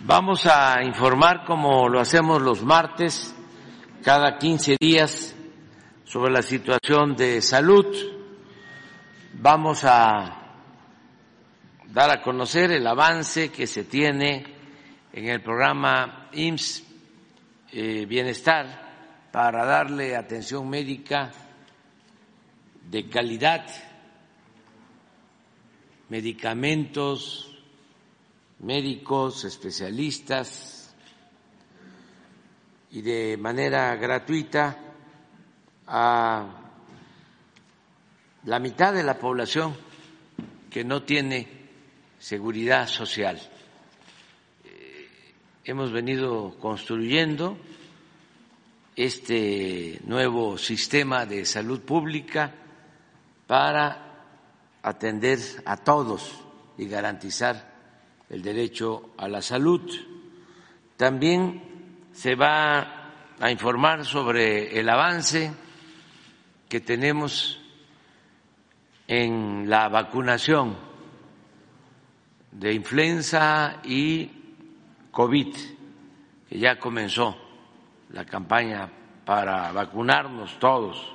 Vamos a informar, como lo hacemos los martes, cada 15 días, sobre la situación de salud. Vamos a dar a conocer el avance que se tiene en el programa IMSS eh, Bienestar para darle atención médica de calidad, medicamentos, médicos, especialistas y de manera gratuita a la mitad de la población que no tiene seguridad social. Eh, hemos venido construyendo este nuevo sistema de salud pública para atender a todos y garantizar el derecho a la salud. También se va a informar sobre el avance que tenemos en la vacunación de influenza y COVID, que ya comenzó la campaña para vacunarnos todos.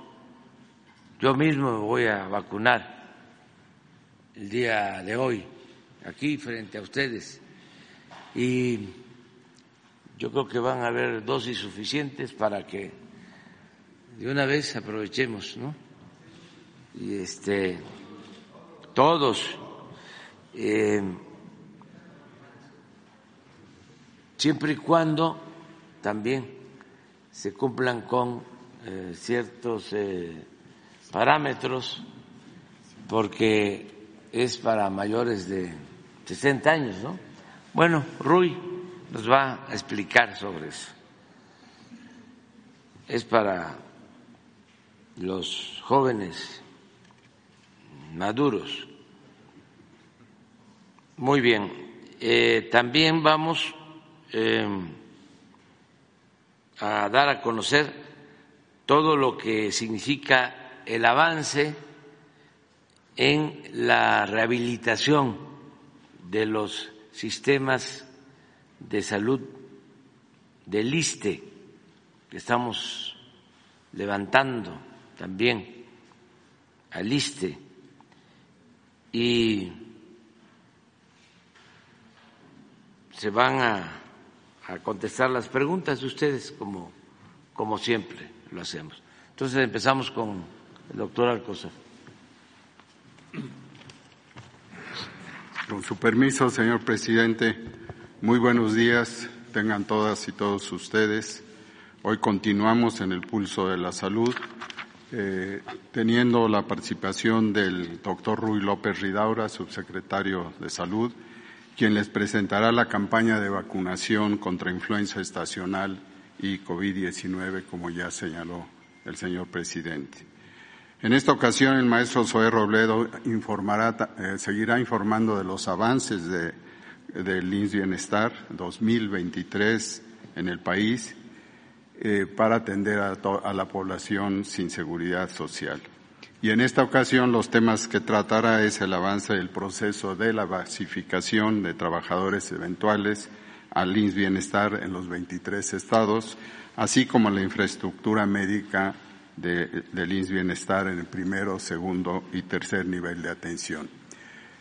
Yo mismo me voy a vacunar el día de hoy aquí frente a ustedes y yo creo que van a haber dosis suficientes para que de una vez aprovechemos, ¿no? Y este, todos, eh, siempre y cuando también se cumplan con eh, ciertos eh, parámetros, porque es para mayores de 60 años, ¿no? Bueno, Rui nos va a explicar sobre eso. Es para los jóvenes maduros. Muy bien. Eh, también vamos eh, a dar a conocer todo lo que significa el avance en la rehabilitación de los sistemas de salud del ISTE, que estamos levantando también al ISTE y se van a, contestar las preguntas de ustedes como, como siempre lo hacemos. Entonces empezamos con el doctor Alcocer. Con su permiso, señor presidente, muy buenos días, tengan todas y todos ustedes. Hoy continuamos en el pulso de la salud, eh, teniendo la participación del doctor Ruy López Ridaura, subsecretario de Salud, quien les presentará la campaña de vacunación contra influenza estacional y COVID-19, como ya señaló el señor presidente. En esta ocasión, el maestro Zoé Robledo informará, eh, seguirá informando de los avances de, del INS Bienestar 2023 en el país eh, para atender a, a, la población sin seguridad social. Y en esta ocasión los temas que tratará es el avance del proceso de la basificación de trabajadores eventuales al INS Bienestar en los 23 estados, así como la infraestructura médica de, del INS Bienestar en el primero, segundo y tercer nivel de atención.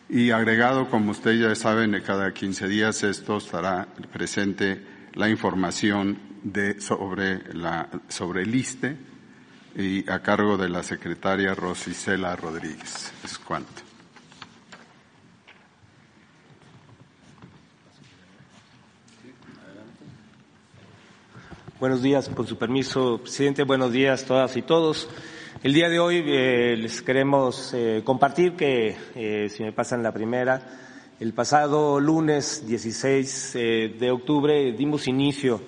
Y agregado, como ustedes ya saben, cada 15 días esto estará presente la información de, sobre, la, sobre el ISTE y a cargo de la secretaria Rosicela Rodríguez. Es cuanto. Buenos días, con su permiso, presidente. Buenos días todas y todos. El día de hoy eh, les queremos eh, compartir que, eh, si me pasan la primera, el pasado lunes 16 eh, de octubre dimos inicio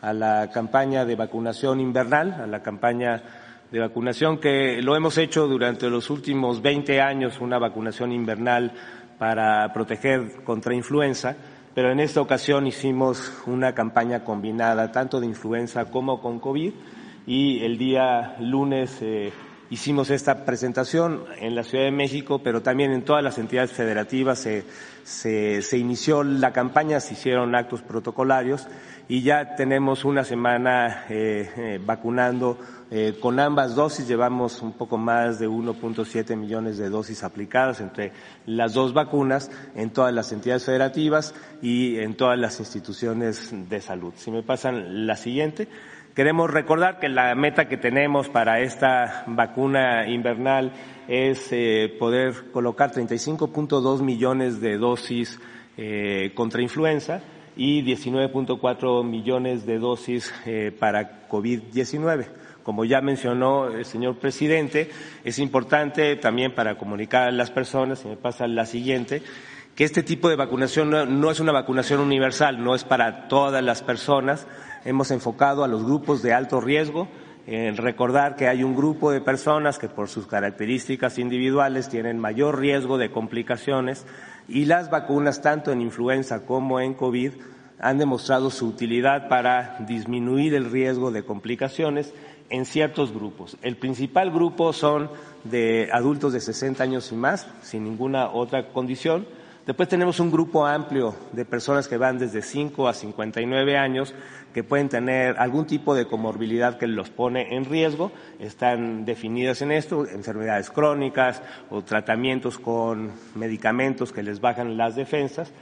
a la campaña de vacunación invernal, a la campaña de vacunación que lo hemos hecho durante los últimos 20 años, una vacunación invernal para proteger contra influenza pero en esta ocasión hicimos una campaña combinada tanto de influenza como con COVID. Y el día lunes hicimos esta presentación en la Ciudad de México, pero también en todas las entidades federativas se, se, inició la campaña, se hicieron actos protocolarios y ya tenemos una semana eh, eh, vacunando eh, con ambas dosis. Llevamos un poco más de 1.7 millones de dosis aplicadas entre las dos vacunas en todas las entidades federativas y en todas las instituciones de salud. Si me pasan la siguiente. Queremos recordar que la meta que tenemos para esta vacuna invernal es eh, poder colocar 35.2 millones de dosis eh, contra influenza y 19.4 millones de dosis eh, para COVID-19. Como ya mencionó el señor presidente, es importante también para comunicar a las personas, si me pasa la siguiente, que este tipo de vacunación no es una vacunación universal, no es para todas las personas, hemos enfocado a los grupos de alto riesgo, en recordar que hay un grupo de personas que por sus características individuales tienen mayor riesgo de complicaciones y las vacunas, tanto en influenza como en COVID, han demostrado su utilidad para disminuir el riesgo de complicaciones en ciertos grupos. El principal grupo son de adultos de 60 años y más, sin ninguna otra condición, Después tenemos un grupo amplio de personas que van desde 5 a 59 años que pueden tener algún tipo de comorbilidad que los pone en riesgo. Están definidas en esto, enfermedades crónicas o tratamientos con medicamentos que les bajan las defensas.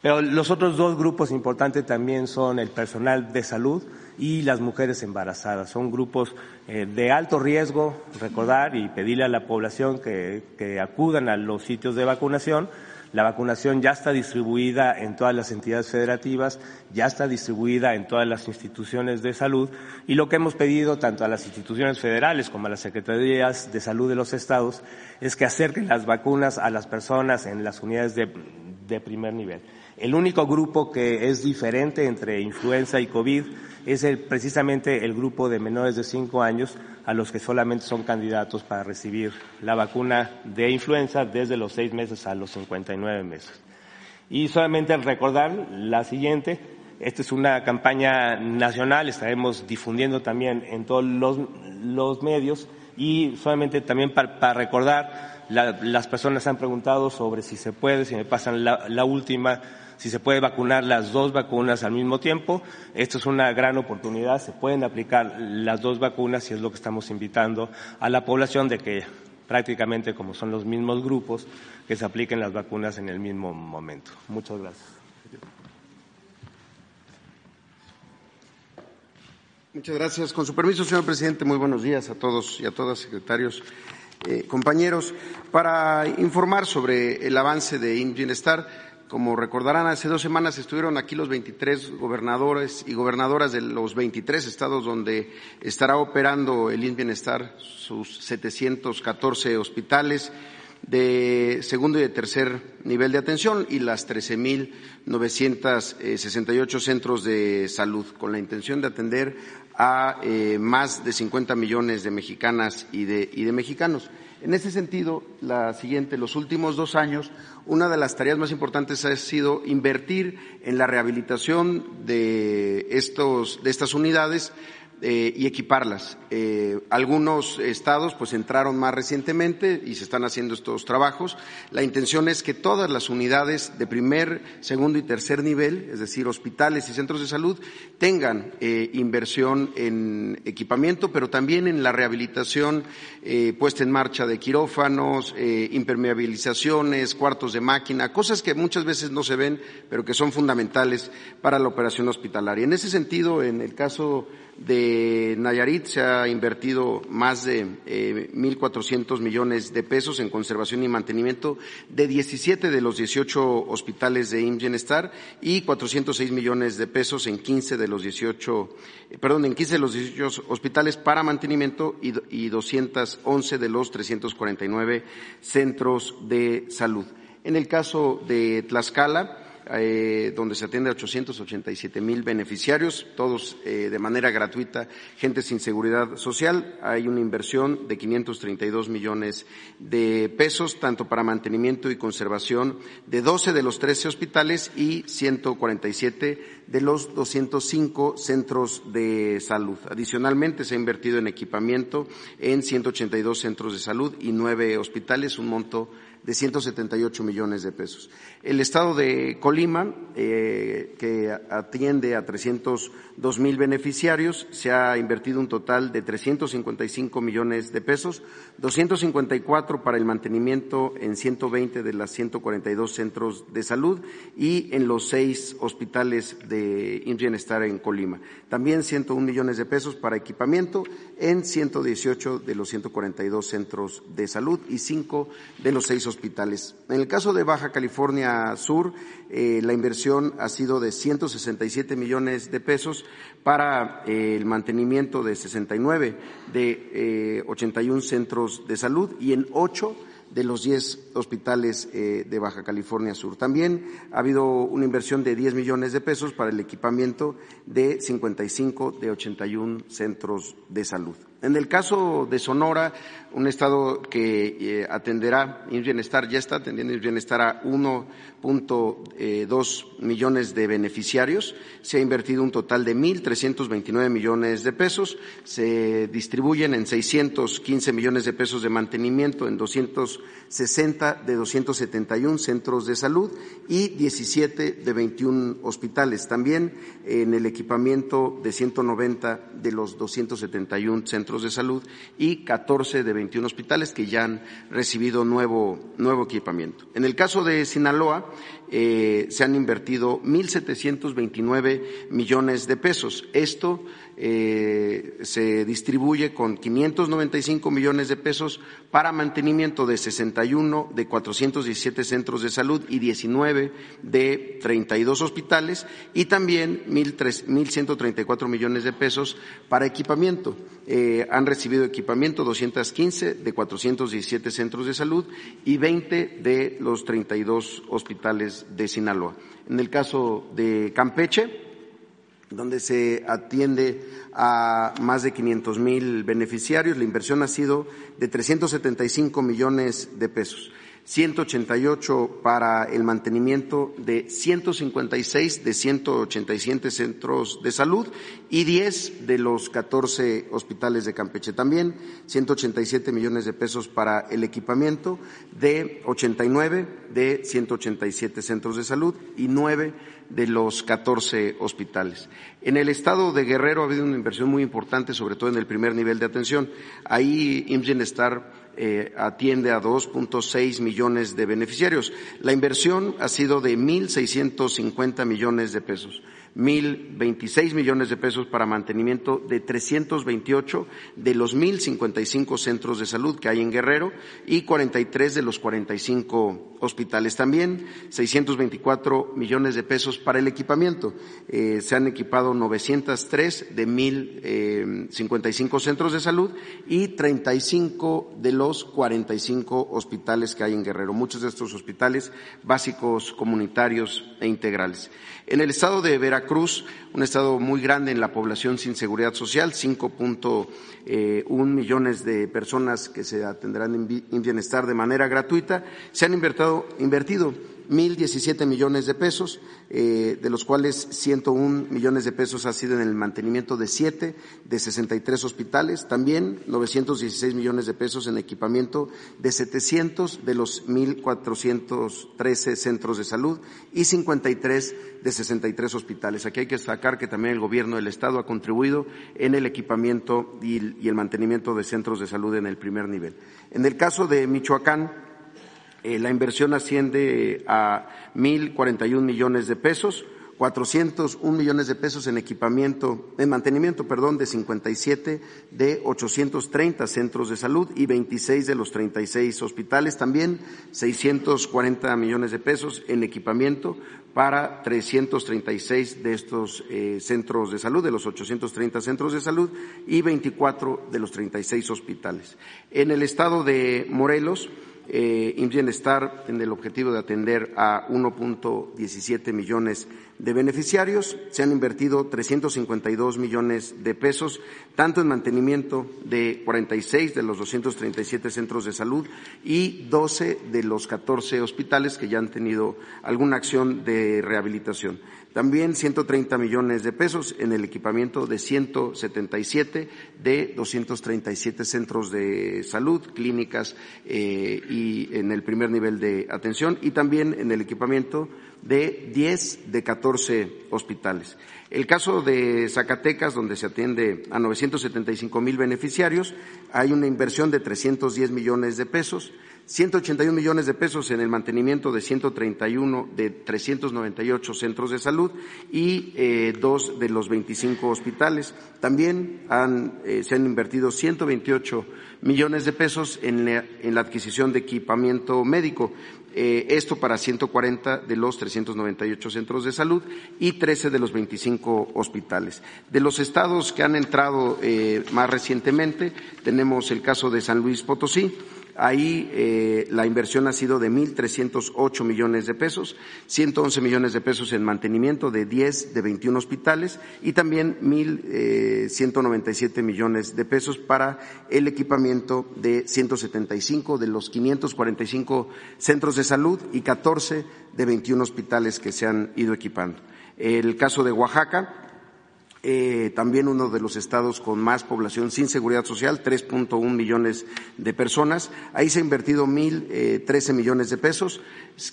Pero los otros dos grupos importantes también son el personal de salud y las mujeres embarazadas. Son grupos eh, de alto riesgo, recordar y pedirle a la población que acudan a los sitios de vacunación la vacunación ya está distribuida en todas las entidades federativas, ya está distribuida en todas las instituciones de salud y lo que hemos pedido tanto a las instituciones federales como a las secretarías de salud de los estados es que acerquen las vacunas a las personas en las unidades de, primer nivel. El único grupo que es diferente entre influenza y COVID es precisamente el grupo de menores de cinco años a los que solamente son candidatos para recibir la vacuna de influenza desde los seis meses a los 59 meses. Y solamente recordar la siguiente, esta es una campaña nacional, estaremos difundiendo también en todos los, medios y solamente también para, recordar, las personas han preguntado sobre si se puede, si me pasan la última, si se puede vacunar las dos vacunas al mismo tiempo. Esto es una gran oportunidad, se pueden aplicar las dos vacunas y es lo que estamos invitando a la población de que prácticamente como son los mismos grupos, que se apliquen las vacunas en el mismo momento. Muchas gracias. Muchas gracias. Con su permiso, señor presidente, muy buenos días a todos y a todas, secretarios, eh, compañeros. Para informar sobre el avance de Bienestar, como recordarán, hace dos semanas estuvieron aquí los 23 gobernadores y gobernadoras de los 23 estados donde estará operando el INS Bienestar, sus 714 hospitales de segundo y de tercer nivel de atención y las 13.968 centros de salud, con la intención de atender a eh, más de 50 millones de mexicanas y de, y de mexicanos. En ese sentido, la siguiente, los últimos dos años, una de las tareas más importantes ha sido invertir en la rehabilitación de, estos, de estas unidades eh, y equiparlas. Eh, algunos estados pues entraron más recientemente y se están haciendo estos trabajos. La intención es que todas las unidades de primer, segundo y tercer nivel, es decir, hospitales y centros de salud, tengan eh, inversión en equipamiento, pero también en la rehabilitación puesta en marcha de quirófanos, impermeabilizaciones, cuartos de máquina, cosas que muchas veces no se ven, pero que son fundamentales para la operación hospitalaria. En ese sentido, en el caso de Nayarit se ha invertido más de eh, 1.400 millones de pesos en conservación y mantenimiento de 17 de los 18 hospitales de IMSS Bienestar y 406 millones de pesos en 15 de los 18, eh, perdón, en 15 de los 18 hospitales para mantenimiento y, y 211 de los 349 centros de salud. En el caso de Tlaxcala, eh, donde se atiende a 887 mil beneficiarios, todos eh, de manera gratuita, gente sin seguridad social. Hay una inversión de 532 millones de pesos, tanto para mantenimiento y conservación de 12 de los 13 hospitales y 147 de los 205 centros de salud. Adicionalmente, se ha invertido en equipamiento en 182 centros de salud y nueve hospitales, un monto de 178 millones de pesos. El Estado de Colima, eh, que atiende a 302 mil beneficiarios, se ha invertido un total de 355 millones de pesos, 254 para el mantenimiento en 120 de las 142 centros de salud y en los seis hospitales de Bienestar en Colima. También 101 millones de pesos para equipamiento en 118 de los 142 centros de salud y cinco de los seis hospitales. En el caso de Baja California Sur, eh, la inversión ha sido de 167 millones de pesos para eh, el mantenimiento de 69 de 81 eh, centros de salud y en ocho de los 10 hospitales eh, de Baja California Sur. También ha habido una inversión de 10 millones de pesos para el equipamiento de 55 de 81 centros de salud. En el caso de Sonora, un estado que eh, atenderá Bienestar, ya está atendiendo Bienestar a 1.2 eh, millones de beneficiarios. Se ha invertido un total de 1.329 millones de pesos. Se distribuyen en 615 millones de pesos de mantenimiento en 260 de 271 centros de salud y 17 de 21 hospitales. También en el equipamiento de 190 de los 271 centros de salud y 14 de 21 hospitales que ya han recibido nuevo, nuevo equipamiento. En el caso de Sinaloa, eh, se han invertido 1.729 millones de pesos. Esto eh, se distribuye con 595 millones de pesos para mantenimiento de 61 de 417 centros de salud y 19 de 32 hospitales y también 1.134 millones de pesos para equipamiento. Eh, han recibido equipamiento 215 de 417 centros de salud y 20 de los 32 hospitales de Sinaloa. En el caso de Campeche, donde se atiende a más de 500 mil beneficiarios. La inversión ha sido de 375 millones de pesos. 188 para el mantenimiento de 156 de 187 centros de salud y 10 de los 14 hospitales de Campeche. También 187 millones de pesos para el equipamiento de 89 de 187 centros de salud y 9 de los 14 hospitales. En el estado de Guerrero ha habido una inversión muy importante, sobre todo en el primer nivel de atención. Ahí IMSS eh, atiende a 2.6 millones de beneficiarios. La inversión ha sido de 1.650 millones de pesos. 1.026 millones de pesos para mantenimiento de 328 de los 1.055 centros de salud que hay en Guerrero y 43 de los 45 hospitales. También 624 millones de pesos para el equipamiento. Eh, se han equipado 903 de 1.055 centros de salud y 35 de los 45 hospitales que hay en Guerrero. Muchos de estos hospitales básicos, comunitarios e integrales. En el estado de Veracruz, un estado muy grande en la población sin seguridad social, 5.1 eh, millones de personas que se atenderán en bienestar de manera gratuita, se han invertido 1.017 millones de pesos, eh, de los cuales 101 millones de pesos ha sido en el mantenimiento de siete de 63 hospitales, también 916 millones de pesos en equipamiento de 700 de los 1.413 centros de salud y 53 de 63 hospitales. Aquí hay que destacar que también el Gobierno del Estado ha contribuido en el equipamiento y, y el mantenimiento de centros de salud en el primer nivel. En el caso de Michoacán, eh, la inversión asciende a 1.041 millones de pesos, 401 millones de pesos en equipamiento, en mantenimiento, perdón, de 57 de 830 centros de salud y 26 de los 36 hospitales. También 640 millones de pesos en equipamiento para 336 de estos eh, centros de salud, de los 830 centros de salud y 24 de los 36 hospitales. En el estado de Morelos, eh, Bienestar en el objetivo de atender a 1.17 millones de beneficiarios. Se han invertido 352 millones de pesos, tanto en mantenimiento de 46 de los 237 centros de salud y 12 de los 14 hospitales que ya han tenido alguna acción de rehabilitación. También 130 millones de pesos en el equipamiento de 177 de 237 centros de salud, clínicas eh, y en el primer nivel de atención y también en el equipamiento de 10 de 14 hospitales. El caso de Zacatecas, donde se atiende a 975 mil beneficiarios, hay una inversión de 310 millones de pesos. 181 millones de pesos en el mantenimiento de 131 de 398 centros de salud y eh, dos de los 25 hospitales. También eh, se han invertido 128 millones de pesos en la, adquisición de equipamiento médico. Eh, esto para 140 de los 398 centros de salud y 13 de los 25 hospitales. De los estados que han entrado más recientemente, tenemos el caso de San Luis Potosí, Ahí eh, la inversión ha sido de 1.308 millones de pesos, 111 millones de pesos en mantenimiento de 10 de 21 hospitales y también 1.197 eh, millones de pesos para el equipamiento de 175 de los 545 centros de salud y 14 de 21 hospitales que se han ido equipando. El caso de Oaxaca, eh, también uno de los estados con más población sin seguridad social, 3.1 millones de personas. Ahí se ha invertido 1.013 eh, millones de pesos,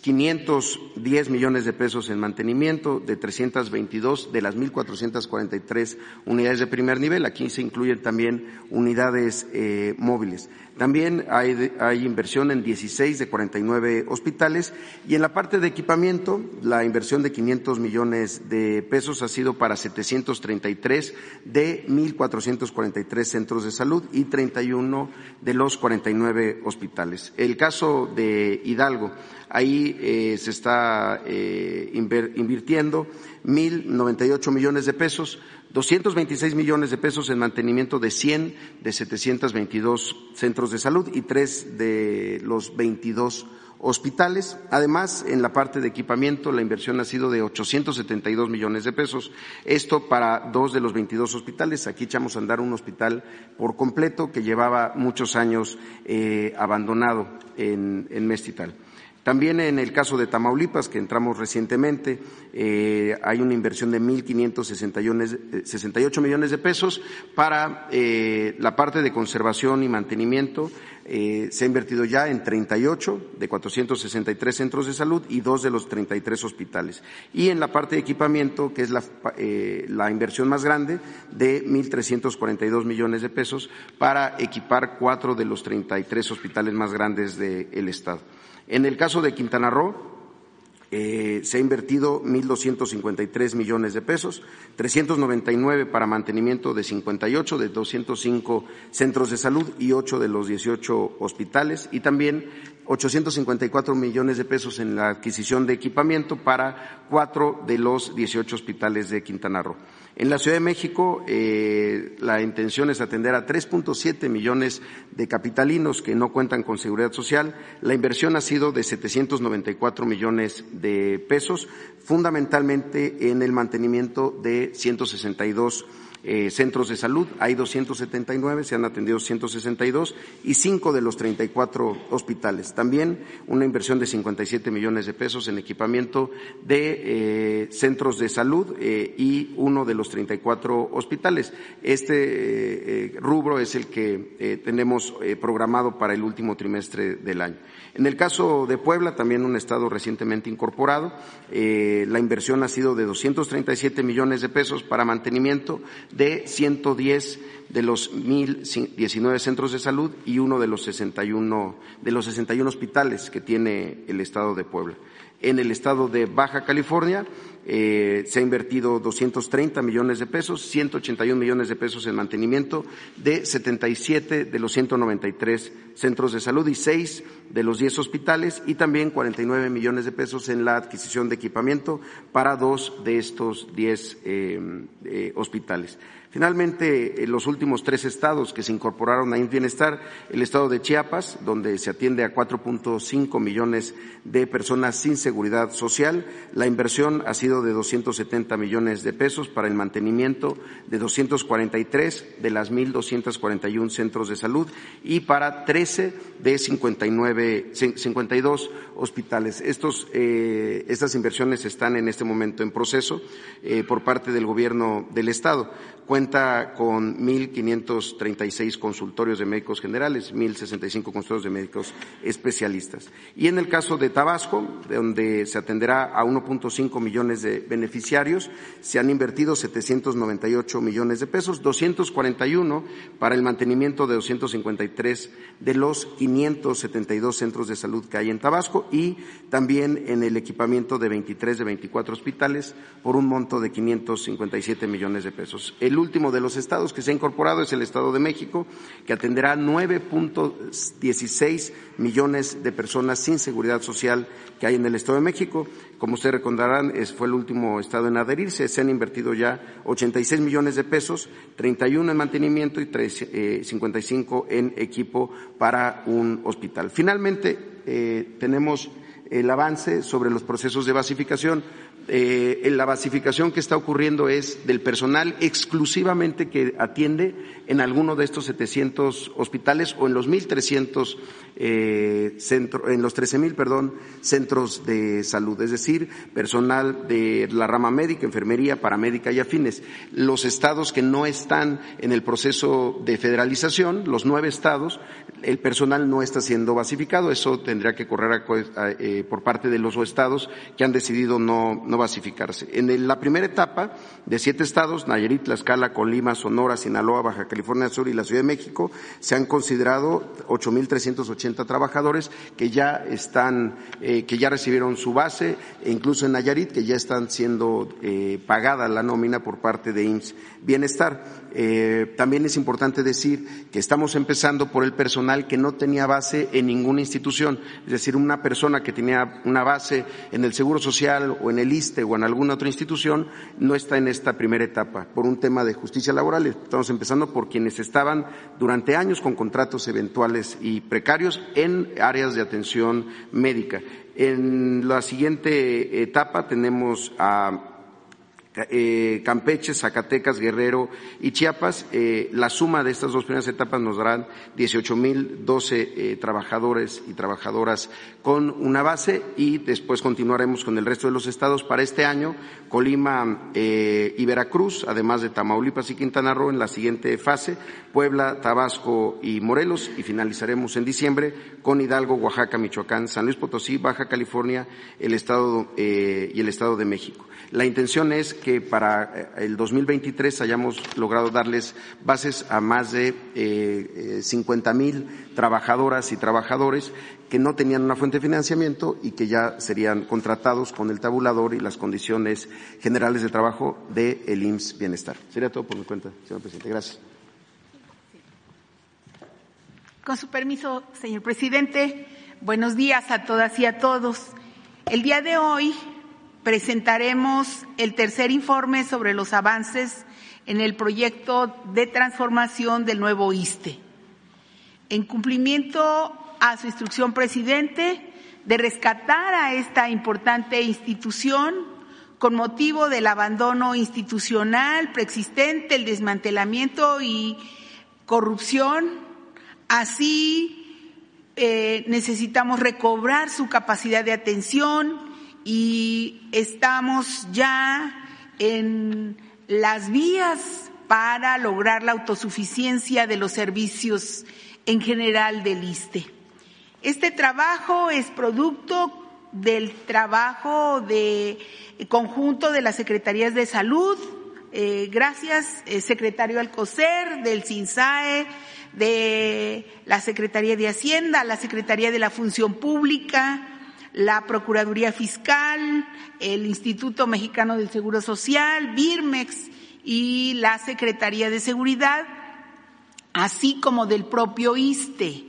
510 millones de pesos en mantenimiento de 322 de las 1.443 unidades de primer nivel. Aquí se incluyen también unidades eh, móviles. También hay, inversión en 16 de 49 hospitales y en la parte de equipamiento la inversión de 500 millones de pesos ha sido para 733 de 1.443 centros de salud y 31 de los 49 hospitales. El caso de Hidalgo, ahí eh, se está eh, invirtiendo 1.098 millones de pesos 226 millones de pesos en mantenimiento de 100 de 722 centros de salud y tres de los 22 hospitales. Además, en la parte de equipamiento, la inversión ha sido de 872 millones de pesos. Esto para dos de los 22 hospitales. Aquí echamos a andar un hospital por completo que llevaba muchos años eh, abandonado en, en Mestital. También en el caso de Tamaulipas, que entramos recientemente, eh, hay una inversión de 1.568 millones de pesos para eh, la parte de conservación y mantenimiento. Eh, se ha invertido ya en 38 de 463 centros de salud y dos de los 33 hospitales. Y en la parte de equipamiento, que es la, la inversión más grande, de 1.342 millones de pesos para equipar cuatro de los 33 hospitales más grandes del Estado. En el caso de Quintana Roo, eh, se ha invertido 1.253 millones de pesos, 399 para mantenimiento de 58 de 205 centros de salud y 8 de los 18 hospitales y también 854 millones de pesos en la adquisición de equipamiento para cuatro de los 18 hospitales de Quintana Roo. En la Ciudad de México, eh, la intención es atender a 3.7 millones de capitalinos que no cuentan con seguridad social. La inversión ha sido de 794 millones de pesos, fundamentalmente en el mantenimiento de 162 eh, centros de salud. Hay 279, se han atendido 162 y cinco de los 34 hospitales. También una inversión de 57 millones de pesos en equipamiento de eh, centros de salud eh, y uno de los 34 hospitales. Este rubro es el que tenemos programado para el último trimestre del año. En el caso de Puebla, también un estado recientemente incorporado, la inversión ha sido de 237 millones de pesos para mantenimiento de 110 de los 1.019 centros de salud y uno de los 61, de los 61 hospitales que tiene el Estado de Puebla. En el estado de Baja California eh, se ha invertido 230 millones de pesos, 181 millones de pesos en mantenimiento de 77 de los 193 centros de salud y 6 de los 10 hospitales y también 49 millones de pesos en la adquisición de equipamiento para dos de estos 10 eh, eh, hospitales. Finalmente, los últimos tres estados que se incorporaron a Bienestar, el estado de Chiapas, donde se atiende a 4.5 millones de personas sin seguridad social. La inversión ha sido de 270 millones de pesos para el mantenimiento de 243 de las 1.241 centros de salud y para 13 de 59, 52 hospitales. Estos, eh, estas inversiones están en este momento en proceso eh, por parte del Gobierno del Estado cuenta con 1.536 consultorios de médicos generales, 1.065 consultorios de médicos especialistas. Y en el caso de Tabasco, donde se atenderá a 1.5 millones de beneficiarios, se han invertido 798 millones de pesos, 241 para el mantenimiento de 253 de los 572 centros de salud que hay en Tabasco y también en el equipamiento de 23 de 24 hospitales por un monto de 557 millones de pesos. Último de los estados que se ha incorporado es el Estado de México, que atenderá 9.16 millones de personas sin seguridad social que hay en el Estado de México. Como ustedes recordarán, fue el último estado en adherirse. Se han invertido ya 86 millones de pesos, 31 en mantenimiento y 55 eh, en equipo para un hospital. Finalmente, eh, tenemos el avance sobre los procesos de basificación. Eh, la basificación que está ocurriendo es del personal exclusivamente que atiende en alguno de estos 700 hospitales o en los 1.300 eh, centros, en los 13.000, perdón, centros de salud, es decir, personal de la rama médica, enfermería, paramédica y afines. Los estados que no están en el proceso de federalización, los nueve estados, el personal no está siendo basificado. Eso tendría que correr eh, por parte de los estados que han decidido no basificarse. En la primera etapa de siete estados, Nayarit, Tlaxcala, Colima, Sonora, Sinaloa, Baja California Sur y la Ciudad de México, se han considerado 8.380 trabajadores que ya están, eh, que ya recibieron su base, e incluso en Nayarit, que ya están siendo eh, pagada la nómina por parte de IMSS Bienestar. Eh, también es importante decir que estamos empezando por el personal que no tenía base en ninguna institución, es decir, una persona que tenía una base en el Seguro Social o en el ISTE o en alguna otra institución no está en esta primera etapa por un tema de justicia laboral. Estamos empezando por quienes estaban durante años con contratos eventuales y precarios en áreas de atención médica. En la siguiente etapa tenemos a eh, Campeche, Zacatecas, Guerrero y Chiapas. Eh, la suma de estas dos primeras etapas nos darán 18.012 eh, trabajadores y trabajadoras con una base y después continuaremos con el resto de los estados para este año, Colima y Veracruz, además de Tamaulipas y Quintana Roo en la siguiente fase, Puebla, Tabasco y Morelos y finalizaremos en diciembre con Hidalgo, Oaxaca, Michoacán, San Luis Potosí, Baja California el estado, y el Estado de México. La intención es que para eh, el 2023 hayamos logrado darles bases a más de eh, 50 eh, mil trabajadoras y trabajadores que no tenían una fuente de financiamiento y que ya serían contratados con el tabulador y las condiciones generales de trabajo del el IMSS Bienestar. Sería todo por mi cuenta, señor presidente. Gracias. Con su permiso, señor presidente, buenos días a todas y a todos. El día de hoy presentaremos el tercer informe sobre los avances en el proyecto de transformación del nuevo ISTE. En cumplimiento a su instrucción, presidente, de rescatar a esta importante institución con motivo del abandono institucional preexistente, el desmantelamiento y corrupción. Así eh, necesitamos recobrar su capacidad de atención, y estamos ya en las vías para lograr la autosuficiencia de los servicios en general del ISTE. Este trabajo es producto del trabajo de conjunto de las Secretarías de Salud, eh, gracias, eh, secretario Alcocer, del CINSAE, de la Secretaría de Hacienda, la Secretaría de la Función Pública, la Procuraduría Fiscal, el Instituto Mexicano del Seguro Social, Birmex y la Secretaría de Seguridad, así como del propio ISTE,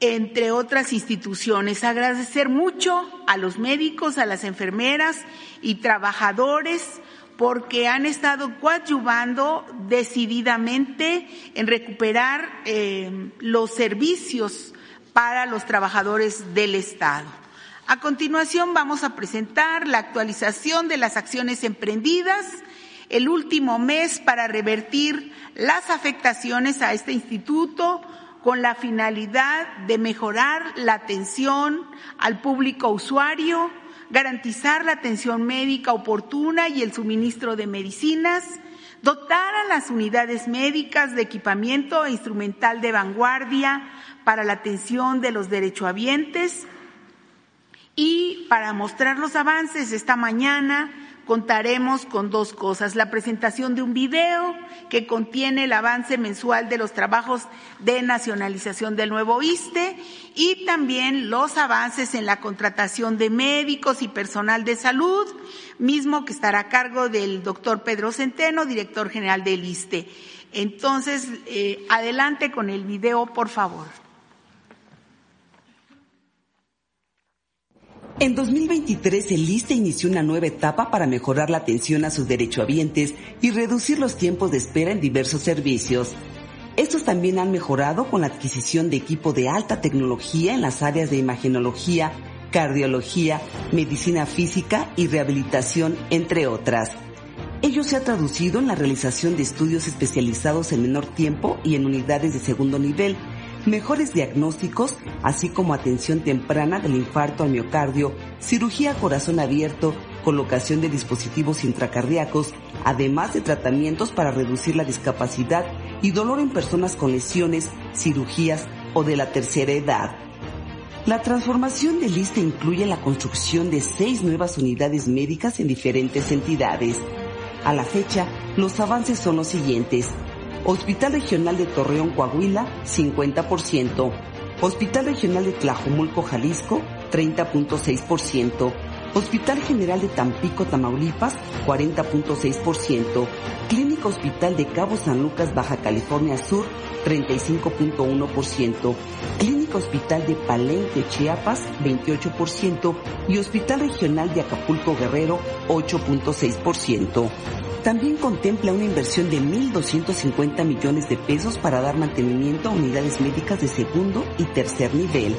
entre otras instituciones. Agradecer mucho a los médicos, a las enfermeras y trabajadores porque han estado coadyuvando decididamente en recuperar eh, los servicios para los trabajadores del Estado. A continuación vamos a presentar la actualización de las acciones emprendidas el último mes para revertir las afectaciones a este instituto con la finalidad de mejorar la atención al público usuario, garantizar la atención médica oportuna y el suministro de medicinas, dotar a las unidades médicas de equipamiento e instrumental de vanguardia para la atención de los derechohabientes y para mostrar los avances esta mañana contaremos con dos cosas. La presentación de un video que contiene el avance mensual de los trabajos de nacionalización del nuevo ISTE y también los avances en la contratación de médicos y personal de salud, mismo que estará a cargo del doctor Pedro Centeno, director general del ISTE. Entonces, eh, adelante con el video, por favor. En 2023, el ISTE inició una nueva etapa para mejorar la atención a sus derechohabientes y reducir los tiempos de espera en diversos servicios. Estos también han mejorado con la adquisición de equipo de alta tecnología en las áreas de imagenología, cardiología, medicina física y rehabilitación, entre otras. Ello se ha traducido en la realización de estudios especializados en menor tiempo y en unidades de segundo nivel, mejores diagnósticos, así como atención temprana del infarto al miocardio, cirugía corazón abierto, colocación de dispositivos intracardíacos, además de tratamientos para reducir la discapacidad y dolor en personas con lesiones, cirugías o de la tercera edad. La transformación del ISTE incluye la construcción de seis nuevas unidades médicas en diferentes entidades. A la fecha, los avances son los siguientes. Hospital Regional de Torreón, Coahuila, 50%. Hospital Regional de Tlajomulco, Jalisco, 30.6%. Hospital General de Tampico, Tamaulipas, 40.6%. Clínica Hospital de Cabo San Lucas, Baja California Sur, 35.1%. Clínica Hospital de Palenque, Chiapas, 28%. Y Hospital Regional de Acapulco, Guerrero, 8.6%. También contempla una inversión de 1.250 millones de pesos para dar mantenimiento a unidades médicas de segundo y tercer nivel.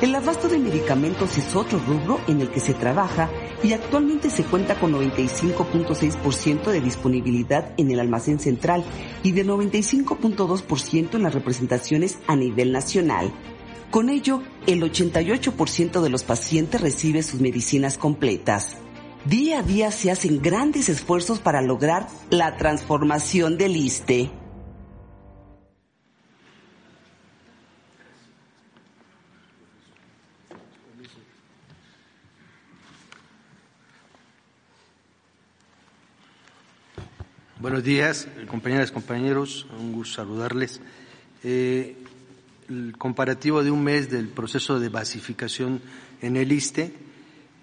El abasto de medicamentos es otro rubro en el que se trabaja y actualmente se cuenta con 95.6% de disponibilidad en el almacén central y de 95.2% en las representaciones a nivel nacional. Con ello, el 88% de los pacientes recibe sus medicinas completas. Día a día se hacen grandes esfuerzos para lograr la transformación del ISTE. Buenos días, compañeras, compañeros, un gusto saludarles. Eh, el comparativo de un mes del proceso de basificación en el ISTE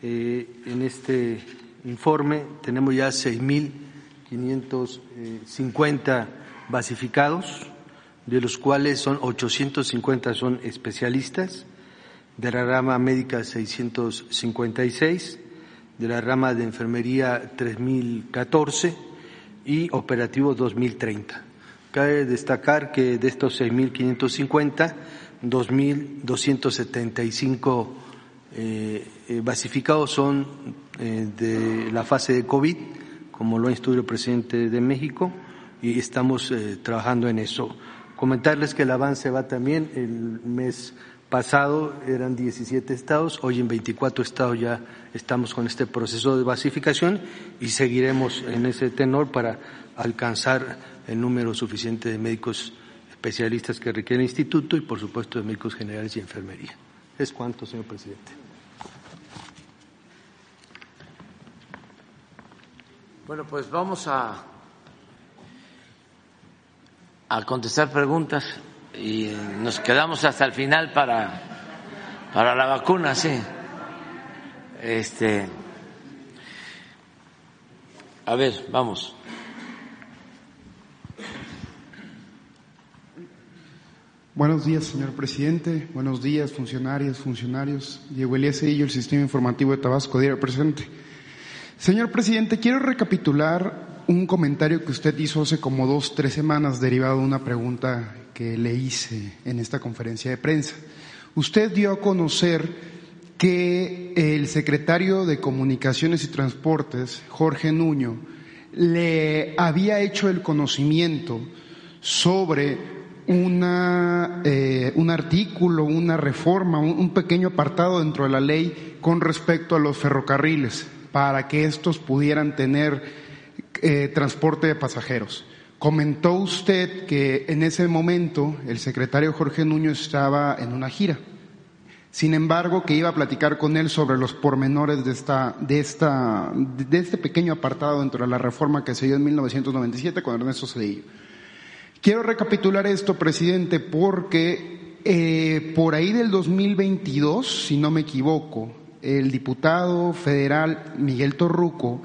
eh, en este informe tenemos ya 6.550 basificados, de los cuales son 850 son especialistas, de la rama médica 656, de la rama de enfermería 3014 y operativo 2030. Cabe destacar que de estos 6.550, 2.275 eh, eh, basificados son eh, de la fase de COVID, como lo ha instruido el presidente de México, y estamos trabajando en eso. Comentarles que el avance va también, el mes pasado eran 17 estados, hoy en 24 estados ya estamos con este proceso de basificación y seguiremos en ese tenor para alcanzar el número suficiente de médicos especialistas que requiere el instituto y, por supuesto, de médicos generales y enfermería. Es cuanto, señor presidente. Bueno, pues vamos a, a contestar preguntas y nos quedamos hasta el final para, para la vacuna, sí. este, a ver, vamos. Buenos días, señor presidente. Buenos días, funcionarios, funcionarios. Diego Elías Cedillo, el Sistema Informativo de Tabasco, día presente. Señor presidente, quiero recapitular un comentario que usted hizo hace como dos, tres semanas derivado de una pregunta que le hice en esta conferencia de prensa. Usted dio a conocer que el secretario de Comunicaciones y Transportes, Jorge Nuño, le había hecho el conocimiento sobre una, eh, un artículo, una reforma, un, pequeño apartado dentro de la ley con respecto a los ferrocarriles, para que estos pudieran tener eh, transporte de pasajeros. Comentó usted que en ese momento el secretario Jorge Nuño estaba en una gira. Sin embargo, que iba a platicar con él sobre los pormenores de esta, de esta, de este pequeño apartado dentro de la reforma que se dio en 1997 con Ernesto Cedillo. Quiero recapitular esto, presidente, porque eh, por ahí del 2022, si no me equivoco, el diputado federal Miguel Torruco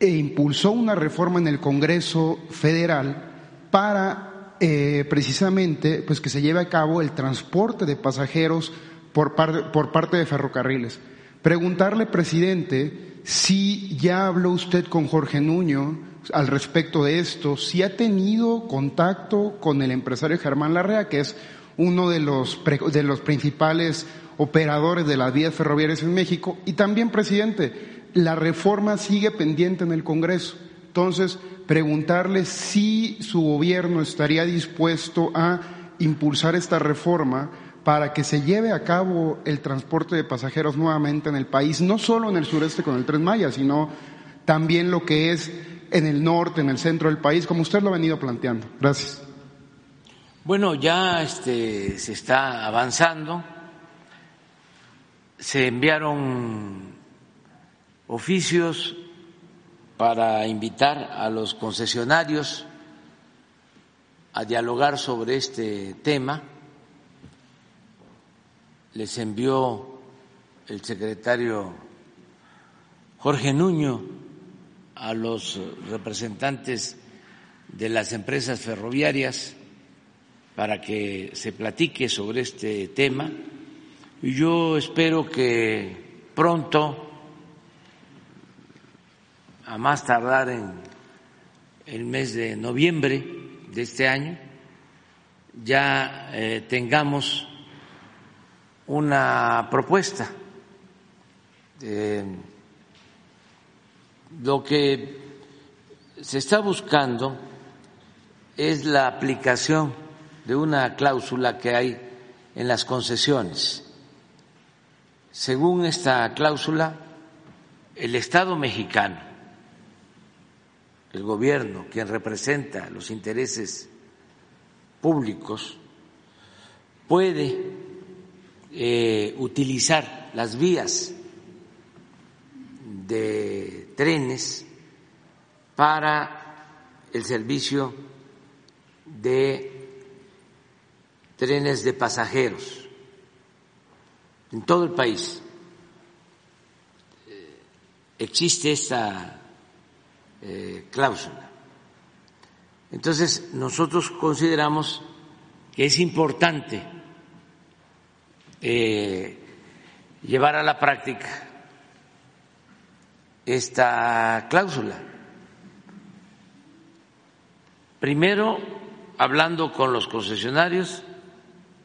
e impulsó una reforma en el Congreso Federal para eh, precisamente pues que se lleve a cabo el transporte de pasajeros por, por parte de ferrocarriles. Preguntarle, presidente, si ya habló usted con Jorge Nuño al respecto de esto, si ha tenido contacto con el empresario Germán Larrea, que es uno de los, de los principales operadores de las vías ferroviarias en México, y también, presidente, la reforma sigue pendiente en el Congreso. Entonces, preguntarle si su gobierno estaría dispuesto a impulsar esta reforma para que se lleve a cabo el transporte de pasajeros nuevamente en el país, no solo en el sureste con el Tren Maya, sino también lo que es en el norte, en el centro del país, como usted lo ha venido planteando. Gracias. Bueno, ya este, se está avanzando. Se enviaron oficios para invitar a los concesionarios a dialogar sobre este tema. Les envió el secretario Jorge Nuño a los representantes de las empresas ferroviarias para que se platique sobre este tema. Y yo espero que pronto a más tardar en el mes de noviembre de este año, ya eh, tengamos una propuesta. lo que se está buscando es la aplicación de una cláusula que hay en las concesiones. Según esta cláusula, el Estado mexicano el gobierno, quien representa los intereses públicos, puede eh, utilizar las vías de trenes para el servicio de trenes de pasajeros en todo el país. Eh, existe esta eh, cláusula. Entonces, nosotros consideramos que es importante eh, llevar a la práctica esta cláusula. Primero, hablando con los concesionarios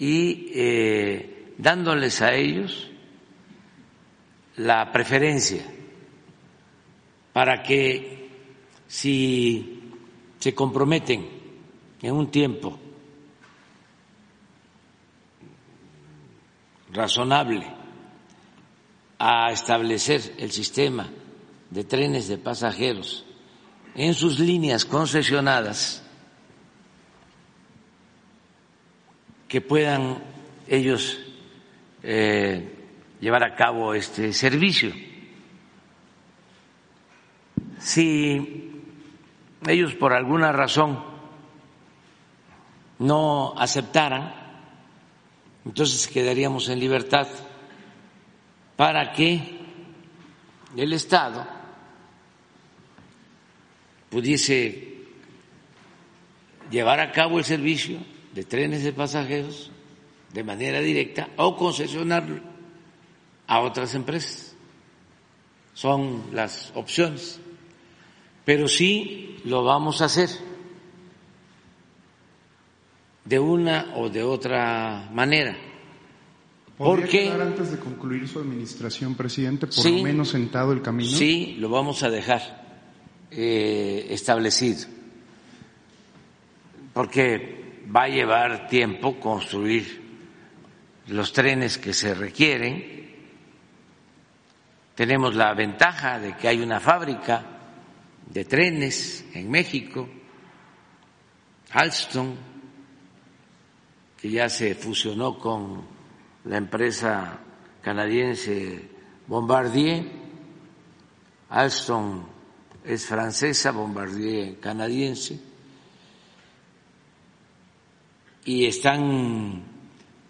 y eh, dándoles a ellos la preferencia para que si se comprometen en un tiempo razonable a establecer el sistema de trenes de pasajeros en sus líneas concesionadas, que puedan ellos eh, llevar a cabo este servicio. Si ellos por alguna razón no aceptaran, entonces quedaríamos en libertad para que el Estado pudiese llevar a cabo el servicio de trenes de pasajeros de manera directa o concesionarlo a otras empresas. Son las opciones. Pero sí lo vamos a hacer de una o de otra manera. Porque antes de concluir su administración, presidente, por lo menos sentado el camino. Sí, lo vamos a dejar eh, establecido, porque va a llevar tiempo construir los trenes que se requieren. Tenemos la ventaja de que hay una fábrica de trenes en México, Alstom, que ya se fusionó con la empresa canadiense Bombardier, Alstom es francesa, Bombardier canadiense, y están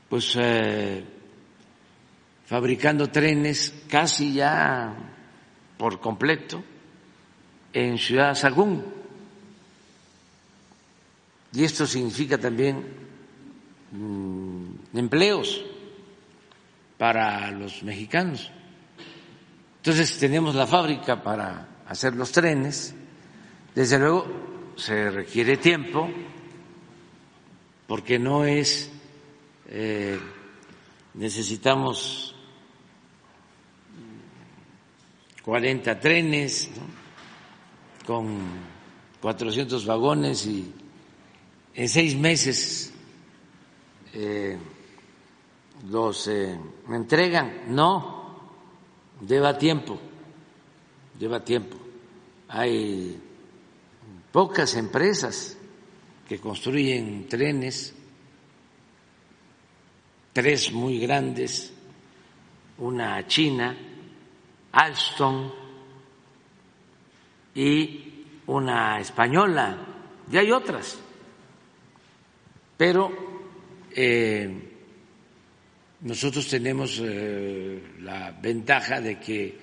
pues eh, fabricando trenes casi ya por completo en Ciudad Sagún. Y esto significa también mm, empleos para los mexicanos. Entonces tenemos la fábrica para hacer los trenes. Desde luego se requiere tiempo porque no es, eh, necesitamos 40 trenes con 400 vagones y en seis meses eh, los eh, entregan. No, lleva tiempo, lleva tiempo. Hay pocas empresas que construyen trenes, tres muy grandes, una china, Alstom y una española, y hay otras, pero eh, nosotros tenemos eh, la ventaja de que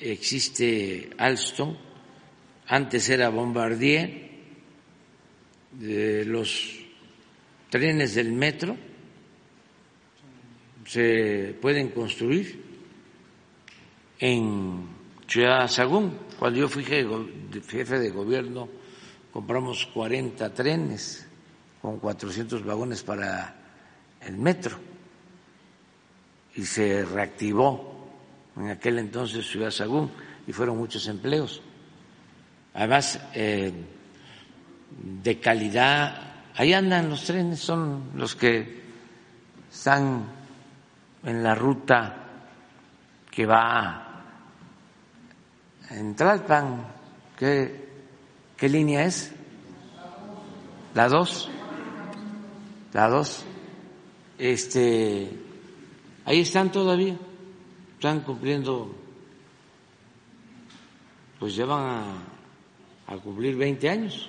existe Alstom, antes era Bombardier, de los trenes del metro se pueden construir en Ciudad Sagún. Cuando yo fui jefe de gobierno compramos 40 trenes con 400 vagones para el metro y se reactivó en aquel entonces Ciudad Sagún y fueron muchos empleos. Además, eh, de calidad, ahí andan los trenes, son los que están en la ruta que va en Tlalpan. ¿Qué, qué línea es? La dos. La dos. Este Ahí están todavía, están cumpliendo, pues ya van a, cumplir 20 años,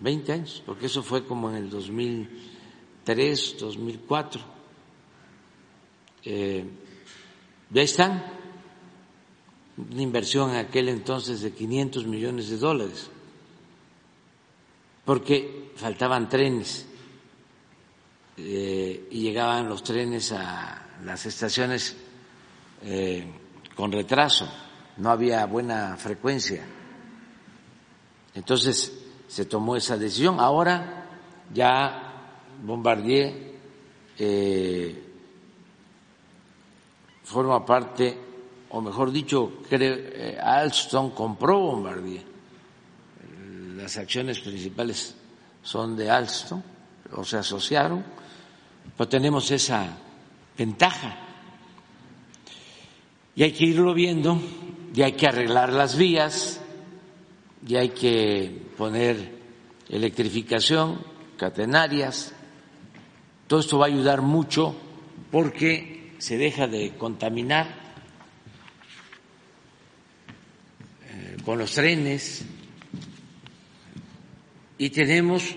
20 años, porque eso fue como en el 2003, 2004. Eh, ya están, una inversión en aquel entonces de 500 millones de dólares, porque faltaban trenes eh, y llegaban los trenes a las estaciones eh, con retraso, no había buena frecuencia. Entonces se tomó esa decisión. Ahora ya Bombardier eh, forma parte, o mejor dicho, Alstom compró Bombardier. Las acciones principales son de Alstom, o se asociaron pero tenemos esa ventaja. Y hay que irlo viendo, y hay que arreglar las vías, y hay que poner electrificación, catenarias. Todo esto va a ayudar mucho porque se deja de contaminar eh, con los trenes y tenemos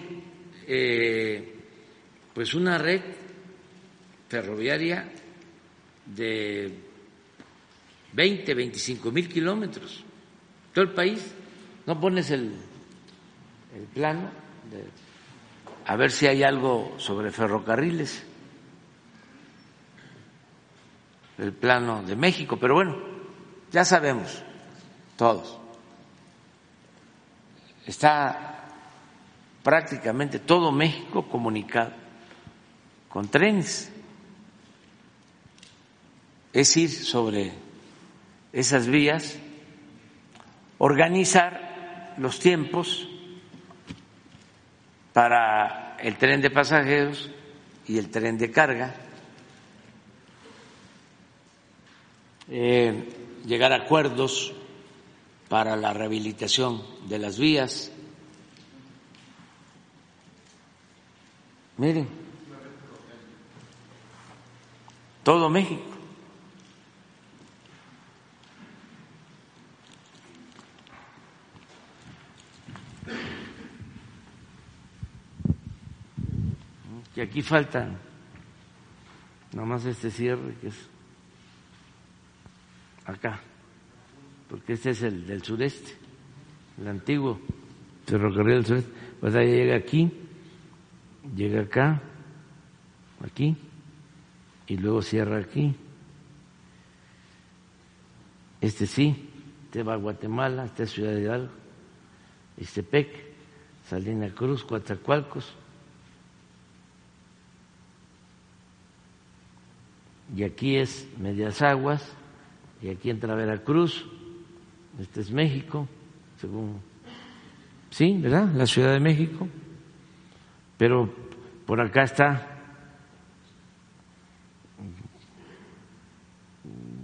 eh, pues una red ferroviaria de 20, 25 mil kilómetros, todo el país. No pones el, el plano de, a ver si hay algo sobre ferrocarriles, el plano de México, pero bueno, ya sabemos todos. Está prácticamente todo México comunicado con trenes. Es ir sobre esas vías, organizar los tiempos para el tren de pasajeros y el tren de carga, eh, llegar a acuerdos para la rehabilitación de las vías. Miren, todo México. Que aquí falta nomás este cierre que es acá, porque este es el del sureste, el antiguo ferrocarril del sureste, pues ahí llega aquí, llega acá, aquí, y luego cierra aquí. Este sí, este va a Guatemala, este es Ciudad de Hidalgo, Istepec, Salina Cruz, Coatzacoalcos, y aquí es Medias Aguas, y aquí entra Veracruz, este es México, según, sí, ¿verdad? La Ciudad de México, pero por acá está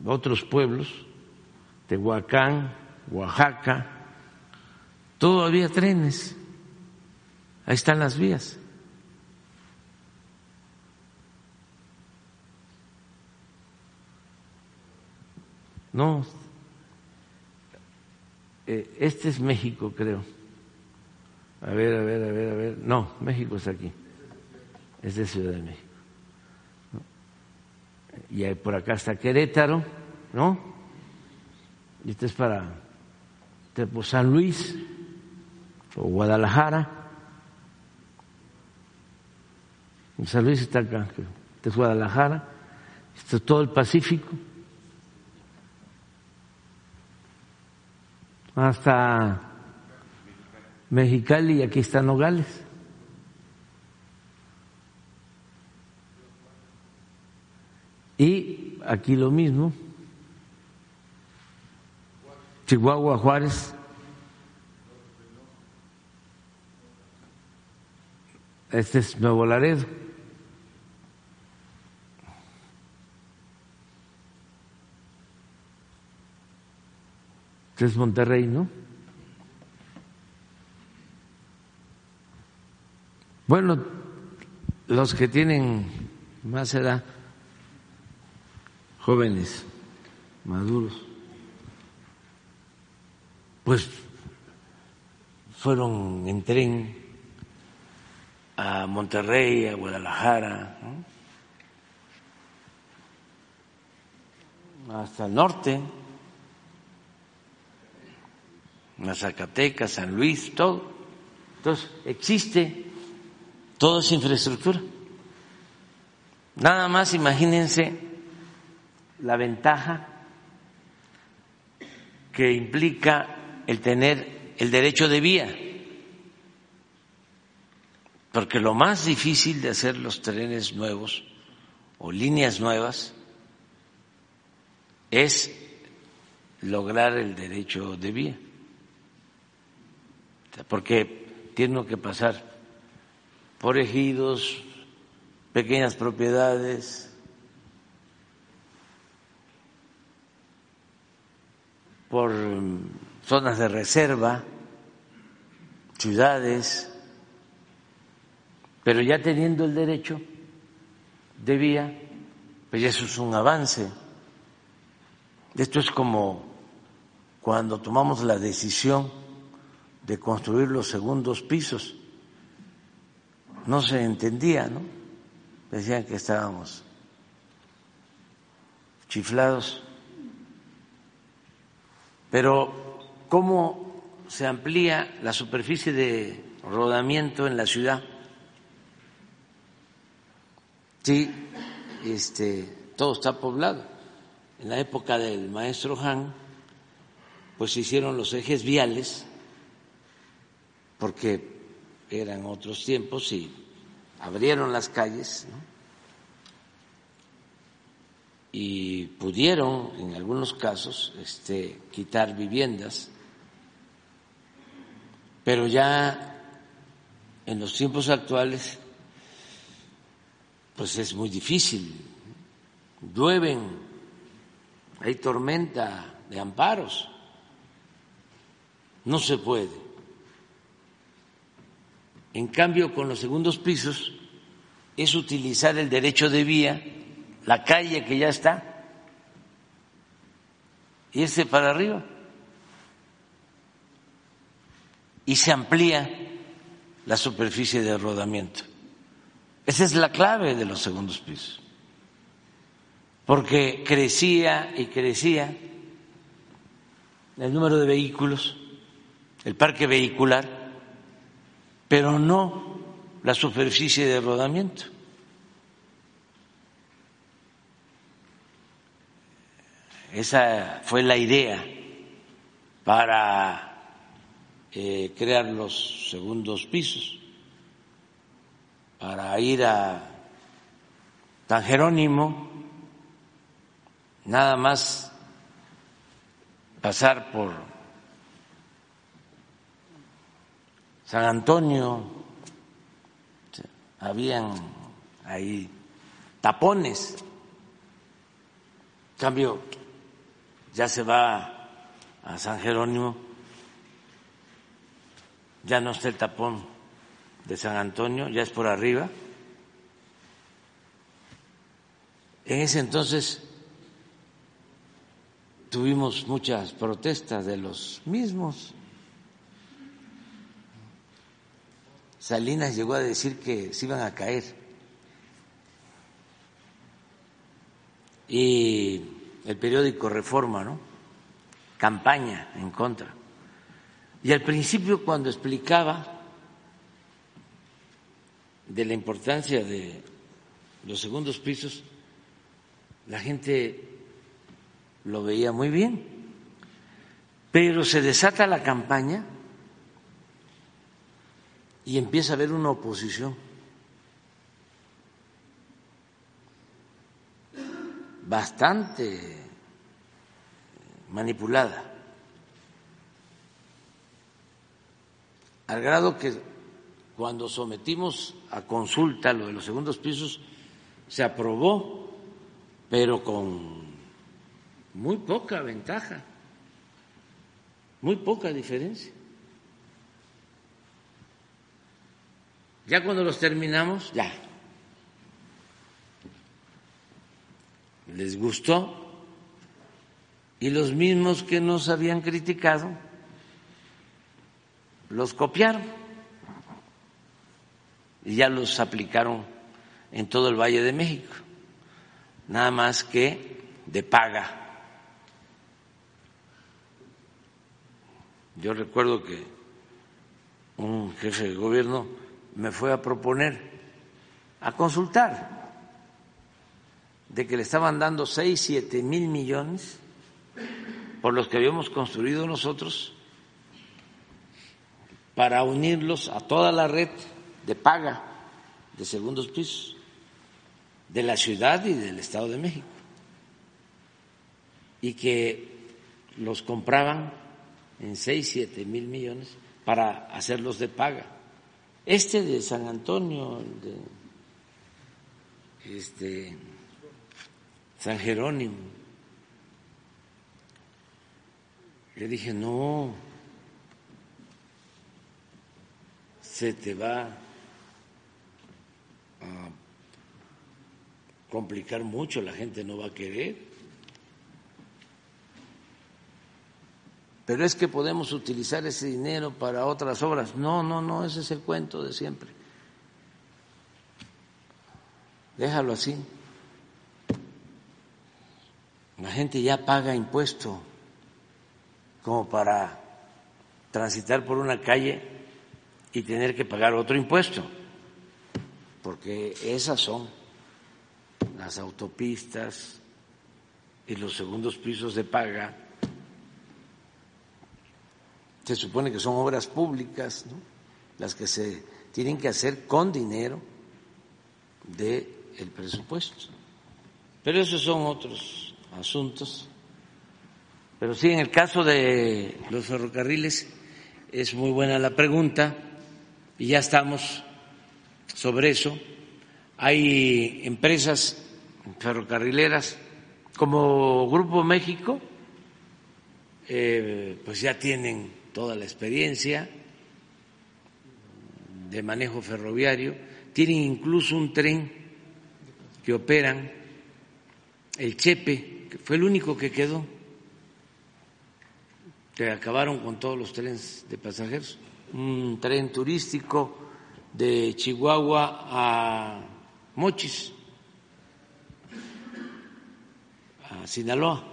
otros pueblos, Tehuacán, Oaxaca, todavía trenes, ahí están las vías. No, eh, este es México, creo. A ver, a ver, a ver, a ver. No, México es aquí. Es de Ciudad de México. Y por acá está Querétaro, ¿no? Y este es para San Luis o Guadalajara. San Luis está acá, este es Guadalajara. Esto es todo el Pacífico. Hasta Mexicali y aquí está Nogales. Y aquí lo mismo, Chihuahua, Juárez. Este es Nuevo Laredo. Es Monterrey, ¿no? Bueno, los que tienen más edad, jóvenes, maduros, pues fueron en tren a Monterrey, a Guadalajara, hasta el norte a Zacatecas, San Luis, todo. Entonces, existe toda esa infraestructura. Nada más imagínense la ventaja que implica el tener el derecho de vía, porque lo más difícil de hacer los trenes nuevos o líneas nuevas es lograr el derecho de vía porque tiene que pasar por ejidos, pequeñas propiedades, por zonas de reserva, ciudades, pero ya teniendo el derecho de vía, pues eso es un avance. Esto es como cuando tomamos la decisión de construir los segundos pisos. No se entendía, ¿no? Decían que estábamos chiflados Pero ¿cómo se amplía la superficie de rodamiento en la ciudad? Sí, este, todo está poblado. En la época del maestro Han, pues se hicieron los ejes viales, porque eran otros tiempos y abrieron las calles y pudieron, en algunos casos, este, quitar viviendas, pero ya en los tiempos actuales, pues es muy difícil. Llueven, hay tormenta de amparos, no se puede. En cambio, con los segundos pisos es utilizar el derecho de vía, la calle que ya está, irse para arriba. Y se amplía la superficie de rodamiento. Esa es la clave de los segundos pisos. Porque crecía y crecía el número de vehículos, el parque vehicular, pero no la superficie de rodamiento. Esa fue la idea para eh, crear los segundos pisos, para ir a San Jerónimo, nada más pasar por San Antonio, habían ahí tapones. cambio, ya se va a San Jerónimo, ya no está el tapón de San Antonio, ya es por arriba. En ese entonces tuvimos muchas protestas de los mismos Salinas llegó a decir que se iban a caer. Y el periódico Reforma, ¿no? Campaña en contra. Y al principio cuando explicaba de la importancia de los segundos pisos, la gente lo veía muy bien, pero se desata la campaña y empieza a haber una oposición bastante manipulada, al grado que cuando sometimos a consulta lo de los segundos pisos se aprobó, pero con muy poca ventaja, muy poca diferencia. Ya cuando los terminamos, ya. Les gustó y los mismos que nos habían criticado los copiaron y ya los aplicaron en todo el Valle de México, nada más que de paga. Yo recuerdo que un jefe de gobierno me fue a proponer, a consultar, de que le estaban dando seis, siete mil millones por los que habíamos construido nosotros para unirlos a toda la red de paga de segundos pisos de la ciudad y del Estado de México y que los compraban en seis, siete mil millones para hacerlos de paga. Este de San Antonio, de este, San Jerónimo. Le dije, no, se te va a complicar mucho, la gente no va a querer. Pero es que podemos utilizar ese dinero para otras obras. No, no, no, ese es el cuento de siempre. Déjalo así. La gente ya paga impuesto como para transitar por una calle y tener que pagar otro impuesto, porque esas son las autopistas y los segundos pisos de paga. Se supone que son obras públicas, las que se tienen que hacer con dinero del presupuesto. Pero esos son otros asuntos. Pero sí, en el caso de los ferrocarriles es muy buena la pregunta y ya estamos sobre eso. Hay empresas ferrocarrileras como Grupo México, eh, pues ya tienen toda la experiencia de manejo ferroviario, tienen incluso un tren que operan, el Chepe, que fue el único que quedó, que acabaron con todos los trenes de pasajeros, un tren turístico de Chihuahua a Mochis, a Sinaloa,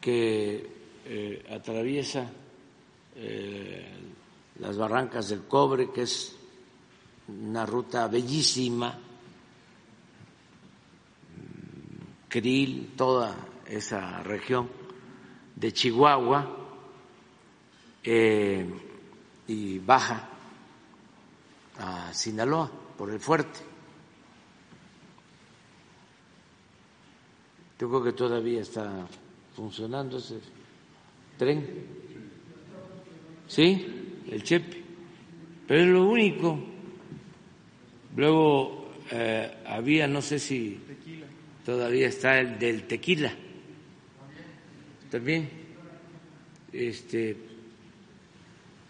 que eh, atraviesa eh, las barrancas del cobre, que es una ruta bellísima, Krill, toda esa región de Chihuahua, eh, y baja a Sinaloa por el fuerte. Yo creo que todavía está funcionando ese tren. ¿Sí? El Chepe. Pero es lo único. Luego eh, había, no sé si todavía está el del tequila. También. Este,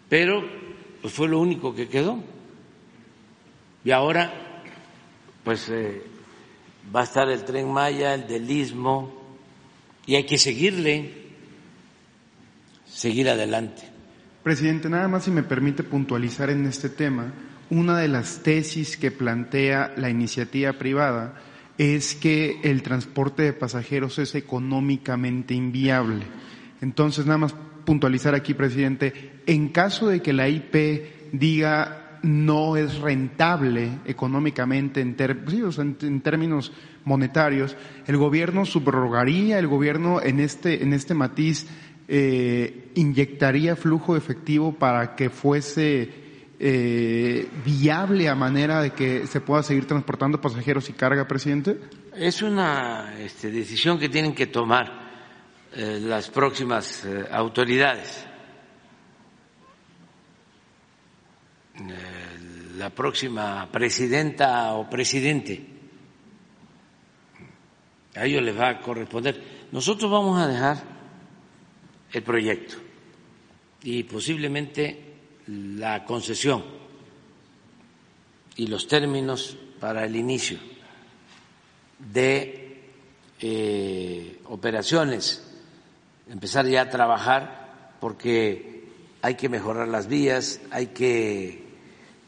pero pues fue lo único que quedó. Y ahora, pues eh, va a estar el tren Maya, el del Istmo, y hay que seguirle, seguir adelante. Presidente, nada más si me permite puntualizar en este tema, una de las tesis que plantea la iniciativa privada es que el transporte de pasajeros es económicamente inviable. Entonces, nada más puntualizar aquí, presidente, en caso de que la IP diga no es rentable económicamente en, en, términos monetarios, el gobierno subrogaría, el gobierno en este, en este matiz eh, inyectaría flujo efectivo para que fuese eh, viable a manera de que se pueda seguir transportando pasajeros y carga, presidente? Es una este, decisión que tienen que tomar eh, las próximas autoridades la próxima presidenta o presidente. A ellos les va a corresponder. Nosotros vamos a dejar el proyecto y posiblemente la concesión y los términos para el inicio de eh, operaciones, empezar ya a trabajar porque hay que mejorar las vías, hay que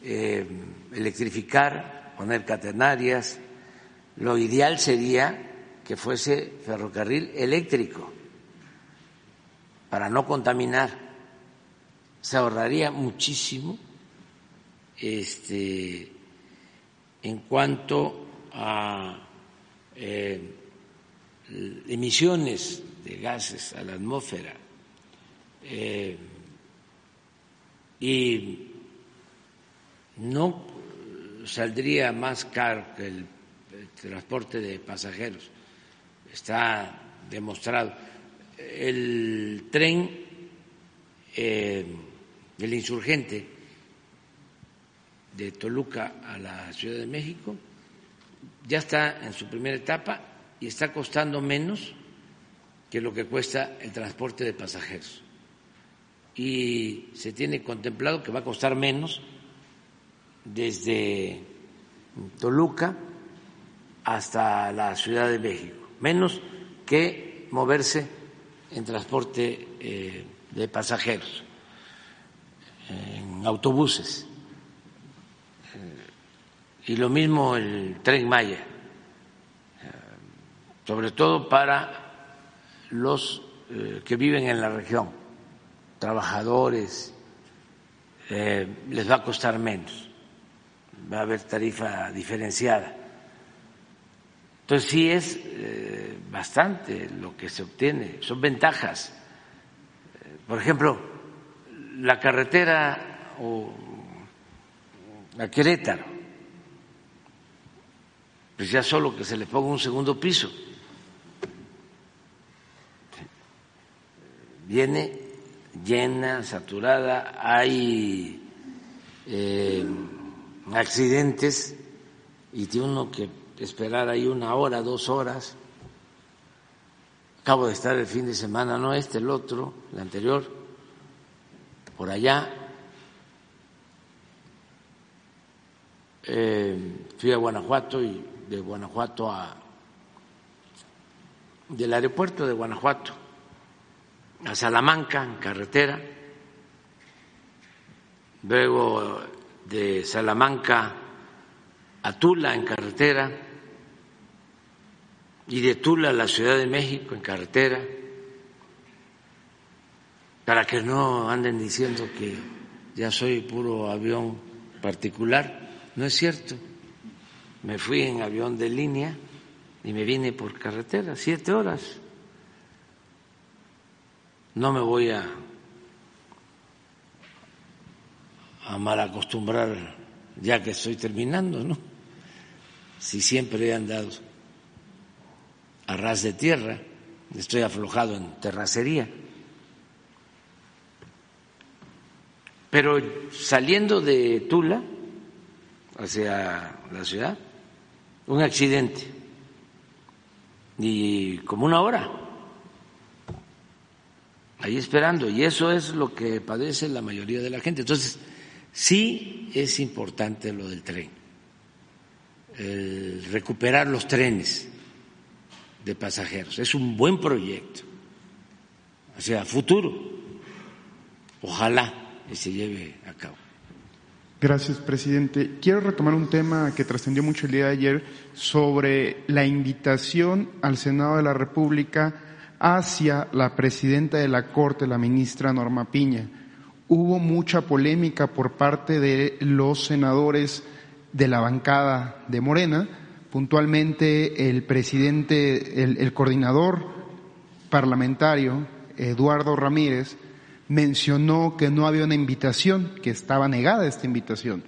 eh, electrificar, poner catenarias. Lo ideal sería que fuese ferrocarril eléctrico para no contaminar. Se ahorraría muchísimo este, en cuanto a eh, emisiones de gases a la atmósfera. Eh, y no saldría más caro que el, transporte de pasajeros. Está demostrado. El tren eh, del insurgente de Toluca a la Ciudad de México ya está en su primera etapa y está costando menos que lo que cuesta el transporte de pasajeros. Y se tiene contemplado que va a costar menos desde Toluca hasta la Ciudad de México, menos que moverse en transporte eh, de pasajeros, en autobuses. Y lo mismo el tren Maya, sobre todo para los eh, que viven en la región, trabajadores, eh, les va a costar menos, va a haber tarifa diferenciada. Entonces sí es eh, bastante lo que se obtiene, son ventajas. Por ejemplo, la carretera o a Querétaro, pues ya solo que se le ponga un segundo piso. Viene llena, saturada, hay eh, accidentes y tiene uno que esperar ahí una hora, dos horas. Acabo de estar el fin de semana, no este, el otro, el anterior, por allá. Eh, fui a Guanajuato y de Guanajuato a del aeropuerto de Guanajuato a Salamanca en carretera, luego de Salamanca a Tula en carretera y de Tula a la Ciudad de México en carretera, para que no anden diciendo que ya soy puro avión particular, no es cierto. Me fui en avión de línea y me vine por carretera, siete horas no me voy a, a mal acostumbrar ya que estoy terminando, ¿no? Si siempre he andado a ras de tierra, estoy aflojado en terracería. Pero saliendo de Tula hacia la ciudad, un accidente y como una hora ahí esperando. Y eso es lo que padece la mayoría de la gente. Entonces, sí es importante lo del tren, recuperar los trenes de pasajeros. Es un buen proyecto hacia futuro. Ojalá se lleve a cabo. Gracias, presidente. Quiero retomar un tema que trascendió mucho el día de ayer sobre la invitación al Senado de la República hacia la presidenta de la Corte, la ministra Norma Piña. Hubo mucha polémica por parte de los senadores de la bancada de Morena, puntualmente el presidente, el, coordinador parlamentario, Eduardo Ramírez, mencionó que no había una invitación, que estaba negada esta invitación.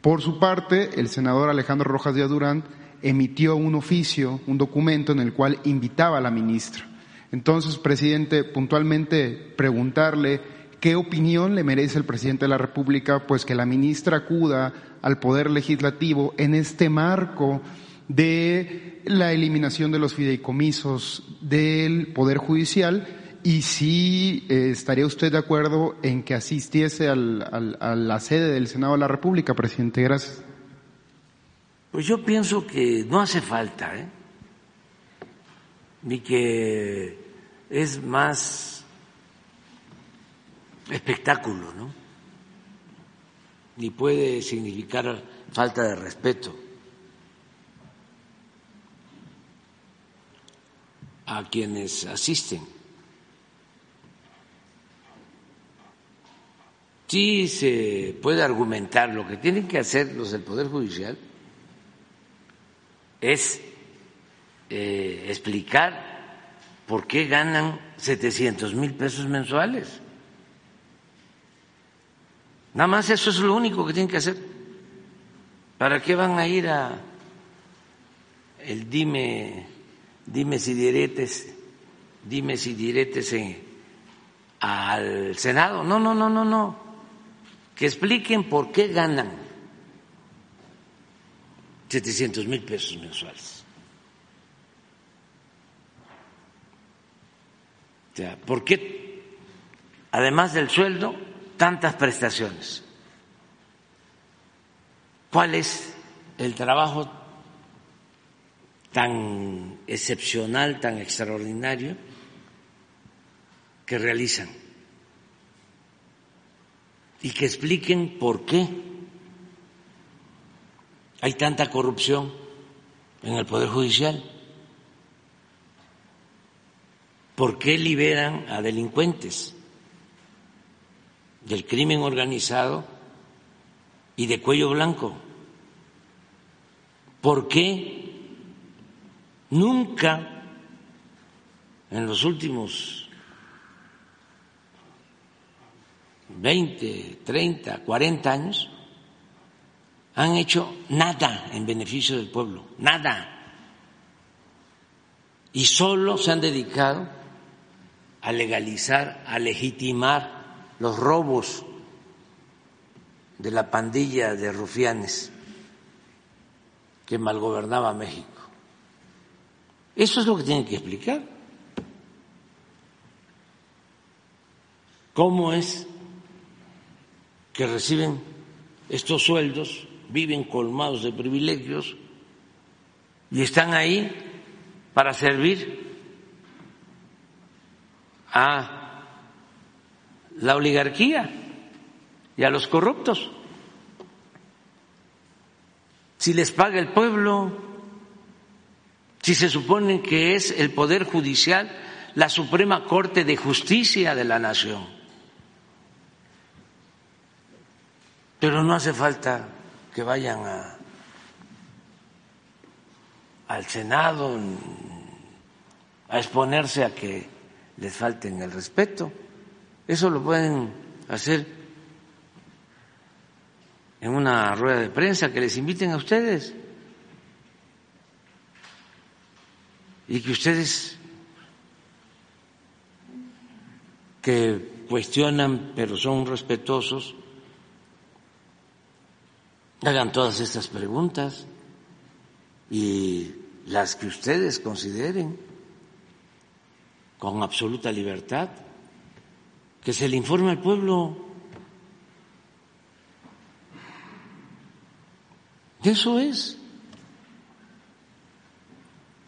Por su parte, el senador Alejandro Rojas de Durán emitió un oficio, un documento en el cual invitaba a la ministra. Entonces, presidente, puntualmente preguntarle qué opinión le merece el presidente de la República, pues que la ministra acuda al Poder Legislativo en este marco de la eliminación de los fideicomisos del Poder Judicial y si eh, estaría usted de acuerdo en que asistiese al, a la sede del Senado de la República, presidente. Gracias. Pues yo pienso que no hace falta, ¿eh? ni que es más espectáculo, ¿no? Ni puede significar falta de respeto a quienes asisten. Sí se puede argumentar, lo que tienen que hacer los del Poder Judicial es eh, explicar ¿por qué ganan 700 mil pesos mensuales? Nada más eso es lo único que tienen que hacer. ¿Para qué van a ir a el dime, dime si diretes, dime si diretes al Senado? No, no, no, no, no. Que expliquen por qué ganan 700 mil pesos mensuales. ¿Por qué, además del sueldo, tantas prestaciones? ¿Cuál es el trabajo tan excepcional, tan extraordinario que realizan? Y que expliquen por qué hay tanta corrupción en el Poder Judicial. ¿por qué liberan a delincuentes del crimen organizado y de cuello blanco? ¿Por qué nunca en los últimos 20, 30, 40 años han hecho nada en beneficio del pueblo, nada. Y solo se han dedicado a legalizar, a legitimar los robos de la pandilla de rufianes que malgobernaba México. Eso es lo que tienen que explicar. ¿Cómo es que reciben estos sueldos, viven colmados de privilegios y están ahí para servir a la oligarquía y a los corruptos? Si les paga el pueblo, si se supone que es el Poder Judicial la Suprema Corte de Justicia de la Nación. Pero no hace falta que vayan a, al Senado a exponerse a que les falten el respeto. Eso lo pueden hacer en una rueda de prensa, que les inviten a ustedes y que ustedes que cuestionan pero son respetuosos hagan todas estas preguntas y las que ustedes consideren con absoluta libertad, que se le informe al pueblo Eso es.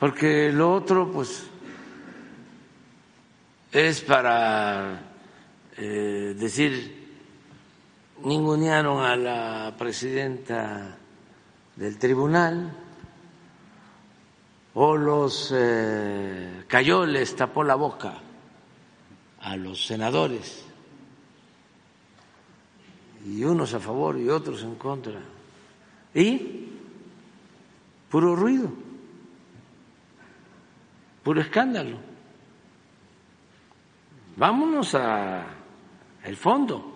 Porque lo otro, pues, es para eh, decir, ningunearon a la presidenta del tribunal o los eh, cayoles tapó la boca a los senadores. Y unos a favor y otros en contra. Y puro ruido, puro escándalo. Vámonos a el fondo.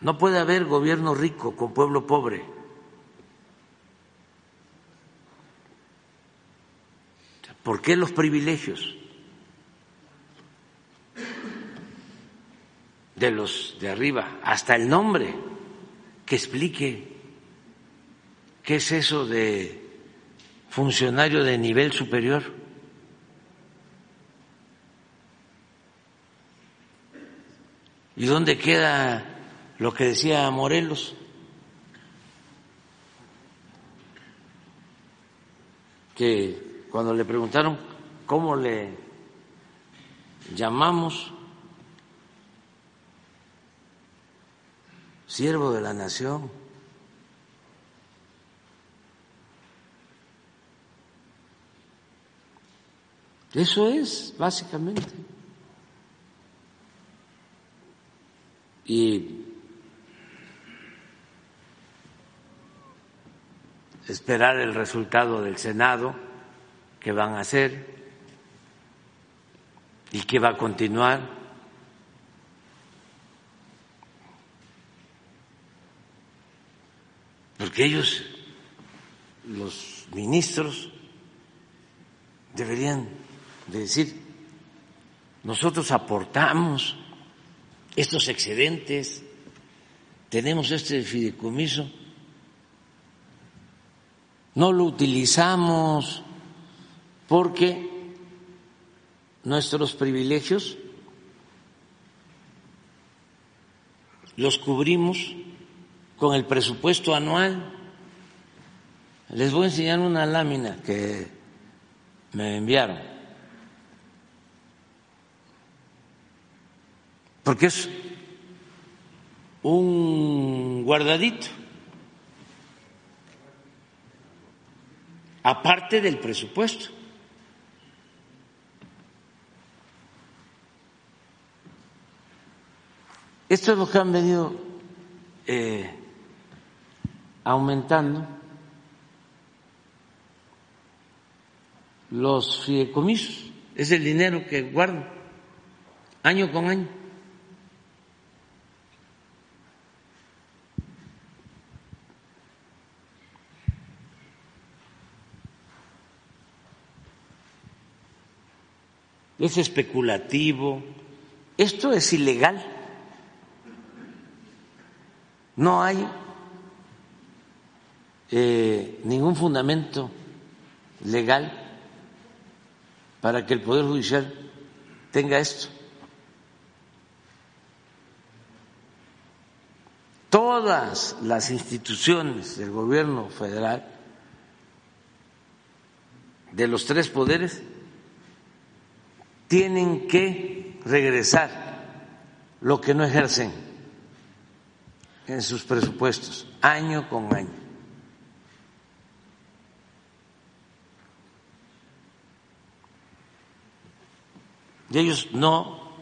No puede haber gobierno rico con pueblo pobre. ¿Por qué los privilegios de los de arriba? Hasta el nombre que explique qué es eso de funcionario de nivel superior. ¿Y dónde queda lo que decía Morelos? Que cuando le preguntaron cómo le llamamos siervo de la nación. Eso es, básicamente. Y esperar el resultado del Senado, que van a hacer y que va a continuar porque ellos, los ministros, deberían de decir, nosotros aportamos estos excedentes, tenemos este fideicomiso, no lo utilizamos porque nuestros privilegios los cubrimos con el presupuesto anual. Les voy a enseñar una lámina que me enviaron, porque es un guardadito, aparte del presupuesto. Esto es lo que han venido eh, aumentando los fideicomisos, es el dinero que guardan año con año. Es especulativo, esto es ilegal. No hay eh, ningún fundamento legal para que el Poder Judicial tenga esto. Todas las instituciones del gobierno federal, de los tres poderes, tienen que regresar lo que no ejercen en sus presupuestos, año con año. Y ellos no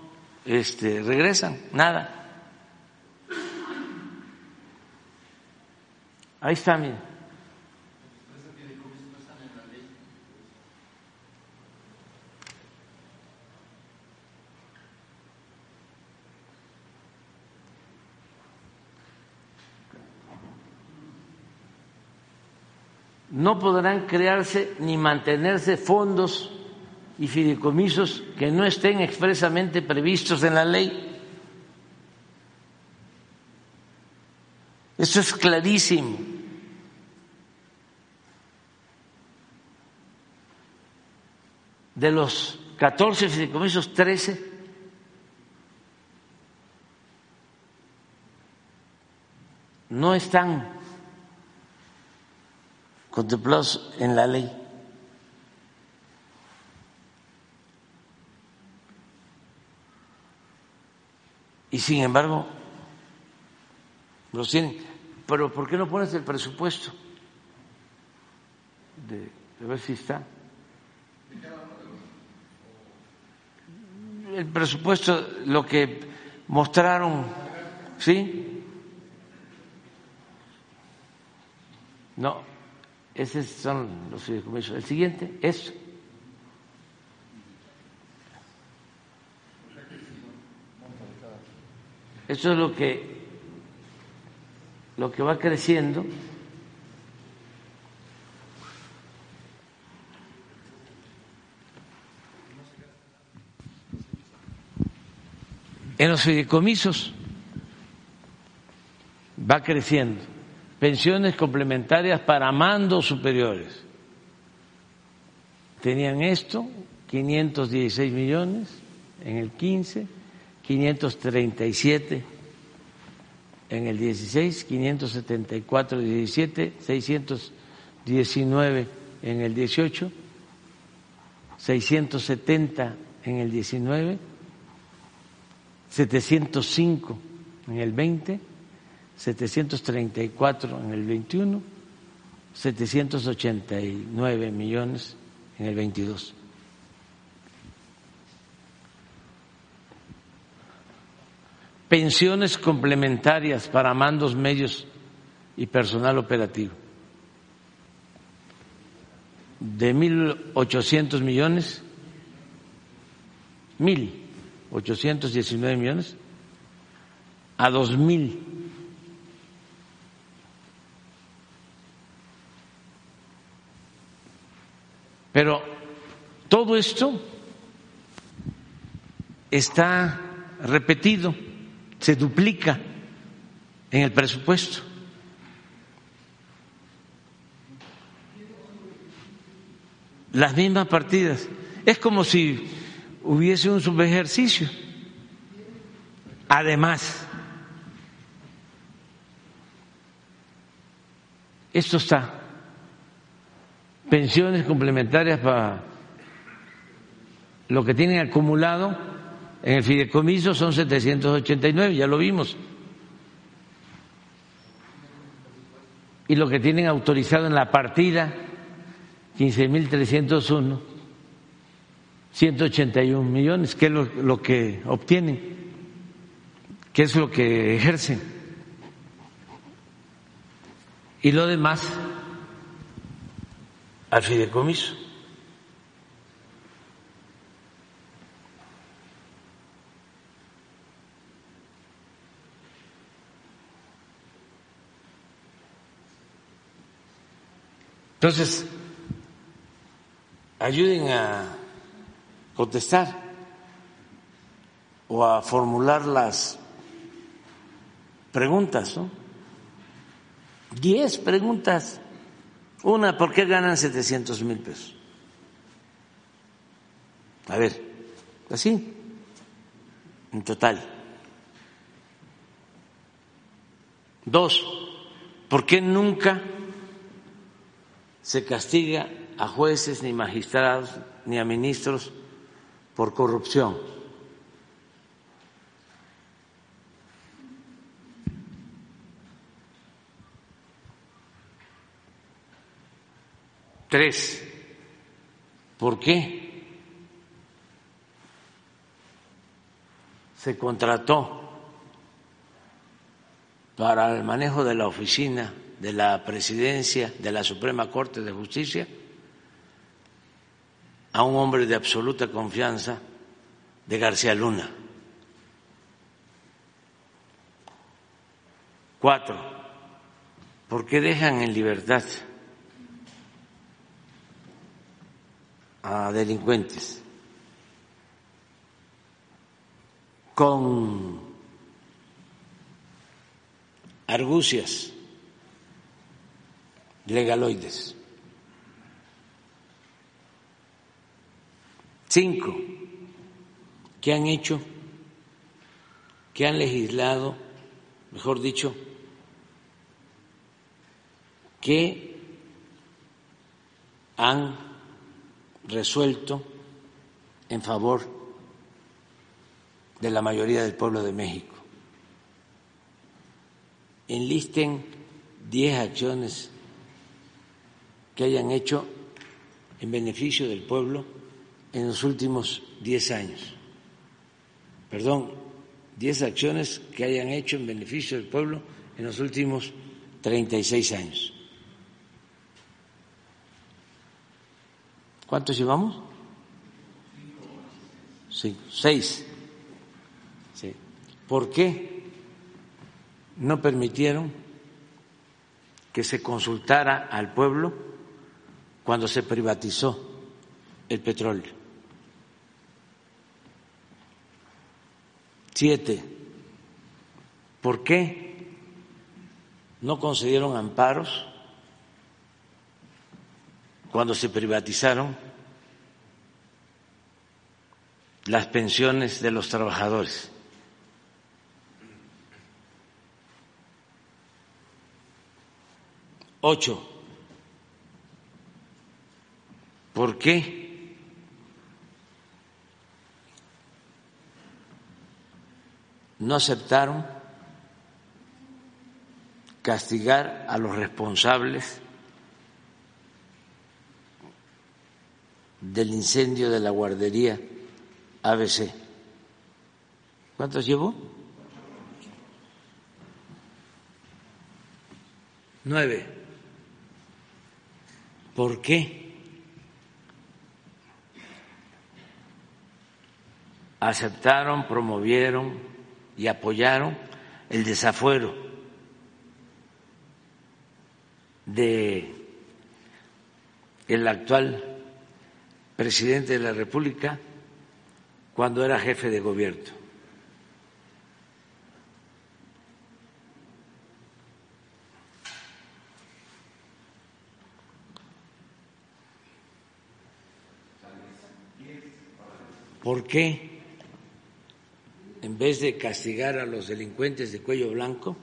este, regresan, nada. Ahí está, mira. No podrán crearse ni mantenerse fondos y fideicomisos que no estén expresamente previstos en la ley. Eso es clarísimo. De los 14 fideicomisos, 13 no están contemplados en la ley. y sin embargo los tienen. Pero ¿por qué no pones el presupuesto? De, ver si está. El presupuesto, lo que mostraron, ¿sí? No, esos son los fideicomisos. El siguiente es Eso es lo que, lo que va creciendo. En los fideicomisos va creciendo. Pensiones complementarias para mandos superiores. Tenían esto, 516 millones en el 15 537 en el 16, 574 en el 17, 619 en el 18, 670 en el 19, 705 en el 20, 734 en el 21, 789 millones en el 22. pensiones complementarias para mandos medios y personal operativo de 1.800 millones, 1.819 millones a 2.000. Pero todo esto está repetido se duplica en el presupuesto. Las mismas partidas. Es como si hubiese un subejercicio. Además, esto está. Pensiones complementarias para lo que tienen acumulado en el fideicomiso son 789, ya lo vimos. Y lo que tienen autorizado en la partida, 15.301, 181 millones, que es lo, lo que obtienen, que es lo que ejercen. Y lo demás al fideicomiso. Entonces, ayuden a contestar o a formular las preguntas, ¿no? Diez preguntas. Una, ¿por qué ganan 700 mil pesos? A ver, así, en total. Dos, ¿por qué nunca se castiga a jueces, ni magistrados, ni a ministros por corrupción. Tres, ¿por qué se contrató para el manejo de la oficina de la presidencia de la Suprema Corte de Justicia a un hombre de absoluta confianza de García Luna. Cuatro, ¿por qué dejan en libertad a delincuentes con argucias? legaloides. Cinco, que han hecho, que han legislado, mejor dicho, que han resuelto en favor de la mayoría del pueblo de México. Enlisten diez acciones que hayan hecho en beneficio del pueblo en los últimos diez años. Perdón, diez acciones que hayan hecho en beneficio del pueblo en los últimos treinta y seis años. ¿Cuántos llevamos? Sí, seis. Sí. ¿Por qué no permitieron que se consultara al pueblo cuando se privatizó el petróleo. Siete, ¿por qué no concedieron amparos cuando se privatizaron las pensiones de los trabajadores? Ocho, ¿Por qué? No aceptaron castigar a los responsables del incendio de la guardería ABC. ¿Cuántos llevó? Nueve. ¿Por qué? aceptaron, promovieron y apoyaron el desafuero de el actual presidente de la República cuando era jefe de gobierno. ¿Por qué en vez de castigar a los delincuentes de cuello blanco,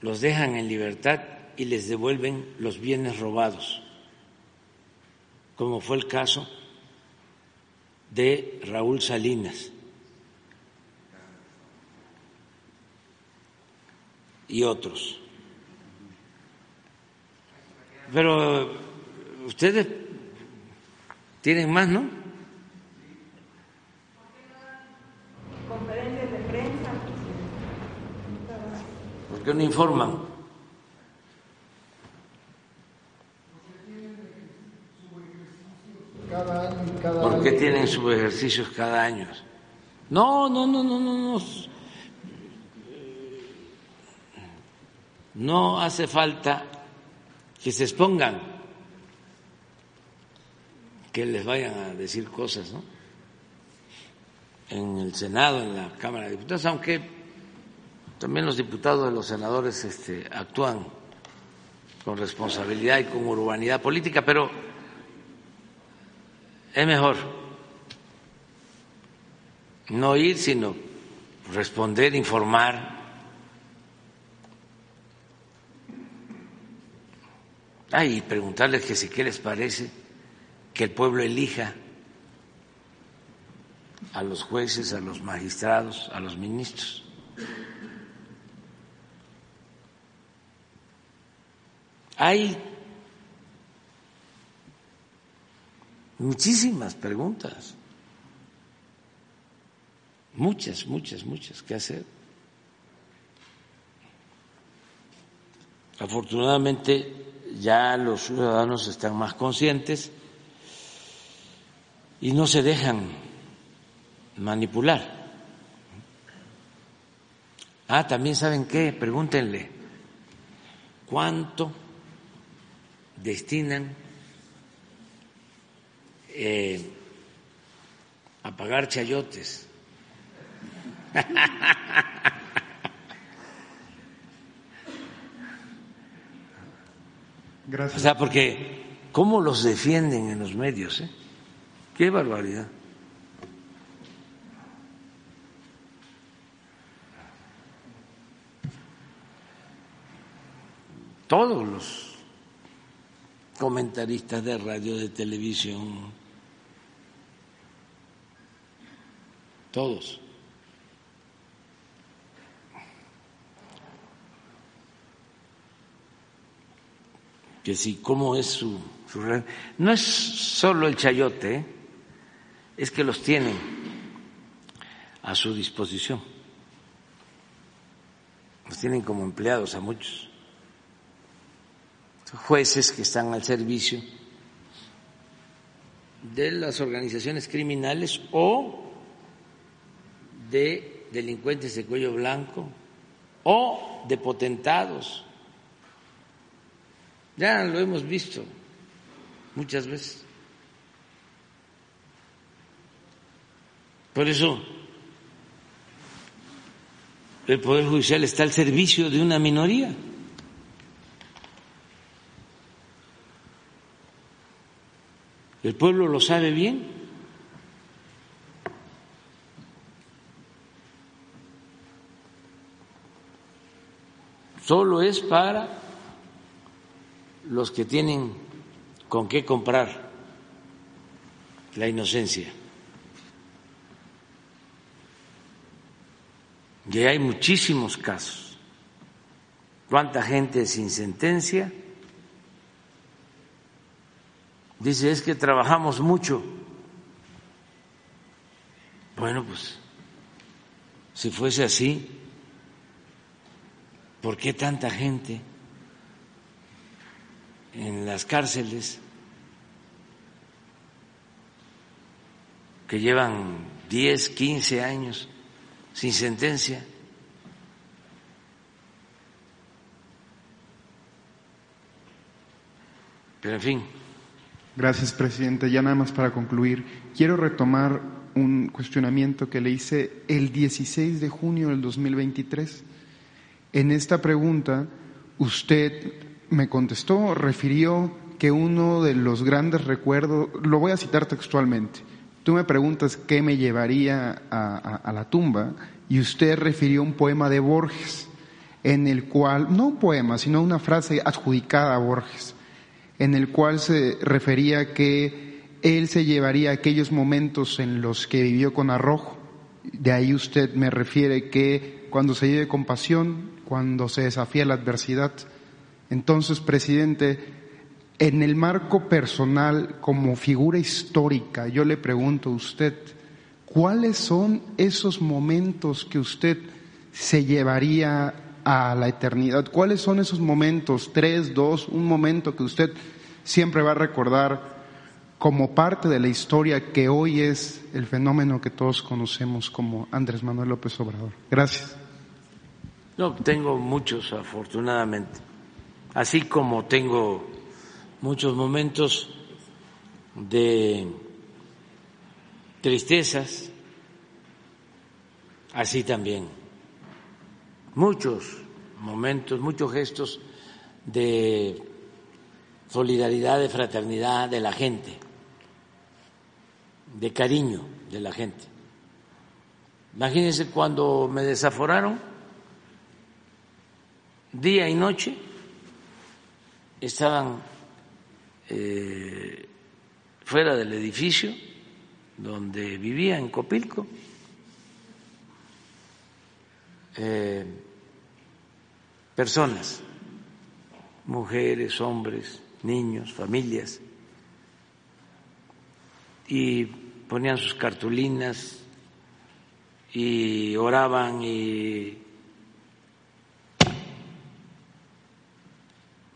los dejan en libertad y les devuelven los bienes robados, como fue el caso de Raúl Salinas y otros. Pero ustedes tienen más, ¿no? Conferencias de prensa. ¿Por qué no informan? ¿Por qué tienen sus ejercicios cada año? No, no, no, no, no, no. No hace falta que se expongan, que les vayan a decir cosas, ¿no? En el Senado, en la Cámara de Diputados, aunque también los diputados y los senadores este, actúan con responsabilidad y con urbanidad política, pero es mejor no ir, sino responder, informar. Ah, y preguntarles que si qué les parece que el pueblo elija a los jueces, a los magistrados, a los ministros. Hay muchísimas preguntas, muchas, muchas, muchas que hacer. Afortunadamente ya los ciudadanos están más conscientes y no se dejan manipular. Ah, también saben qué, pregúntenle, ¿cuánto destinan eh, a pagar chayotes? Gracias. O sea, porque ¿cómo los defienden en los medios? Eh? Qué barbaridad. Todos los comentaristas de radio, de televisión, todos. que si cómo es su, su no es solo el chayote, es que los tienen a su disposición. Los tienen como empleados a muchos. Jueces que están al servicio de las organizaciones criminales o de delincuentes de cuello blanco o de potentados ya lo hemos visto muchas veces. Por eso el Poder Judicial está al servicio de una minoría. El pueblo lo sabe bien. Solo es para los que tienen con qué comprar la inocencia. Y hay muchísimos casos. ¿Cuánta gente sin sentencia? Dice, es que trabajamos mucho. Bueno, pues, si fuese así, ¿por qué tanta gente? en las cárceles que llevan 10, 15 años sin sentencia. Pero en fin. Gracias, presidente. Ya nada más para concluir, quiero retomar un cuestionamiento que le hice el 16 de junio del 2023. En esta pregunta, usted me contestó, refirió que uno de los grandes recuerdos, lo voy a citar textualmente, tú me preguntas qué me llevaría a, la tumba y usted refirió un poema de Borges, en el cual, no un poema, sino una frase adjudicada a Borges, en el cual se refería que él se llevaría aquellos momentos en los que vivió con arrojo. De ahí usted me refiere que cuando se lleve con pasión, cuando se desafía la adversidad, entonces, presidente, en el marco personal, como figura histórica, yo le pregunto a usted, ¿cuáles son esos momentos que usted se llevaría a la eternidad. ¿Cuáles son esos momentos? Tres, dos, un momento que usted siempre va a recordar como parte de la historia que hoy es el fenómeno que todos conocemos como Andrés Manuel López Obrador. Gracias. No, tengo muchos, afortunadamente. Así como tengo muchos momentos de tristezas, así también. Muchos momentos, muchos gestos de solidaridad, de fraternidad de la gente de cariño de la gente. Imagínense cuando me desaforaron, día y noche estaban eh, fuera del edificio donde vivía en Copilco. Eh, personas, mujeres, hombres, niños, familias, y ponían sus cartulinas y oraban y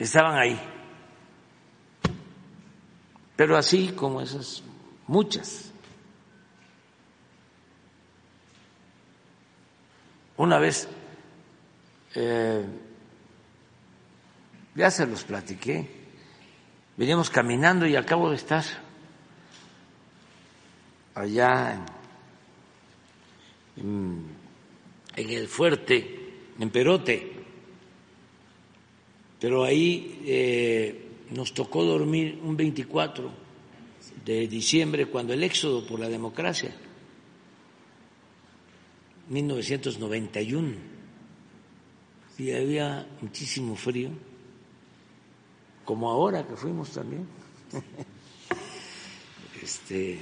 estaban ahí. Pero así como esas, muchas. Una vez, eh, ya se los platiqué, veníamos caminando y acabo de estar allá en, el fuerte, en Perote, pero ahí eh, nos tocó dormir un 24 de diciembre cuando el éxodo por la democracia, 1991, y había muchísimo frío, como ahora que fuimos también. este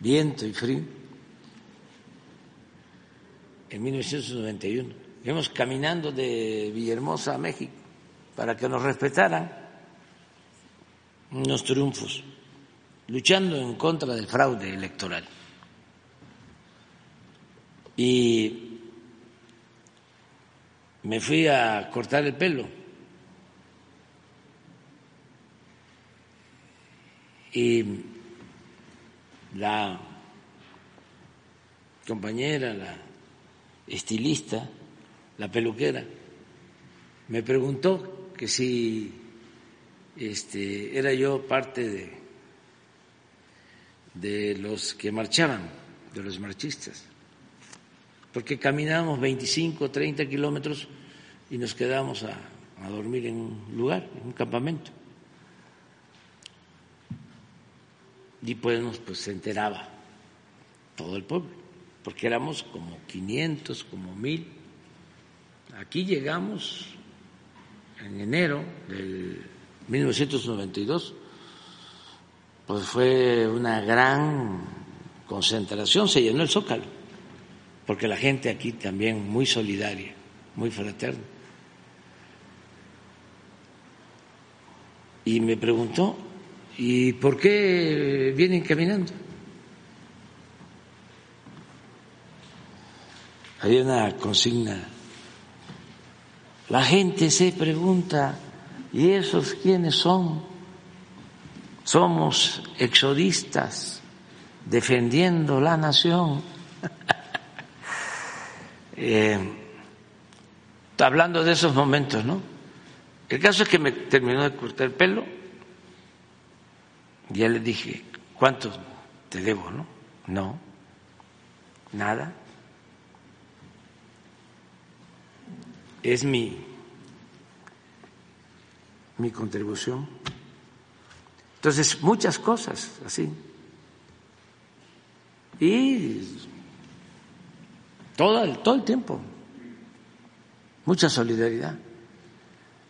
viento y frío, en 1991. Íbamos caminando de Villahermosa a México para que nos respetaran unos triunfos, luchando en contra del fraude electoral. Y me fui a cortar el pelo. Y la compañera, la estilista, la peluquera, me preguntó que si este, era yo parte de, de los que marchaban, de los marchistas, porque caminábamos 25, 30 kilómetros y nos quedábamos a, dormir en un lugar, en un campamento. y pues, pues se enteraba todo el pueblo, porque éramos como 500, como mil. Aquí llegamos en enero del 1992, pues fue una gran concentración, se llenó el zócalo, porque la gente aquí también muy solidaria, muy fraterna. Y me preguntó, ¿Y por qué vienen caminando? Hay una consigna. La gente se pregunta, ¿y esos quiénes son? Somos exodistas defendiendo la nación. Eh, hablando de esos momentos, ¿no? El caso es que me terminó de cortar el pelo ya le dije, ¿cuánto te debo? No, no, nada. Es mi, mi contribución. Entonces, muchas cosas así. Y todo el, todo el tiempo, mucha solidaridad.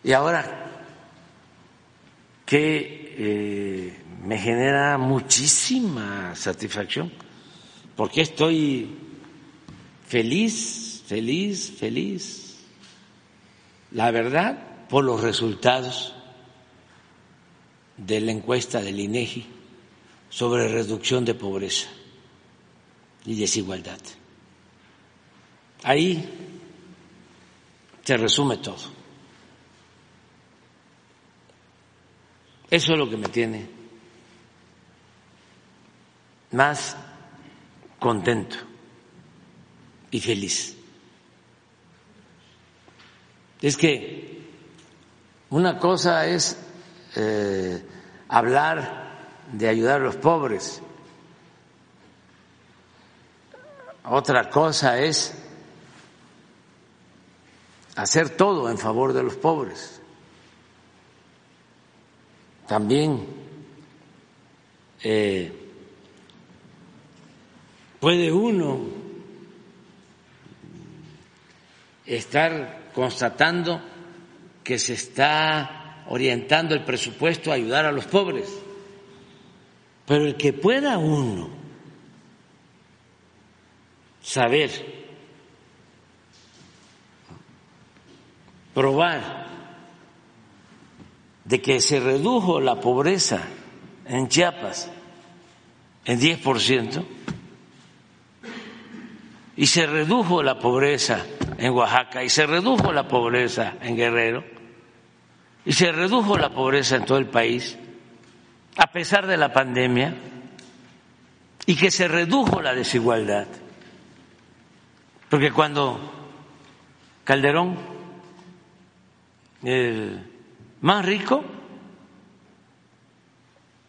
Y ahora que eh, me genera muchísima satisfacción, porque estoy feliz, feliz, feliz. La verdad, por los resultados de la encuesta del INEGI sobre reducción de pobreza y desigualdad. Ahí se resume todo. Eso es lo que me tiene más contento y feliz. Es que una cosa es eh, hablar de ayudar a los pobres, otra cosa es hacer todo en favor de los pobres. También eh, puede uno estar constatando que se está orientando el presupuesto a ayudar a los pobres, pero el que pueda uno saber, probar de que se redujo la pobreza en Chiapas en 10% y se redujo la pobreza en Oaxaca y se redujo la pobreza en Guerrero y se redujo la pobreza en todo el país a pesar de la pandemia y que se redujo la desigualdad. Porque cuando Calderón, el más rico,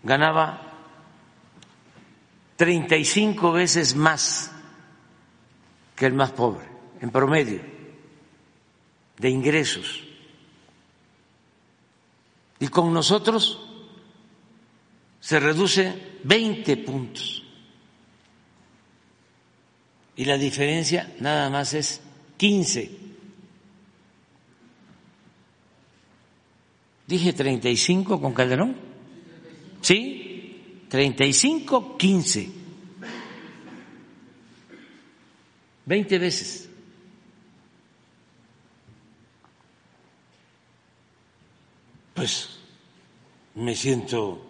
ganaba 35 veces más que el más pobre, en promedio, de ingresos. Y con nosotros se reduce 20 puntos y la diferencia nada más es 15. Dije 35 con Calderón. ¿Sí? 35, 15. 20 veces. Pues me siento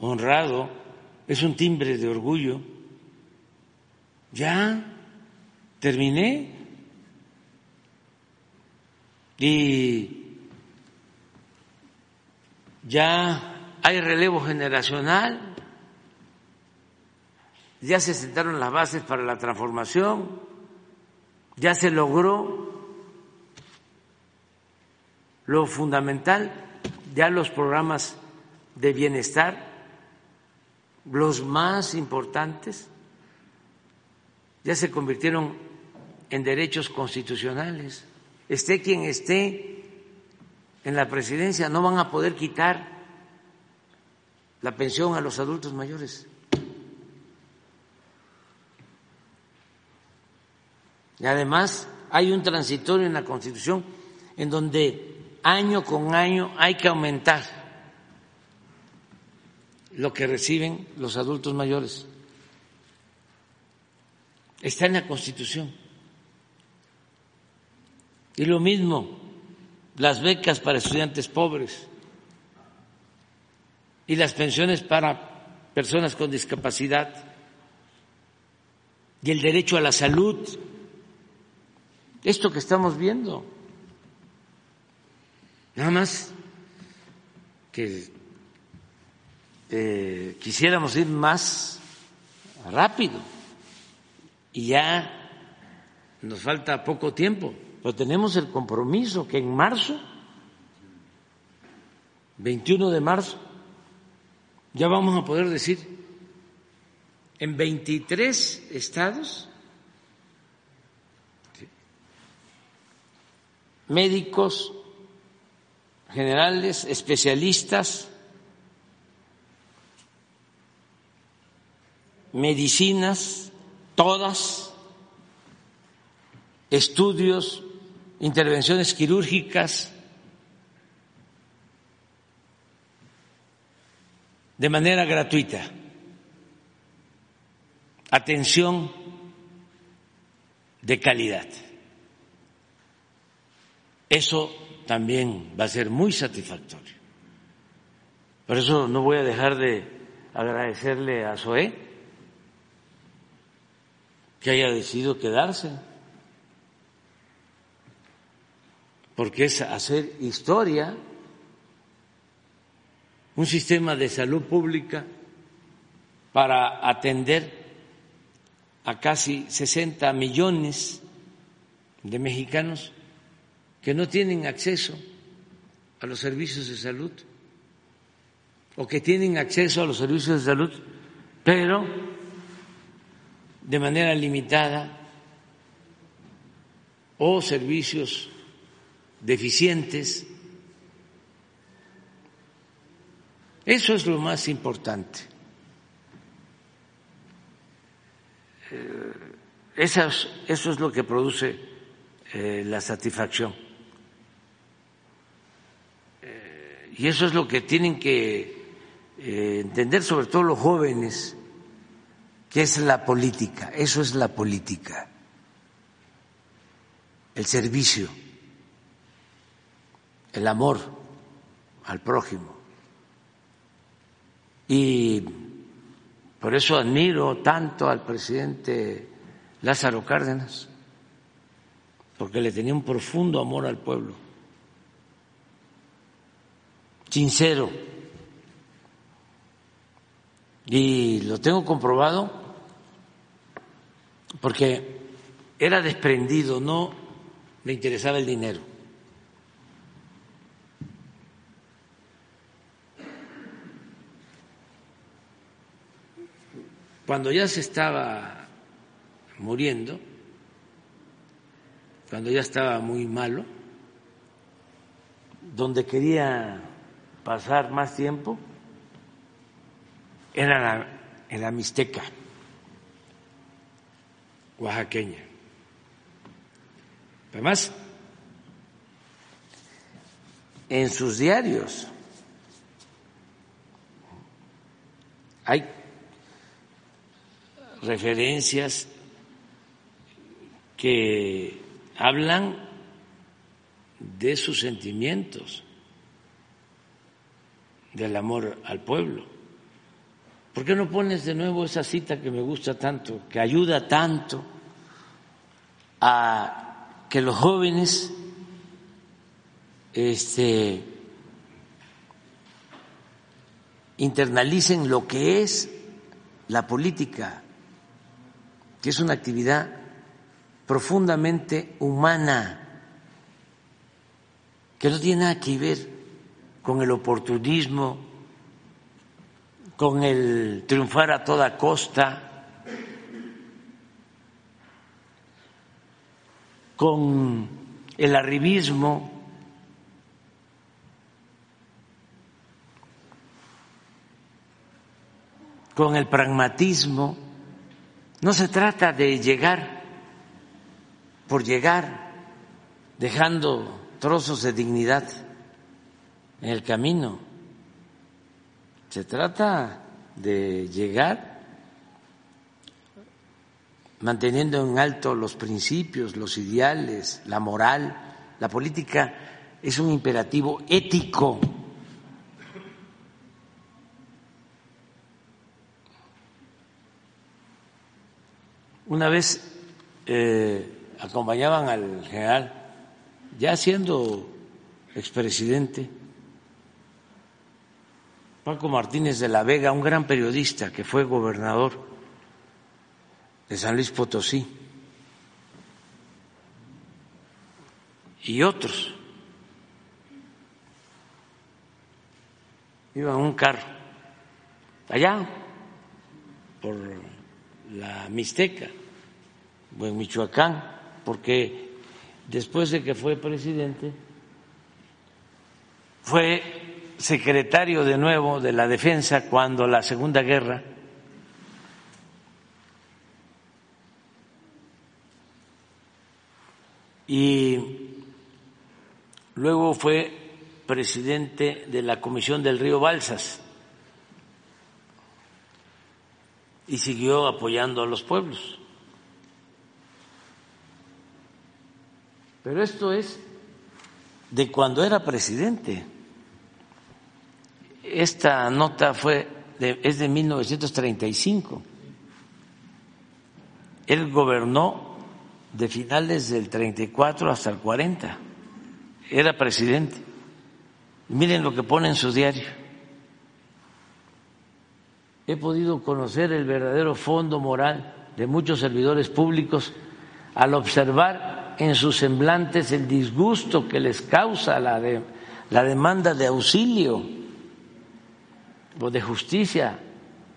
honrado, es un timbre de orgullo. Ya terminé. Y ya hay relevo generacional, ya se sentaron las bases para la transformación, ya se logró lo fundamental, ya los programas de bienestar, los más importantes, ya se convirtieron en derechos constitucionales. Esté quien esté en la presidencia, no van a poder quitar la pensión a los adultos mayores. Y además hay un transitorio en la Constitución en donde año con año hay que aumentar lo que reciben los adultos mayores. Está en la Constitución. Y lo mismo, las becas para estudiantes pobres y las pensiones para personas con discapacidad y el derecho a la salud. Esto que estamos viendo. Nada más que eh, quisiéramos ir más rápido. Y ya nos falta poco tiempo, pero tenemos el compromiso que en marzo, 21 de marzo, ya vamos a poder decir en 23 estados médicos generales, especialistas, medicinas, todas, estudios, intervenciones quirúrgicas, de manera gratuita, atención de calidad. Eso también va a ser muy satisfactorio. Por eso no voy a dejar de agradecerle a Zoé que haya decidido quedarse. porque es hacer historia, un sistema de salud pública para atender a casi 60 millones de mexicanos que no tienen acceso a los servicios de salud o que tienen acceso a los servicios de salud, pero de manera limitada o servicios deficientes. Eso es lo más importante. Eh, eso es, lo que produce eh, la satisfacción. Eh, y eso es lo que tienen que entender, sobre todo los jóvenes, que es la política. Eso es la política. El servicio el amor al prójimo. Y por eso admiro tanto al presidente Lázaro Cárdenas, porque le tenía un profundo amor al pueblo, sincero. Y lo tengo comprobado porque era desprendido, no le interesaba el dinero. Cuando ya se estaba muriendo, cuando ya estaba muy malo, donde quería pasar más tiempo era en la Mixteca, oaxaqueña. Además, en sus diarios hay referencias que hablan de sus sentimientos, del amor al pueblo. ¿Por qué no pones de nuevo esa cita que me gusta tanto, que ayuda tanto a que los jóvenes este, internalicen lo que es la política? que es una actividad profundamente humana, que no tiene nada que ver con el oportunismo, con el triunfar a toda costa, con el arribismo. con el pragmatismo no se trata de llegar por llegar, dejando trozos de dignidad en el camino. Se trata de llegar manteniendo en alto los principios, los ideales, la moral. La política es un imperativo ético Una vez eh, acompañaban al general, ya siendo expresidente, Paco Martínez de la Vega, un gran periodista que fue gobernador de San Luis Potosí, y otros. Iban un carro allá por la Mixteca en Michoacán, porque después de que fue presidente, fue secretario de nuevo de la defensa cuando la Segunda Guerra y luego fue presidente de la Comisión del Río Balsas y siguió apoyando a los pueblos. Pero esto es de cuando era presidente. Esta nota fue de, es de 1935. Él gobernó de finales del 34 hasta el 40 era presidente. Miren lo que pone en su diario. He podido conocer el verdadero fondo moral de muchos servidores públicos al observar en sus semblantes el disgusto que les causa la, la demanda de auxilio de justicia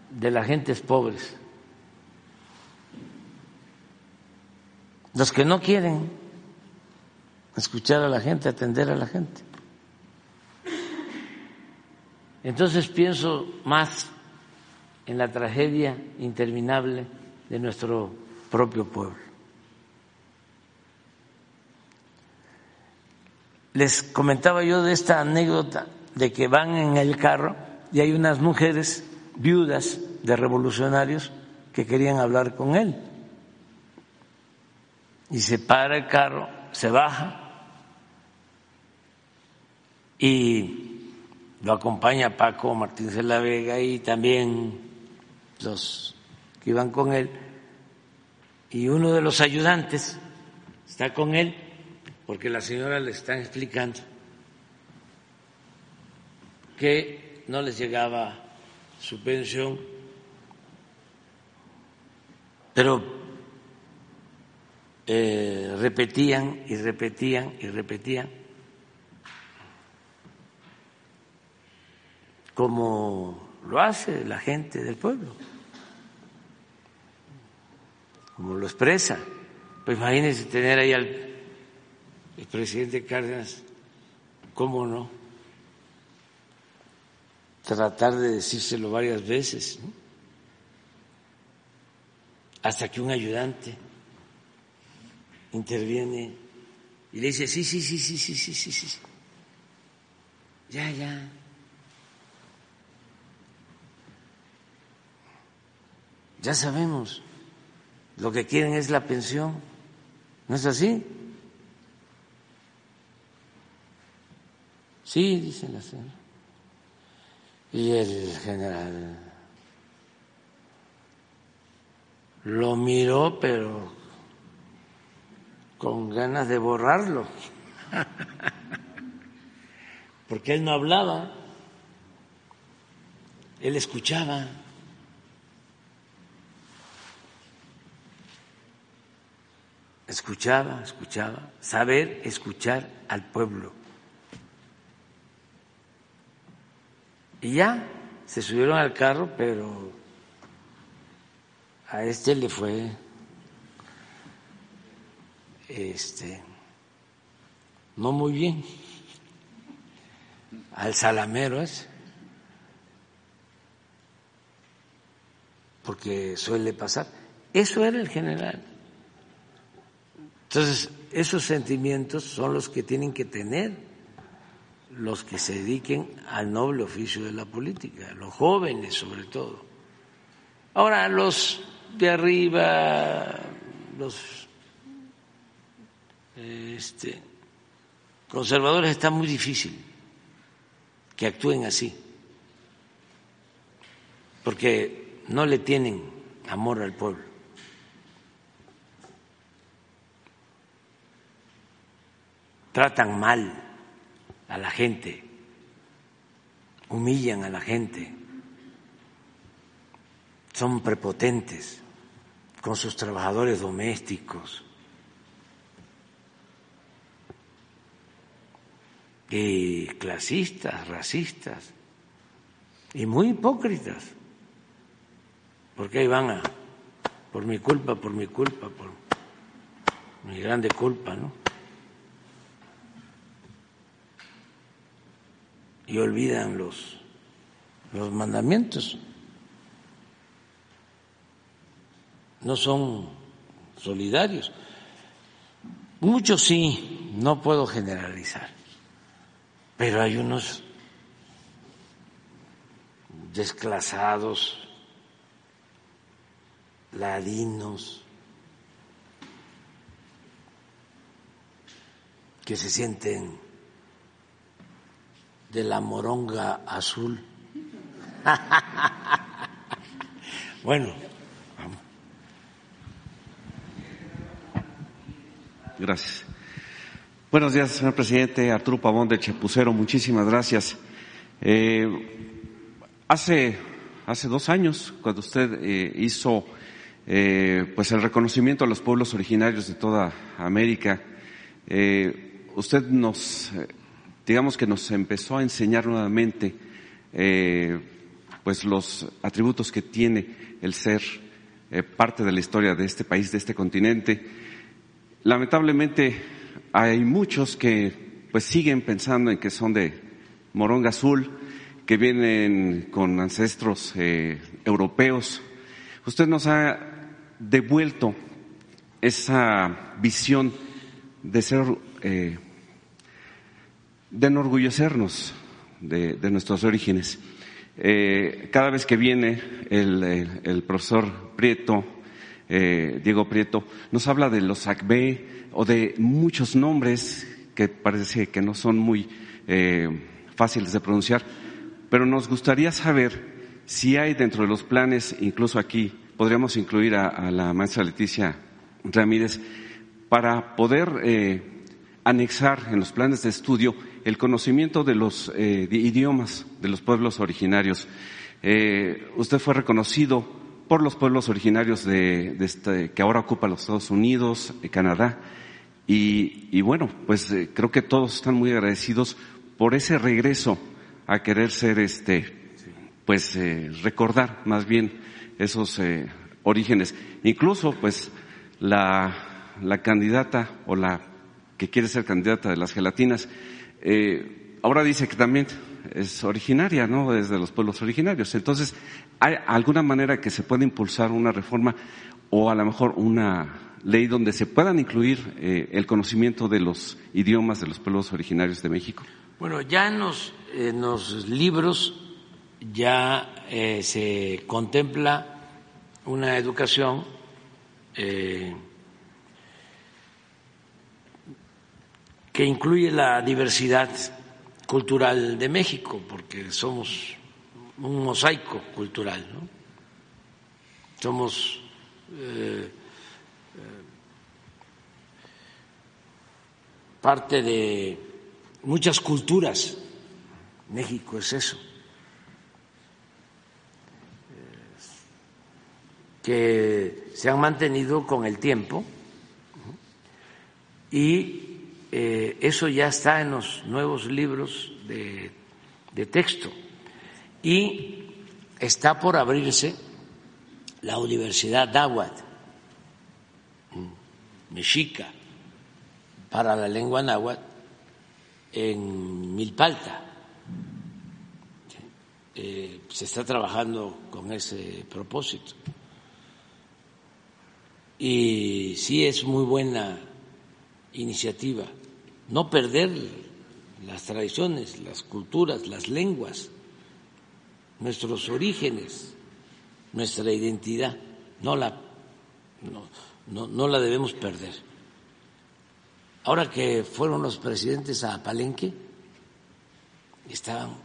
de las gentes pobres. Los que no quieren escuchar a la gente, atender a la gente. Entonces pienso más en la tragedia interminable de nuestro propio pueblo. Les comentaba yo de esta anécdota de que van en el carro y hay unas mujeres viudas de revolucionarios que querían hablar con él. Y se para el carro, se baja y lo acompaña Paco Martínez de la Vega y también los que iban con él. Y uno de los ayudantes está con él porque la señora le está explicando que no les llegaba su pensión, pero eh, repetían y repetían y repetían como lo hace la gente del pueblo, como lo expresa. Pues imagínense tener ahí al presidente Cárdenas, ¿cómo no? Tratar de decírselo varias veces, hasta que un ayudante interviene y le dice, sí, sí, sí, sí, sí, sí, sí, sí. Ya, ya. Ya sabemos, lo que quieren es la pensión. ¿No es así? Sí, dice la señora. Y el general lo miró, pero con ganas de borrarlo, porque él no hablaba, él escuchaba. Escuchaba, escuchaba, saber escuchar al pueblo. Y ya se subieron al carro, pero a este le fue este no muy bien. Al salamero ese. Porque suele pasar. Eso era el general. Entonces esos sentimientos son los que tienen que tener los que se dediquen al noble oficio de la política los jóvenes sobre todo ahora los de arriba los este, conservadores está muy difícil que actúen así, porque no le tienen amor al pueblo. Tratan mal a la gente, humillan a la gente, son prepotentes con sus trabajadores domésticos. Y clasistas, racistas. Y muy hipócritas, porque ahí van a, por mi culpa, por mi culpa, por mi grande culpa, ¿no? Y olvidan los, los mandamientos. No son solidarios. Muchos sí, no puedo generalizar pero hay unos desclasados, ladinos, que se sienten de la moronga azul. bueno, Gracias. Buenos días, señor presidente. Arturo Pavón de Chapucero, muchísimas gracias. Eh, hace, hace dos años, cuando usted eh, hizo eh, pues el reconocimiento a los pueblos originarios de toda América, usted nos, digamos que nos empezó a enseñar nuevamente pues los atributos que tiene el ser parte de la historia de este país, de este continente. Lamentablemente hay muchos que pues siguen pensando en que son de moronga azul, que vienen con ancestros eh, europeos. Usted nos ha devuelto esa visión de ser, eh, de enorgullecernos de, nuestros orígenes. Eh, cada vez que viene el, profesor Prieto, Diego Prieto, nos habla de los ACB, o de muchos nombres que parece que no son muy eh, fáciles de pronunciar, pero nos gustaría saber si hay dentro de los planes, incluso aquí, podríamos incluir a, la maestra Leticia Ramírez, para poder eh, anexar en los planes de estudio el conocimiento de los eh, idiomas de los pueblos originarios. usted fue reconocido por los pueblos originarios de, este, que ahora ocupa los Estados Unidos, Canadá, y, bueno, pues eh, creo que todos están muy agradecidos por ese regreso a querer ser este, pues eh, recordar más bien esos eh, orígenes. Incluso pues la, la, candidata o la que quiere ser candidata de las gelatinas, ahora dice que también es originaria, ¿no? Desde los pueblos originarios. Entonces, ¿hay alguna manera que se pueda impulsar una reforma o a lo mejor una ley donde se puedan incluir eh, el conocimiento de los idiomas de los pueblos originarios de México? Bueno, ya en los, libros ya eh, se contempla una educación eh, que incluye la diversidad cultural de México, porque somos un mosaico cultural, ¿no? Somos parte de muchas culturas. México es eso. que se han mantenido con el tiempo y eh, eso ya está en los nuevos libros de, texto y está por abrirse la Universidad Náhuatl, Mexica, para la lengua náhuatl en Milpalta. Eh, se está trabajando con ese propósito. Y sí es muy buena iniciativa no perder las tradiciones, las culturas, las lenguas, nuestros orígenes, nuestra identidad, no la, no, no la debemos perder. Ahora que fueron los presidentes a Palenque, estaban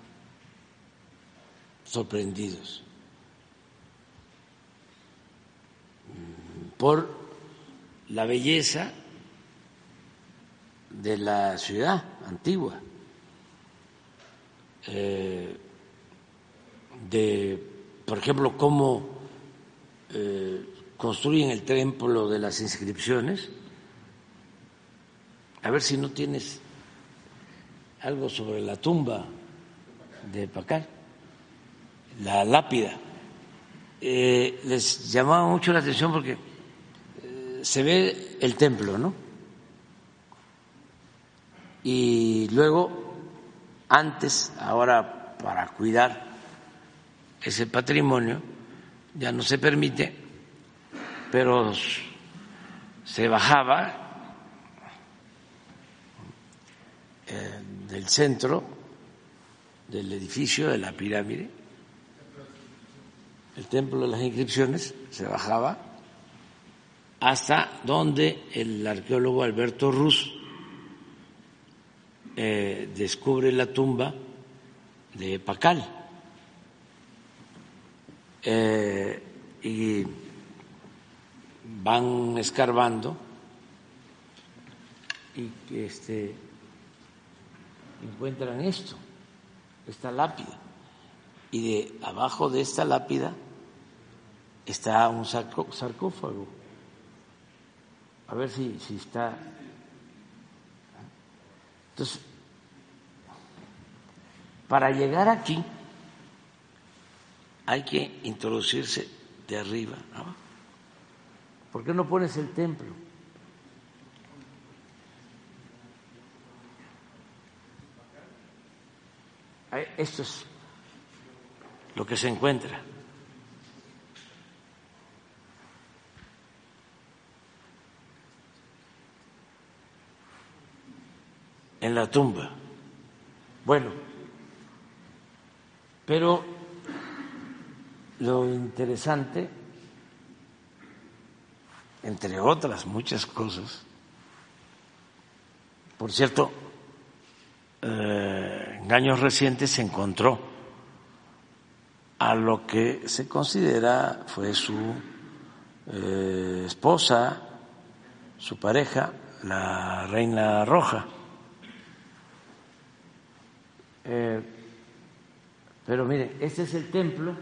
sorprendidos por la belleza de la ciudad antigua, eh, de, por ejemplo, cómo eh, construyen el templo de las inscripciones a ver si no tienes algo sobre la tumba de Pacal, la lápida. Eh, les llamaba mucho la atención porque se ve el templo, ¿no? Y luego, antes, ahora para cuidar ese patrimonio, ya no se permite, pero se bajaba Eh, del centro del edificio de la pirámide, el templo de las inscripciones, se bajaba hasta donde el arqueólogo Alberto Ruz eh, descubre la tumba de Pacal. Eh, y van escarbando y este, encuentran esto, esta lápida. Y de abajo de esta lápida está un sarcófago. A ver si, si está. Entonces, para llegar aquí hay que introducirse de arriba. ¿Por qué no pones el templo? Esto es lo que se encuentra. en la tumba. Bueno, pero lo interesante, entre otras muchas cosas, por cierto, eh, en años recientes se encontró a lo que se considera fue su eh, esposa, su pareja, la reina roja. Eh, pero mire, este es el templo.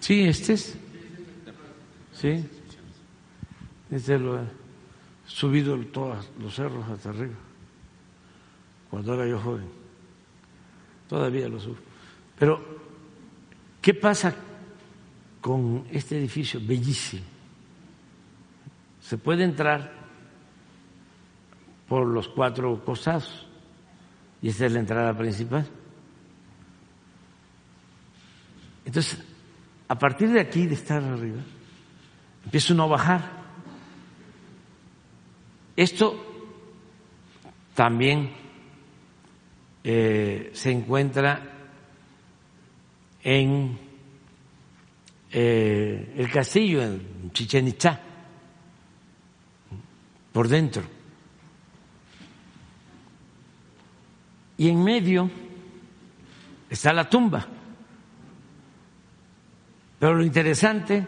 Sí, este es. Sí. Este lo he subido todos los cerros hasta arriba. Cuando era yo joven. Todavía lo subo. Pero, ¿qué pasa con este edificio bellísimo. Se puede entrar por los cuatro costados y esta es la entrada principal. Entonces, a partir de aquí, de estar arriba, empieza uno a bajar. Esto también eh, se encuentra en eh, el castillo en Chichen Itza, por dentro. Y en medio está la tumba. Pero lo interesante,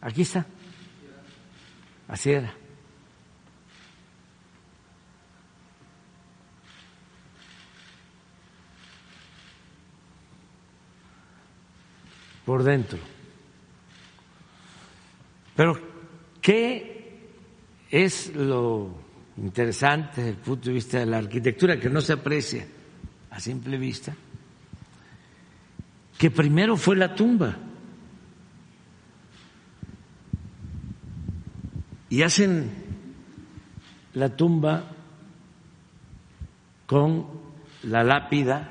aquí está, así era. Por dentro. Pero, ¿qué es lo interesante desde el punto de vista de la arquitectura que no se aprecia a simple vista? Que primero fue la tumba. Y hacen la tumba con la lápida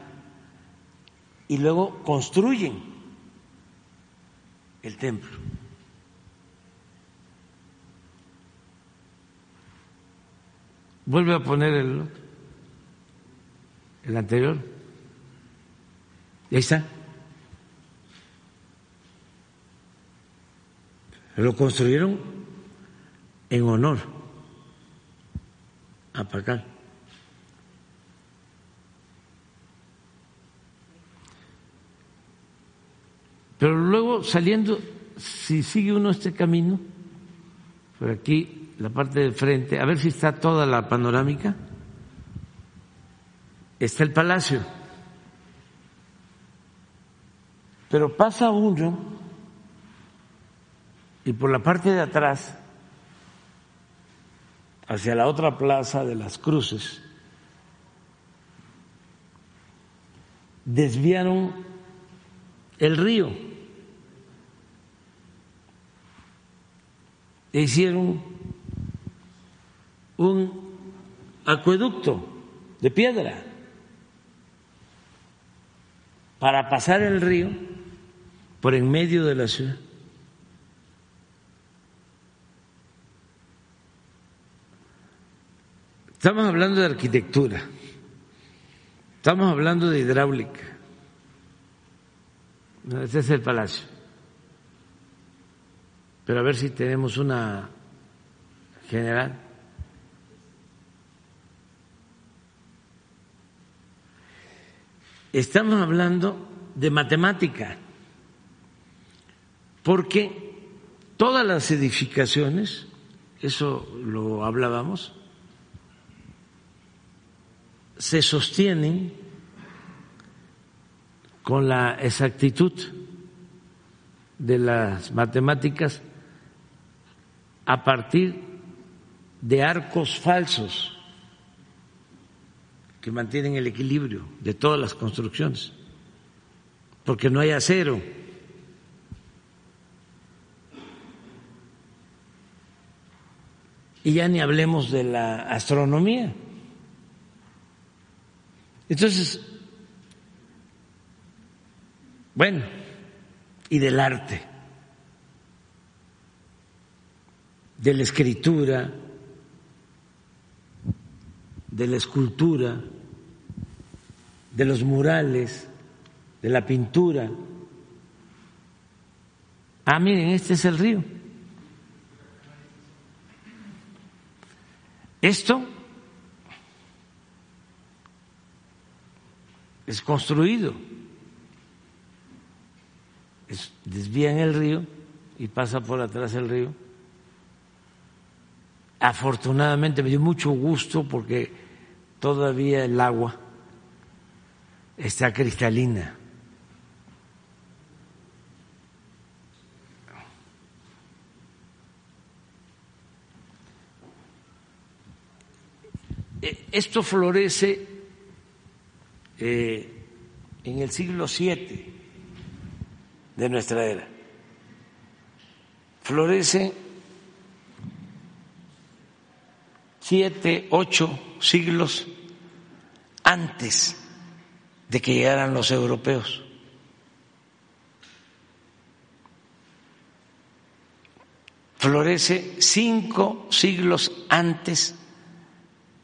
y luego construyen el templo. Vuelve a poner el el anterior. Ahí está. Lo construyeron en honor a Pacal. Pero luego saliendo, si sigue uno este camino, por aquí, la parte de frente, a ver si está toda la panorámica, está el palacio. Pero pasa uno y por la parte de atrás, hacia la otra plaza de las cruces, desviaron el río. E hicieron un acueducto de piedra para pasar el río por en medio de la ciudad. Estamos hablando de arquitectura, estamos hablando de hidráulica. Ese es el palacio pero a ver si tenemos una general. estamos hablando de matemática, porque todas las edificaciones, eso lo hablábamos, se sostienen con la exactitud de las matemáticas a partir de arcos falsos que mantienen el equilibrio de todas las construcciones, porque no hay acero. Y ya ni hablemos de la astronomía. Entonces, bueno, y del arte, de la escritura, de la escultura, de los murales, de la pintura. Ah, miren, este es el río. Esto es construido. desvían el río y pasa por atrás el río. Afortunadamente me dio mucho gusto porque todavía el agua está cristalina. E, esto florece eh, en el siglo VII de nuestra era. Florece siete, ocho siglos antes de que llegaran los europeos. Florece cinco siglos antes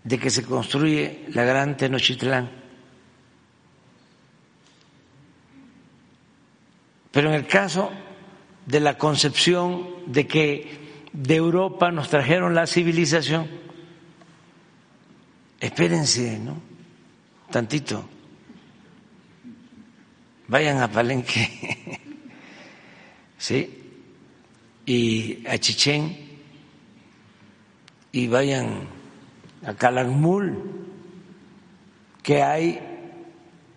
de que se construye la gran Tenochtitlán. Pero en el caso de la concepción de que de Europa nos trajeron la civilización, espérense, ¿no? Tantito. Vayan a Palenque, ¿sí? Y a Chichén, y vayan a Calakmul, que hay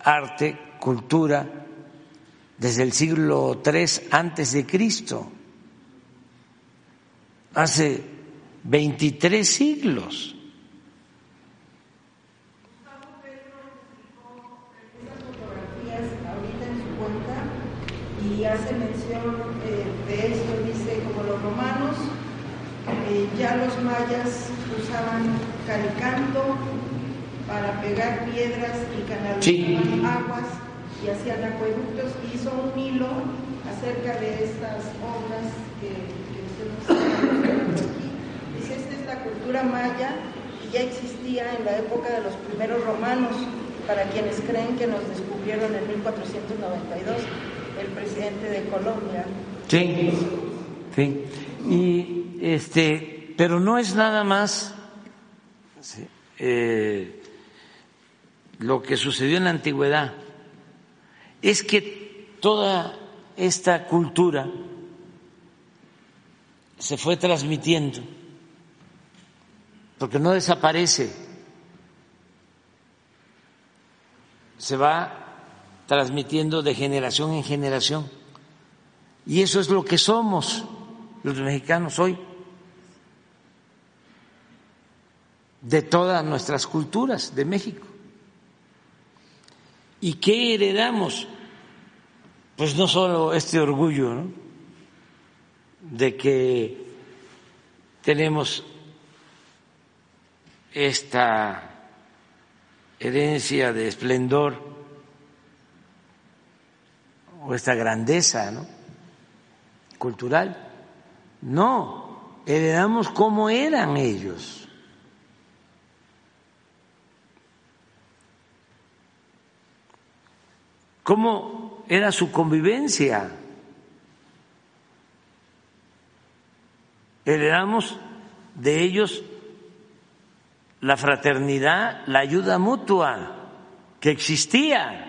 arte, cultura, desde el siglo III antes de Cristo, hace 23 siglos. Y hace mención eh, de esto, dice, como los romanos, eh, ya los mayas usaban calicanto para pegar piedras y canalizar aguas y hacían acueductos, hizo un hilo acerca de estas obras que, que usted aquí. Dice, esta es la cultura maya y ya existía en la época de los primeros romanos, para quienes creen que nos descubrieron en 1492, el presidente de Colombia. Sí, sí. Y este, pero no es nada más eh, lo que sucedió en la antigüedad es que toda esta cultura se fue transmitiendo, porque no desaparece, se va transmitiendo de generación en generación. Y eso es lo que somos los mexicanos hoy, de todas nuestras culturas de México. ¿Y qué heredamos? Pues no solo este orgullo de que tenemos esta herencia de esplendor o esta grandeza ¿no? cultural. No, heredamos cómo eran ellos. cómo era su convivencia. Heredamos de ellos la fraternidad, la ayuda mutua que existía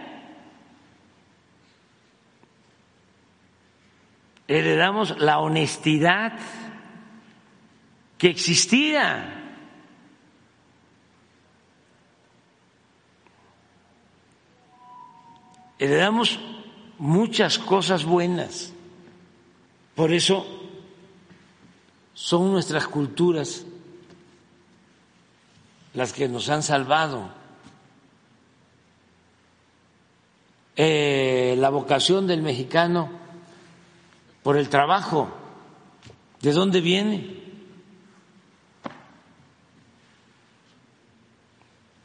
heredamos la honestidad que existía. Heredamos muchas cosas buenas. Por eso son nuestras culturas las que nos han salvado. Eh, la vocación del mexicano por el trabajo, ¿de dónde viene?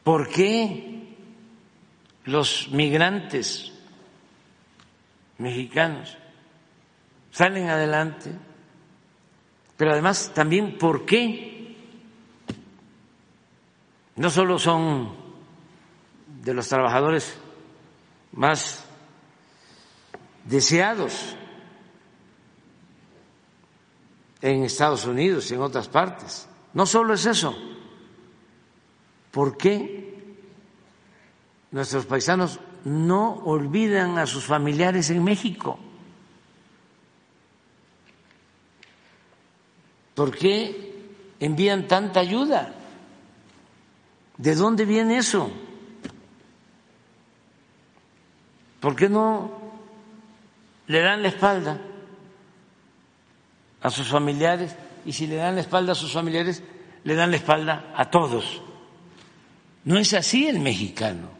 ¿Por qué los migrantes mexicanos salen adelante? Pero además también, ¿por qué? No solo son de los trabajadores más deseados en Estados Unidos y en otras partes. No solo es eso. ¿Por qué nuestros paisanos no olvidan a sus familiares en México? ¿Por qué envían tanta ayuda? ¿De dónde viene eso? ¿Por qué no le dan la espalda a sus familiares? Y si le dan la espalda a sus familiares, le dan la espalda a todos. No es así el mexicano.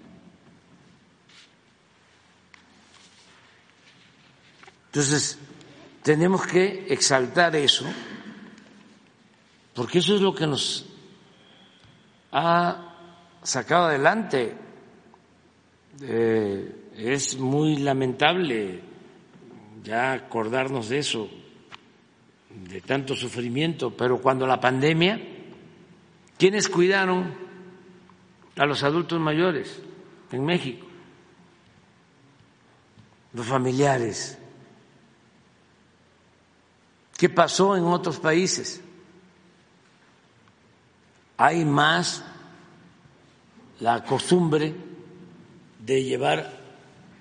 Entonces, tenemos que exaltar eso, porque eso es lo que nos ha sacado adelante. Eh, es muy lamentable ya acordarnos de eso, de tanto sufrimiento, pero cuando la pandemia, ¿quiénes cuidaron a los adultos mayores en México? Los familiares. ¿Qué pasó en otros países? Hay más la costumbre de llevar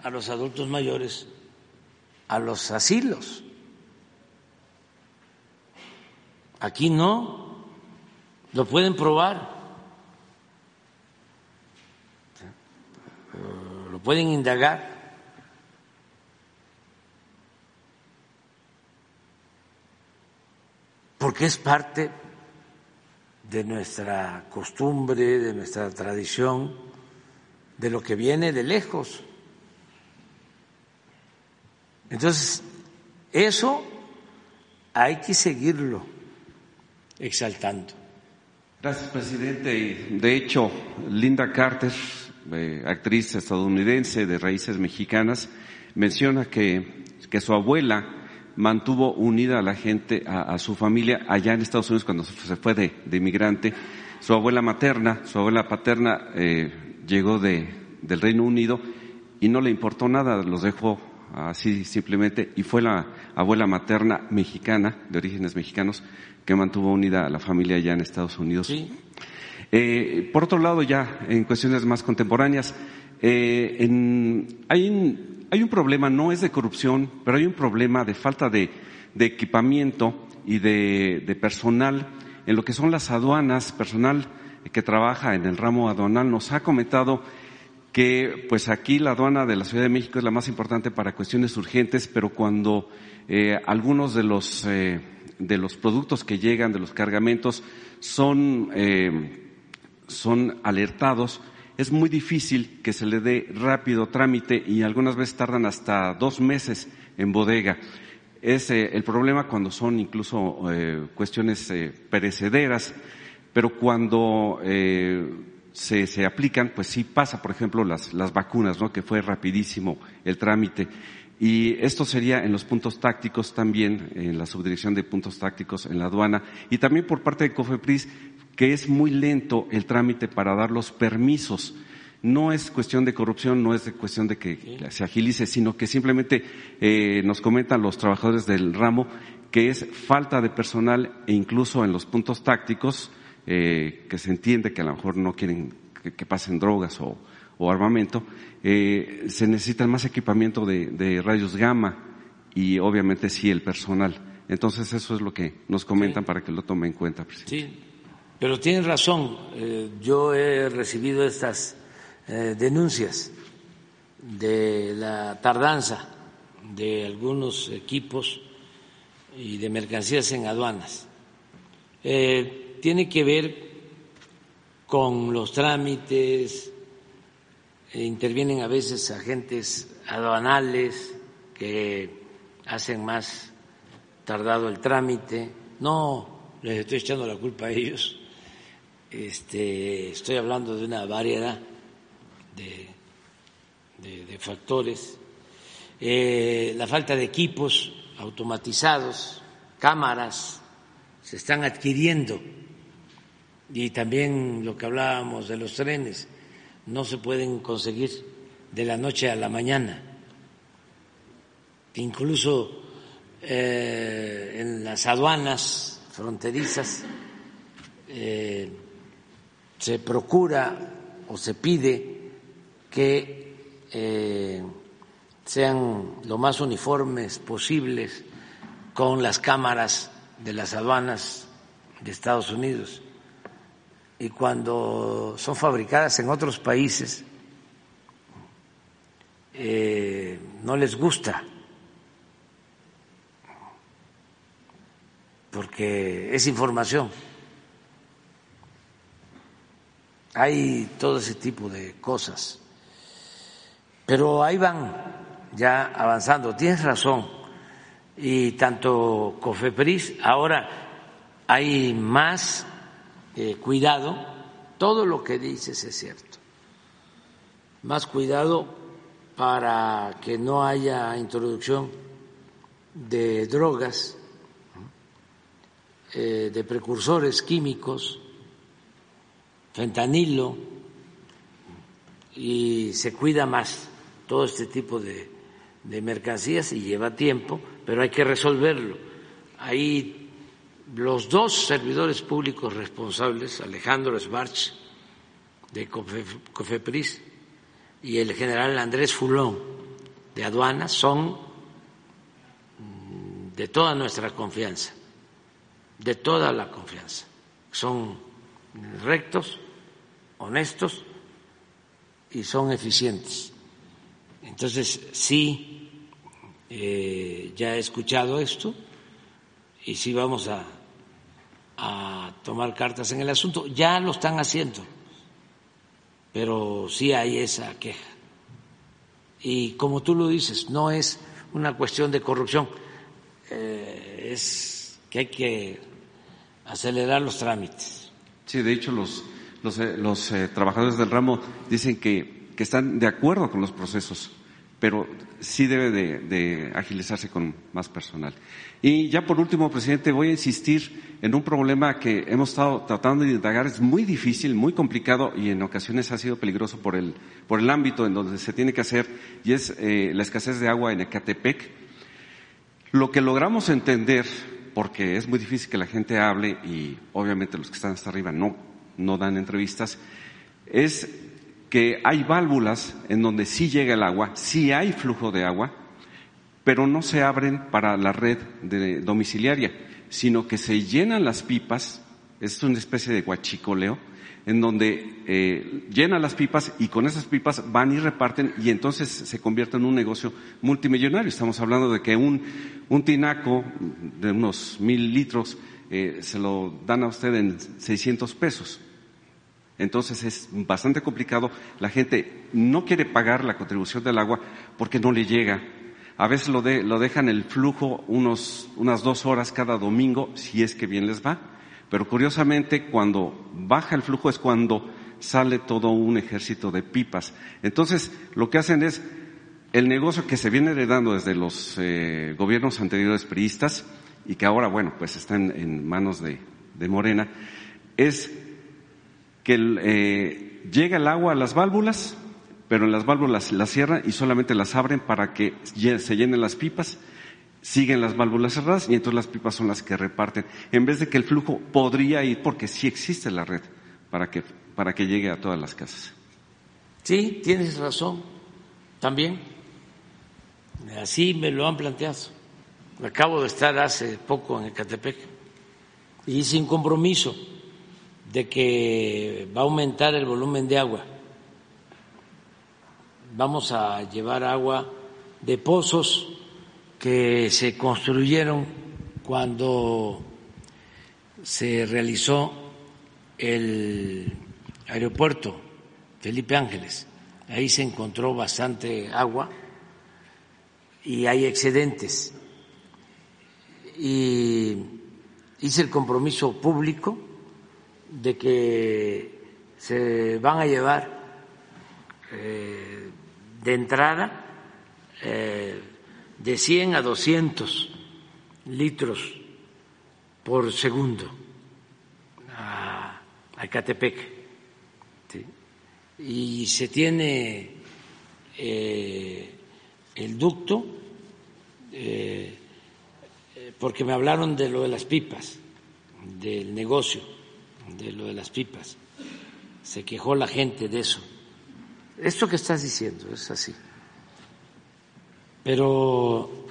a los adultos mayores a los asilos. Aquí no, lo pueden probar, lo pueden indagar. Porque es parte de nuestra costumbre, de nuestra tradición, de lo que viene de lejos. Entonces, eso hay que seguirlo exaltando. Gracias, presidente. De hecho, Linda Carter, eh, actriz estadounidense de raíces mexicanas, menciona que, que su abuela mantuvo unida a la gente, a, su familia allá en Estados Unidos cuando se fue de, inmigrante. Su abuela materna, su abuela paterna eh, llegó de, del Reino Unido y no le importó nada, los dejó así simplemente, y fue la abuela materna mexicana, de orígenes mexicanos, que mantuvo unida a la familia allá en Estados Unidos. Eh, por otro lado, ya en cuestiones más contemporáneas, eh, hay, un, hay, un, problema, no es de corrupción, pero hay un problema de falta de, equipamiento y de, de, personal en lo que son las aduanas, personal que trabaja en el ramo aduanal. Nos ha comentado que pues aquí la aduana de la Ciudad de México es la más importante para cuestiones urgentes, pero cuando eh, algunos de los eh, de los productos que llegan, de los cargamentos, son eh, son alertados, es muy difícil que se le dé rápido trámite y algunas veces tardan hasta dos meses en bodega. Es el problema cuando son incluso cuestiones perecederas, pero cuando se, se, aplican, pues sí pasa, por ejemplo, las, las vacunas, ¿no? Que fue rapidísimo el trámite. Y esto sería en los puntos tácticos también, en la subdirección de puntos tácticos en la aduana, y también por parte de COFEPRIS, que es muy lento el trámite para dar los permisos. No es cuestión de corrupción, no es cuestión de que se agilice, sino que simplemente eh, nos comentan los trabajadores del ramo que es falta de personal e incluso en los puntos tácticos, eh, que se entiende que a lo mejor no quieren que, pasen drogas o, armamento, eh, se necesita más equipamiento de, rayos gamma y obviamente sí el personal. Entonces eso es lo que nos comentan para que lo tome en cuenta, presidente. Sí, pero tienen razón. Eh, yo he recibido estas eh, denuncias de la tardanza de algunos equipos y de mercancías en aduanas. Tiene que ver con los trámites, intervienen a veces agentes aduanales que hacen más tardado el trámite. No les estoy echando la culpa a ellos. Este, estoy hablando de una variedad de, de, factores. Eh, la falta de equipos automatizados, cámaras, se están adquiriendo. Y también lo que hablábamos de los trenes, no se pueden conseguir de la noche a la mañana. Incluso eh, en las aduanas fronterizas eh, se procura o se pide que eh, sean lo más uniformes posibles con las cámaras de las aduanas de Estados Unidos. Y cuando son fabricadas en otros países, no les gusta porque es información. Hay todo ese tipo de cosas. Pero ahí van ya avanzando. Tienes razón. Y tanto COFEPRIS, ahora hay más eh, cuidado. Todo lo que dices es cierto. Más cuidado para que no haya introducción de drogas eh, de precursores químicos, fentanilo, y se cuida más todo este tipo de, de mercancías y lleva tiempo, pero hay que resolverlo. Ahí los dos servidores públicos responsables, Alejandro Sbarch de Cofepris y el general Andrés Fulón de aduanas, son mm, de toda nuestra confianza de toda la confianza. Son rectos, honestos y son eficientes. Entonces, sí, eh, ya he escuchado esto y sí vamos a, a tomar cartas en el asunto. Ya lo están haciendo, pero sí hay esa queja. Y como tú lo dices, no es una cuestión de corrupción, eh, es que hay que acelerar los trámites. Sí, de hecho los, los, eh, los eh, trabajadores del ramo dicen que, que, están de acuerdo con los procesos, pero sí debe de, agilizarse con más personal. Y ya por último, presidente, voy a insistir en un problema que hemos estado tratando de indagar. Es muy difícil, muy complicado y en ocasiones ha sido peligroso por el, por el ámbito en donde se tiene que hacer y es eh, la escasez de agua en Ecatepec. Lo que logramos entender porque es muy difícil que la gente hable y obviamente los que están hasta arriba no, no dan entrevistas, es que hay válvulas en donde sí llega el agua, sí hay flujo de agua, pero no se abren para la red de domiciliaria, sino que se llenan las pipas, es una especie de guachicoleo, en donde eh, llenan las pipas y con esas pipas van y reparten y entonces se convierte en un negocio multimillonario. Estamos hablando de que un, un tinaco de unos mil litros eh, se lo dan a usted en 600 pesos. Entonces es bastante complicado. La gente no quiere pagar la contribución del agua porque no le llega. A veces lo, de, lo dejan el flujo unos, unas dos horas cada domingo, si es que bien les va pero curiosamente, cuando baja el flujo es cuando sale todo un ejército de pipas. Entonces, lo que hacen es el negocio que se viene heredando desde los eh, gobiernos anteriores priistas y que ahora, bueno, pues está en, manos de, Morena, es que eh, llega el agua a las válvulas, pero las válvulas las cierran y solamente las abren para que se llenen las pipas siguen las válvulas cerradas y entonces las pipas son las que reparten, en vez de que el flujo podría ir, porque sí existe la red para que, para que llegue a todas las casas. Sí, tienes razón, también. Así me lo han planteado. acabo de estar hace poco en Ecatepec y sin compromiso de que va a aumentar el volumen de agua. Vamos a llevar agua de pozos que se construyeron cuando se realizó el aeropuerto Felipe Ángeles. Ahí se encontró bastante agua y hay excedentes. Y hice el compromiso público de que se van a llevar eh, de entrada eh, de 100 a 200 litros por segundo a, a Catepec. Y se tiene eh, el ducto, porque me hablaron de lo de las pipas, del negocio, de lo de las pipas. Se quejó la gente de eso. Esto que estás diciendo es así. Pero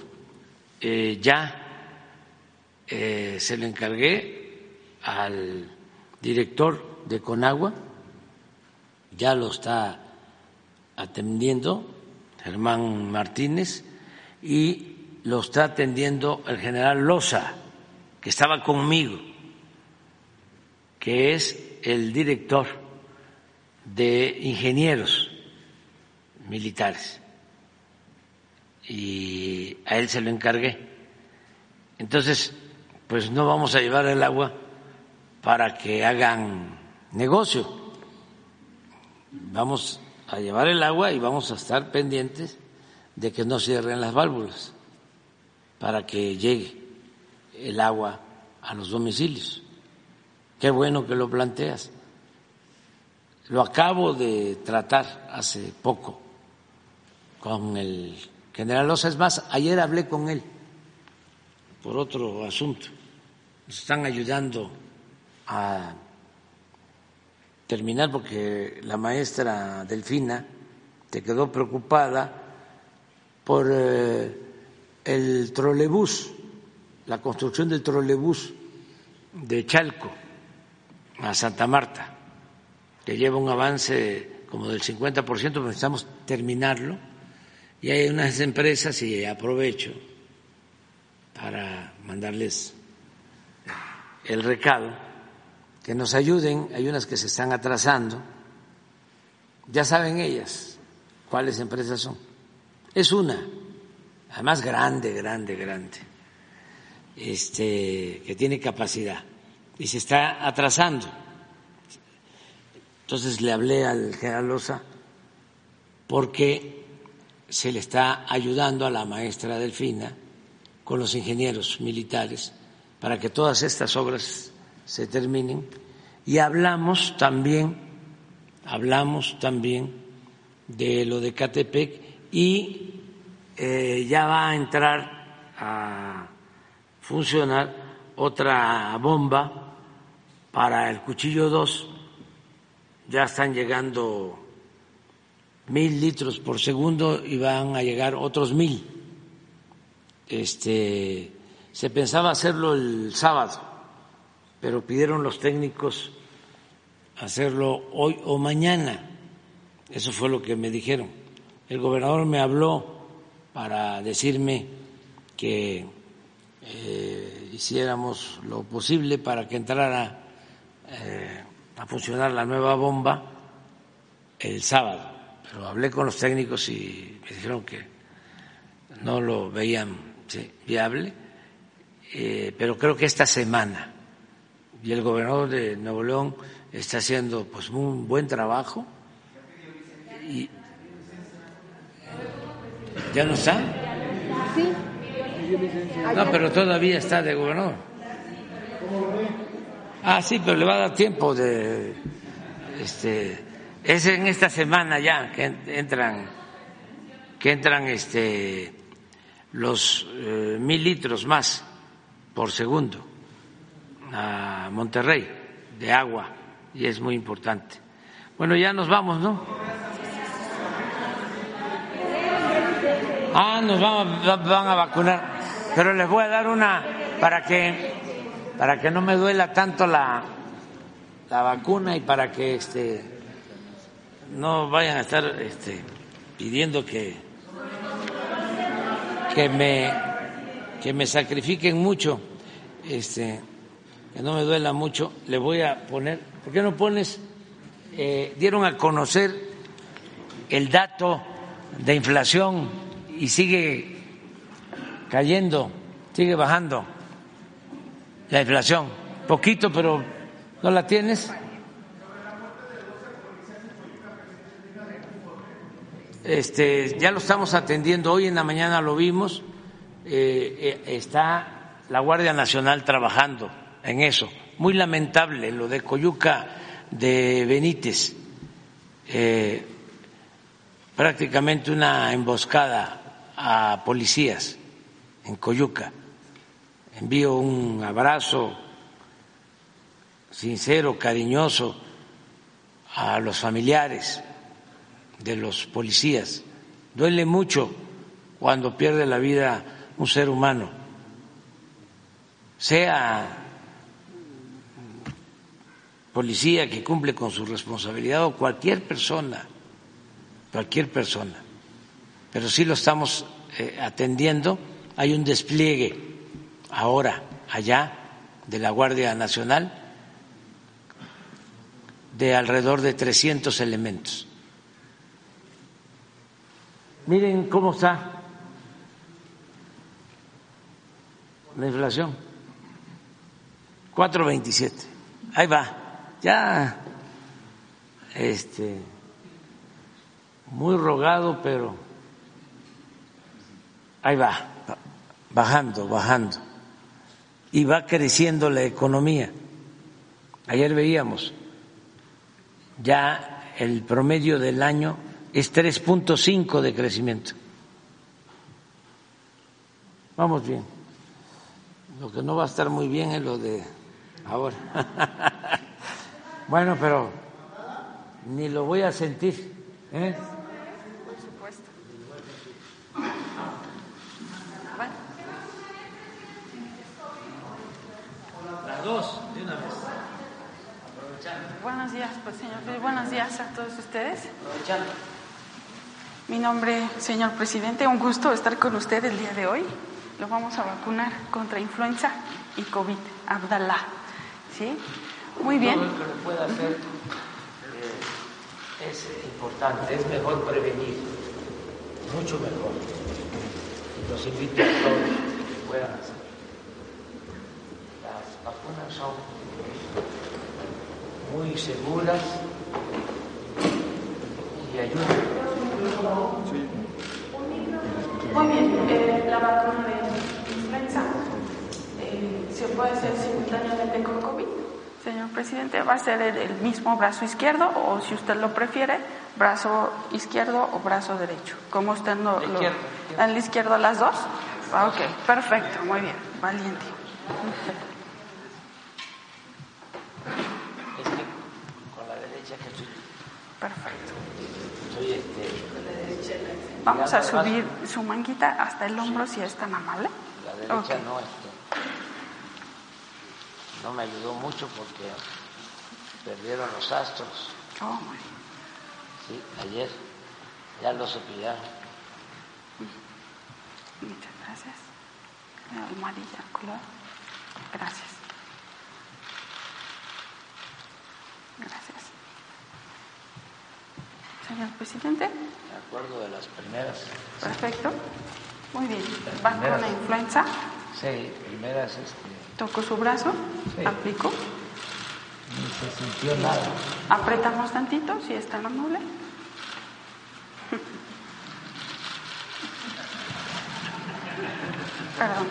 eh, ya eh, se lo encargué al director de Conagua, ya lo está atendiendo Germán Martínez y lo está atendiendo el general Loza, que estaba conmigo, que es el director de ingenieros militares. Y a él se lo encargué. Entonces, pues no vamos a llevar el agua para que hagan negocio. Vamos a llevar el agua y vamos a estar pendientes de que no cierren las válvulas para que llegue el agua a los domicilios. Qué bueno que lo planteas. Lo acabo de tratar hace poco con el general Loza. Es más, ayer hablé con él por otro asunto nos están ayudando a terminar porque la maestra Delfina te quedó preocupada por eh, el trolebús, la construcción del trolebús de Chalco a Santa Marta, que lleva un avance como del 50%, pero necesitamos terminarlo. Y hay unas empresas, y aprovecho para mandarles el recado, que nos ayuden, hay unas que se están atrasando, ya saben ellas cuáles empresas son. Es una, además grande, grande, grande, este, que tiene capacidad y se está atrasando. Entonces le hablé al general Loza porque se le está ayudando a la maestra Delfina con los ingenieros militares para que todas estas obras se terminen. Y hablamos también, hablamos también de lo de Catepec y eh, ya va a entrar a funcionar otra bomba para el cuchillo 2. Ya están llegando mil litros por segundo y van a llegar otros mil. Este, se pensaba hacerlo el sábado, pero pidieron los técnicos hacerlo hoy o mañana. Eso fue lo que me dijeron. El gobernador me habló para decirme que eh, hiciéramos lo posible para que entrara eh, a funcionar la nueva bomba el sábado. Pero hablé con los técnicos y me dijeron que no lo veían viable eh, pero creo que esta semana, y el gobernador de Nuevo León está haciendo pues un buen trabajo. Y, ¿Ya no está? Sí. No, pero todavía está de gobernador. Ah, sí, pero le va a dar tiempo de... Este, es en esta semana ya que entran que entran este los eh, mil litros más por segundo a Monterrey de agua y es muy importante. Bueno, ya nos vamos, ¿no? Ah, nos van a, van a vacunar. Pero les voy a dar una para que para que no me duela tanto la, la vacuna y para que este no vayan a estar este, pidiendo que que me que me sacrifiquen mucho, este que no me duela mucho, le voy a poner, ¿por qué no pones? Eh, dieron a conocer el dato de inflación y sigue cayendo, sigue bajando la inflación, poquito, pero ¿no la tienes? Este, ya lo estamos atendiendo, hoy en la mañana lo vimos, eh, eh, está la Guardia Nacional trabajando en eso. Muy lamentable lo de Coyuca de Benítez, eh, prácticamente una emboscada a policías en Coyuca. Envío un abrazo sincero, cariñoso a los familiares de los policías. Duele mucho cuando pierde la vida un ser humano, sea policía que cumple con su responsabilidad o cualquier persona, cualquier persona. Pero sí lo estamos eh, atendiendo. Hay un despliegue ahora allá de la Guardia Nacional de alrededor de 300 elementos. Miren cómo está la inflación. 4.27. Ahí va. Ya este muy rogado, pero ahí va, bajando, bajando. Y va creciendo la economía. Ayer veíamos, ya el promedio del año es 3.5 de crecimiento. Vamos bien. Lo que no va a estar muy bien es lo de ahora. bueno, pero ni lo voy a sentir. ¿eh? Por supuesto. Las dos, de una vez. Buenos días, pues, señor. Buenos días a todos ustedes. Aprovechando. Mi nombre, señor presidente, un gusto estar con usted el día de hoy. Lo vamos a vacunar contra influenza y COVID. Abdalá. ¿Sí? Muy bien. Todo lo que lo pueda hacer eh, es importante, es mejor prevenir, mucho mejor. Los invito a todos que puedan hacer. Son muy seguras y ayudan. Muy bien. Eh, la vacuna de influenza eh, se puede hacer simultáneamente con COVID. Señor presidente, va a ser el, el mismo brazo izquierdo o, si usted lo prefiere, brazo izquierdo o brazo derecho. Como usted no lo. Izquierdo. ¿En la izquierda las dos? Ah, Ok, perfecto, muy bien, valiente. Es que con la derecha que estoy, Perfecto. estoy este, Vamos a subir su manguita hasta el hombro si es tan amable. la derecha Ok. no, este, no me ayudó mucho porque perdieron los astros. Oh. Sí, ayer ya lo cepillaron. Muchas gracias. La almohadilla color. Gracias. Señor presidente, Me acuerdo de las primeras, perfecto. Muy bien. Va con la influenza. sí, primeras, este, Tocó su brazo. Sí. Aplicó. ni se sintió nada. Apretamos tantito, si es tan amable. Perdón.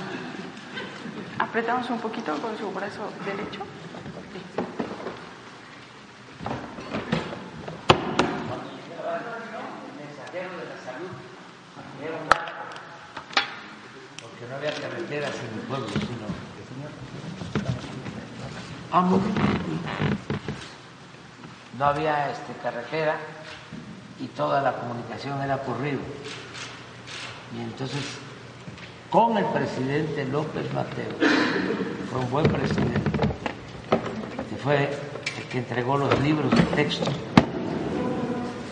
Apretamos un poquito con su brazo derecho. mensajero de la salud era un porque no había carreteras en el pueblo, sino Ah, muy bien. no había este, carretera y toda la comunicación era por río. Y entonces con el presidente López Mateos. Fue un buen presidente. fue el que entregó los libros de texto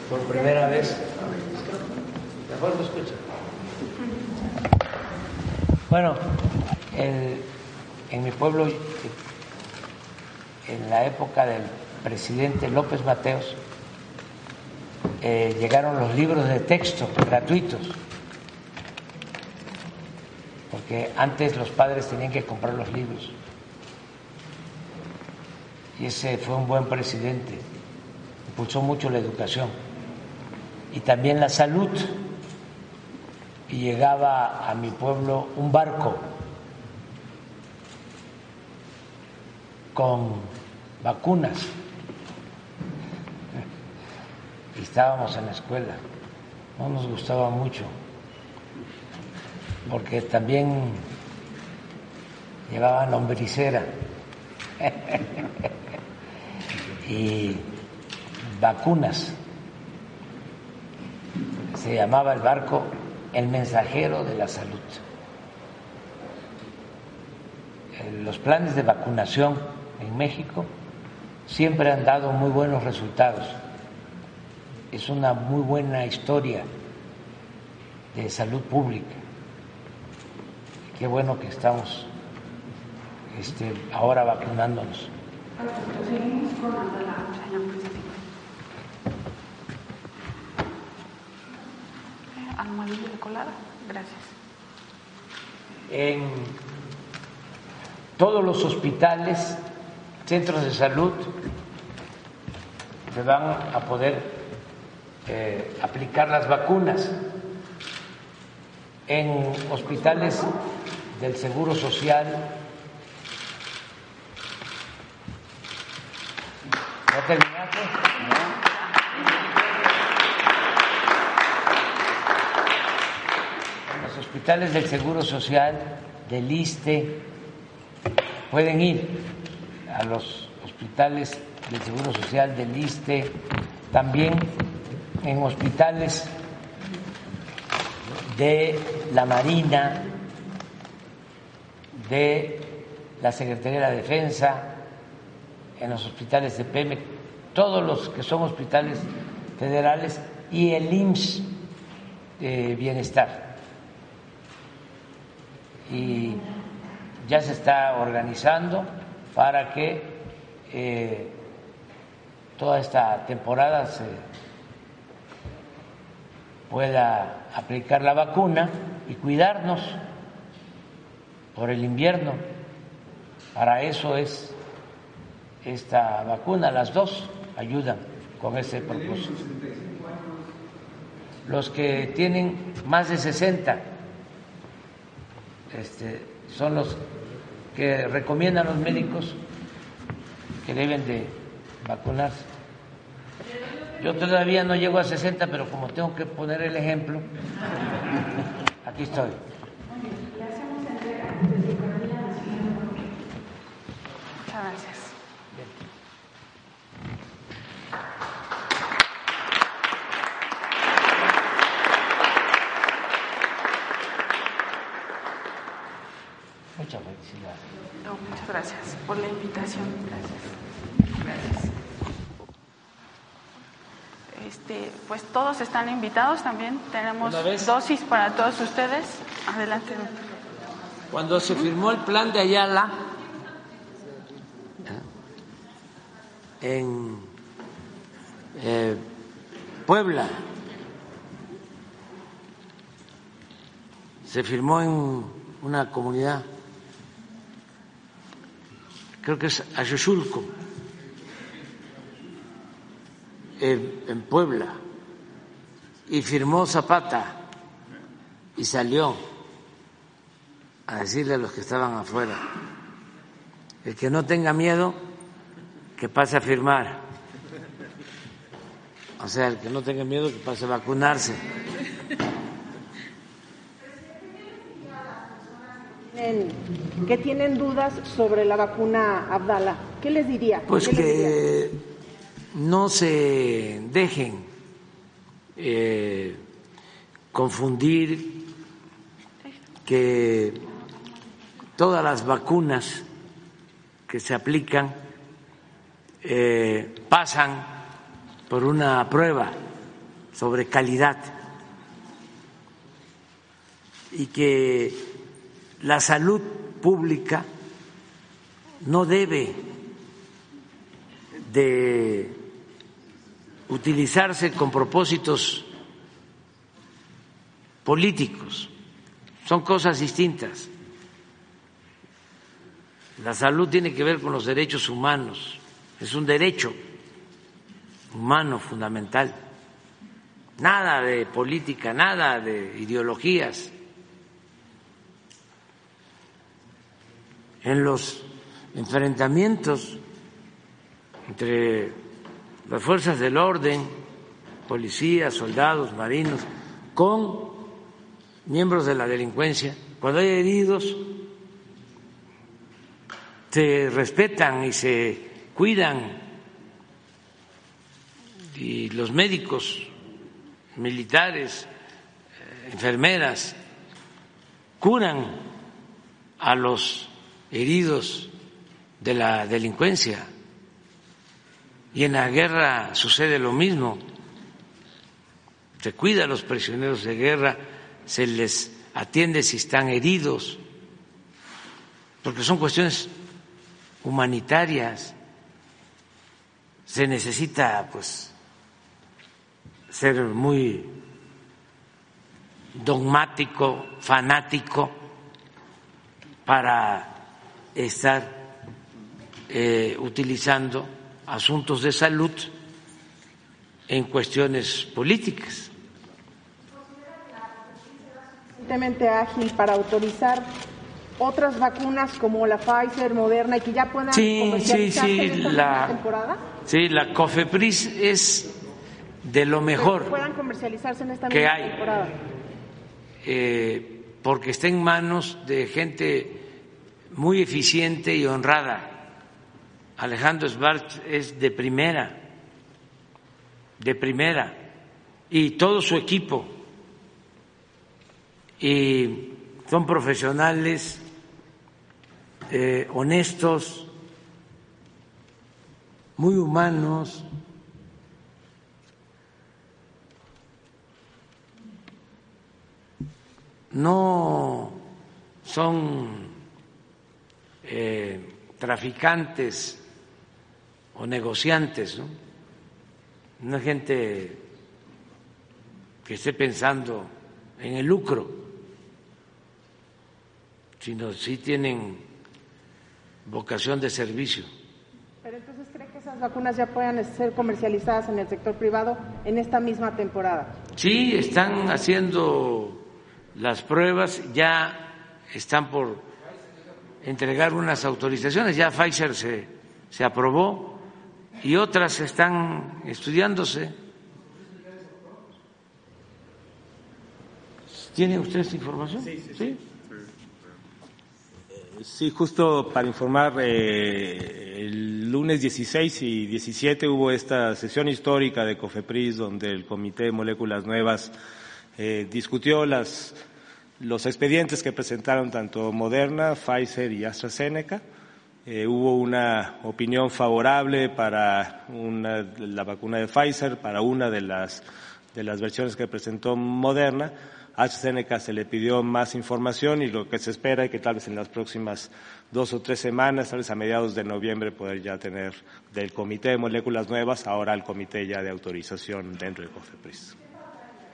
por primera vez. Mejor lo escucha. Bueno, en mi pueblo, en la época del presidente López Mateos, eh, llegaron los libros de texto gratuitos, porque antes los padres tenían que comprar los libros. Y ese fue un buen presidente, impulsó mucho la educación y también la salud. Y llegaba a mi pueblo un barco con vacunas y estábamos en la escuela. No nos gustaba mucho, porque también llevaban lombricera y vacunas. Se llamaba el barco el mensajero de la salud. Los planes de vacunación en México siempre han dado muy buenos resultados es una muy buena historia de salud pública. Qué bueno que estamos este, ahora vacunándonos. Gracias. En todos los hospitales, centros de salud, se van a poder eh, aplicar las vacunas en hospitales del Seguro Social. ¿Ya terminaste? Hospitales del Seguro Social, del ISTE, pueden ir a los hospitales del Seguro Social, del ISTE, también en hospitales de la Marina, de la Secretaría de la Defensa, en los hospitales de PEMEC, todos los que son hospitales federales y el IMSS de Bienestar. Y ya se está organizando para que eh, toda esta temporada se pueda aplicar la vacuna y cuidarnos por el invierno. Para eso es esta vacuna, las dos ayudan con ese propósito. Los que tienen más de 60 este, son los que recomiendan los médicos que deben de vacunarse. Yo todavía no llego a 60, pero como tengo que poner el ejemplo, aquí estoy. Muchas gracias. Muchas felicidades. muchas gracias por la invitación. Gracias. Gracias. Este, pues todos están invitados también. Tenemos dosis para todos ustedes. Adelante. Cuando se firmó el plan de Ayala en eh, Puebla, se firmó en una comunidad, creo que es Ayoshulco en, Puebla y firmó Zapata y salió a decirle a los que estaban afuera, el que no tenga miedo, que pase a firmar. O sea, el que no tenga miedo, que pase a vacunarse. que tienen dudas sobre la vacuna Abdala, ¿qué les diría? Pues que no se dejen eh, confundir que todas las vacunas que se aplican eh, pasan por una prueba sobre calidad y que la salud pública no debe de utilizarse con propósitos políticos. Son cosas distintas. La salud tiene que ver con los derechos humanos. Es un derecho humano fundamental. Nada de política, nada de ideologías. En los enfrentamientos entre las fuerzas del orden, policías, soldados, marinos, con miembros de la delincuencia, cuando hay heridos, se respetan y se cuidan y los médicos, militares, eh, enfermeras, curan a los heridos de la delincuencia. Y en la guerra sucede lo mismo. Se cuida a los prisioneros de guerra, se les atiende si están heridos, porque son cuestiones humanitarias. Se necesita, pues, ser muy dogmático, fanático, para estar eh, utilizando asuntos de salud en cuestiones políticas. Suficientemente ágil para autorizar otras vacunas como la Pfizer, Moderna y que ya puedan sí, comercializarse sí, sí, en esta la, temporada? Sí, la COFEPRIS es de lo mejor Que puedan comercializarse en esta que hay. temporada. eh, porque está en manos de gente muy eficiente y honrada. Alejandro Schwartz es de primera, de primera, y todo su equipo. Y son profesionales eh, honestos, muy humanos. No son eh, traficantes o negociantes, ¿no? Una gente que esté pensando en el lucro, sino sí tienen vocación de servicio. Pero entonces, ¿cree que esas vacunas ya puedan ser comercializadas en el sector privado en esta misma temporada? Sí, están haciendo las pruebas, ya están por entregar unas autorizaciones, ya Pfizer se, se aprobó y otras están estudiándose. ¿Tiene usted esta información? Sí, sí. Sí, justo para informar, eh, el lunes 16 y 17 hubo esta sesión histórica de COFEPRIS donde el Comité de Moléculas Nuevas eh, discutió las, los expedientes que presentaron tanto Moderna, Pfizer y AstraZeneca. Eh, hubo una opinión favorable para una, la vacuna de Pfizer, para una de las, de las versiones que presentó Moderna. A AstraZeneca se le pidió más información y lo que se espera es que tal vez en las próximas dos o tres semanas, tal vez a mediados de noviembre, poder ya tener del Comité de Moléculas Nuevas, ahora el Comité ya de Autorización dentro de COFEPRIS.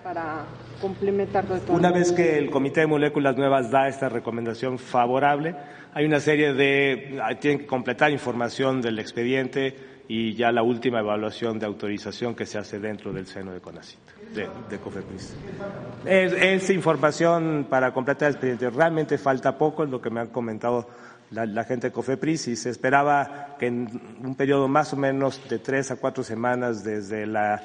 Para complementar todo. Una vez que el Comité de Moléculas Nuevas da esta recomendación favorable, hay una serie de, tienen que completar información del expediente y ya la última evaluación de autorización que se hace dentro del seno de CONACIT, de, de COFEPRIS. Es, es información para completar el expediente. Realmente falta poco, es lo que me han comentado la, la, gente de COFEPRIS y se esperaba que en un periodo más o menos de tres a cuatro semanas desde la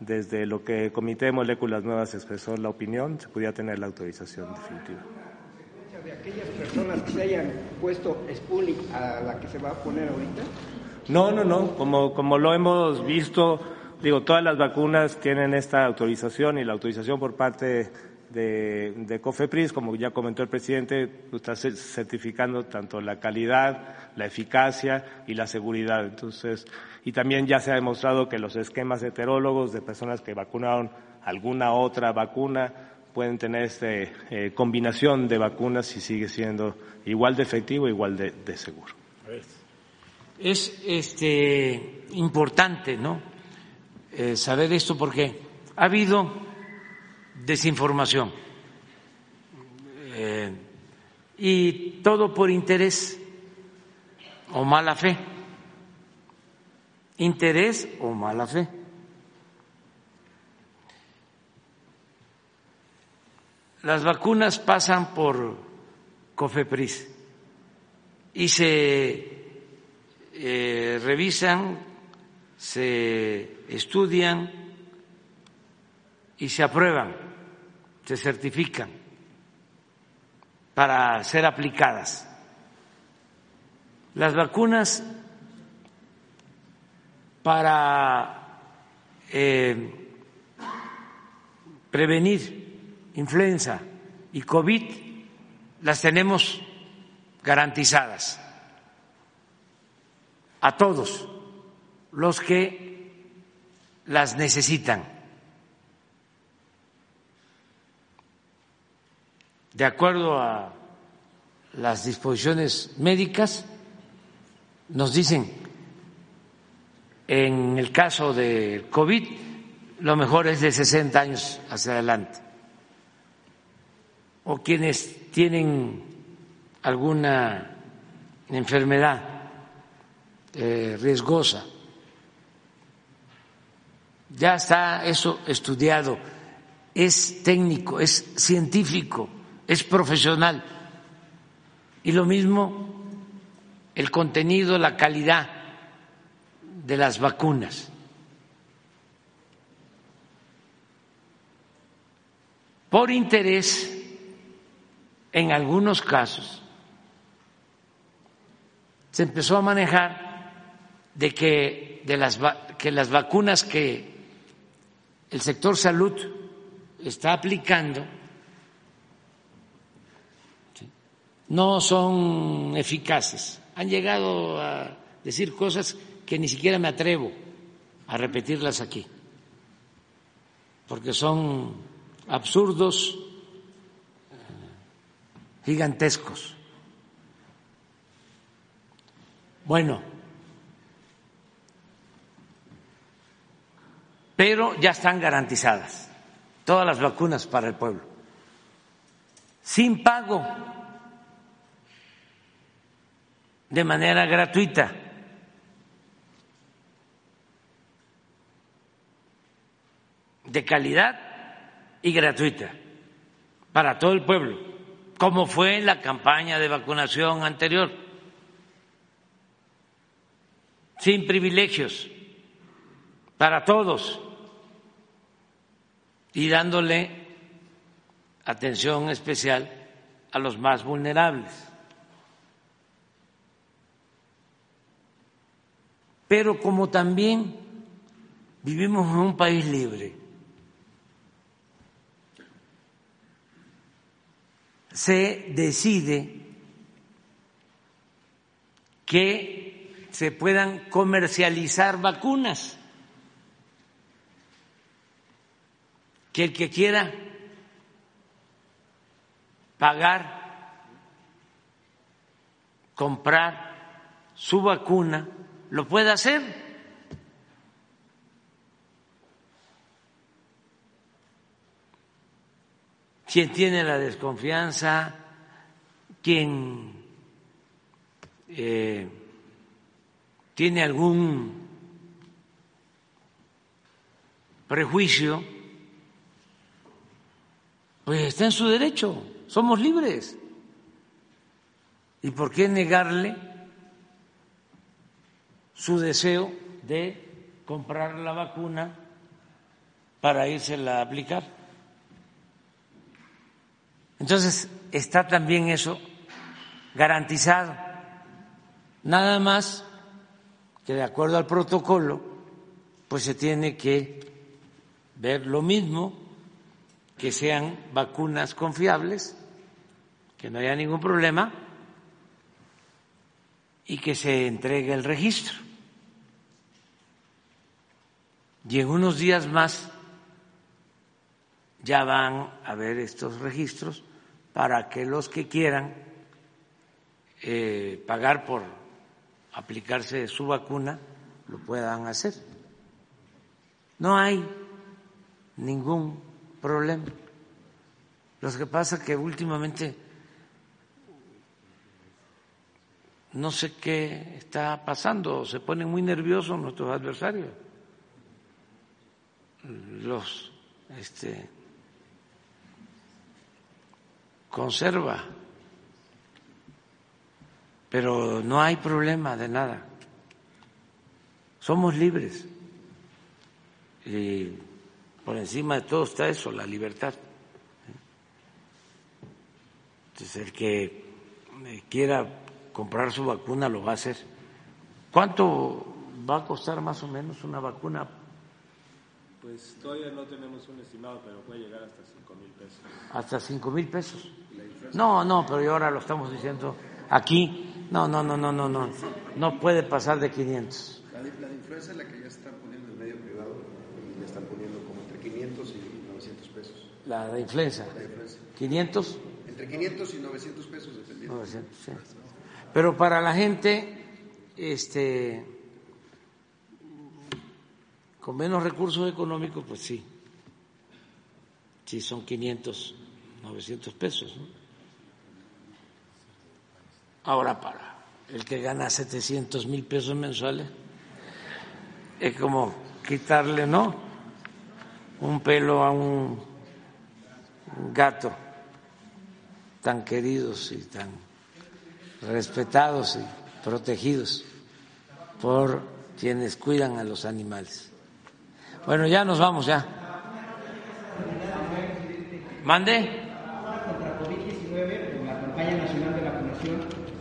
desde lo que el Comité de Moléculas Nuevas expresó la opinión, se pudiera tener la autorización definitiva. ¿De aquellas personas que se hayan puesto Sputnik a la que se va a poner ahorita? No, no, no. Como, como lo hemos visto, digo, todas las vacunas tienen esta autorización y la autorización por parte de, COFEPRIS, como ya comentó el presidente, está certificando tanto la calidad, la eficacia y la seguridad. Entonces, y también ya se ha demostrado que los esquemas heterólogos de personas que vacunaron alguna otra vacuna pueden tener esta eh, combinación de vacunas y sigue siendo igual de efectivo, igual de, de seguro. Es este, importante, ¿no? Eh, saber esto porque ha habido desinformación eh, y todo por interés o mala fe. Interés o mala fe. Las vacunas pasan por COFEPRIS y se eh, revisan, se estudian y se aprueban, se certifican para ser aplicadas. Las vacunas para eh, prevenir influenza y COVID las tenemos garantizadas a todos los que las necesitan. De acuerdo a las disposiciones médicas, nos dicen, en el caso del COVID, lo mejor es de 60 años hacia adelante, o quienes tienen alguna enfermedad eh, riesgosa. Ya está eso estudiado, es técnico, es científico, es profesional. Y lo mismo el contenido, la calidad de las vacunas. Por interés, en algunos casos, se empezó a manejar de que, de las, que las vacunas que el sector salud está aplicando no son eficaces. Han llegado a decir cosas que ni siquiera me atrevo a repetirlas aquí, porque son absurdos, eh, gigantescos. Bueno, pero ya están garantizadas todas las vacunas para el pueblo, sin pago, de manera gratuita. de calidad y gratuita para todo el pueblo, como fue la campaña de vacunación anterior, sin privilegios, para todos y dándole atención especial a los más vulnerables. Pero como también vivimos en un país libre, se decide que se puedan comercializar vacunas. que el que quiera pagar, comprar su vacuna, lo puede hacer. Quien tiene la desconfianza, quien eh, tiene algún prejuicio, pues está en su derecho, somos libres. ¿Y por qué negarle su deseo de comprar la vacuna para írsela a aplicar? Entonces, está también eso garantizado. Nada más que de acuerdo al protocolo, pues se tiene que ver lo mismo que sean vacunas confiables, que no haya ningún problema y que se entregue el registro. Y en unos días más ya van a ver estos registros para que los que quieran eh, pagar por aplicarse su vacuna lo puedan hacer. No hay ningún problema. Lo que pasa que últimamente no sé qué está pasando, se ponen muy nerviosos nuestros adversarios, los este, conserva, pero no hay problema de nada, somos libres y por encima de todo está eso, la libertad. Entonces, el que quiera comprar su vacuna lo va a hacer. ¿Cuánto va a costar más o menos una vacuna? Pues todavía no tenemos un estimado, pero puede llegar hasta cinco mil pesos. ¿Hasta cinco mil pesos? No, no, pero ahora lo estamos diciendo aquí. No, no, no, no, no, no. No puede pasar de 500. La de, la de influenza es la que ya están poniendo en medio privado y le están poniendo como entre 500 y 900 pesos. La de influenza. La de influenza. ¿500? Entre 500 y 900 pesos dependiendo. 900, sí. Pero para la gente este, menos recursos económicos, pues sí, sí son 500, 900 pesos. Ahora para el que gana 700 mil pesos mensuales, es como quitarle, ¿no? Un pelo a un gato tan queridos y tan respetados y protegidos por quienes cuidan a los animales. Bueno, ya nos vamos ya. Mande. Contra COVID-19, la campaña nacional de vacunación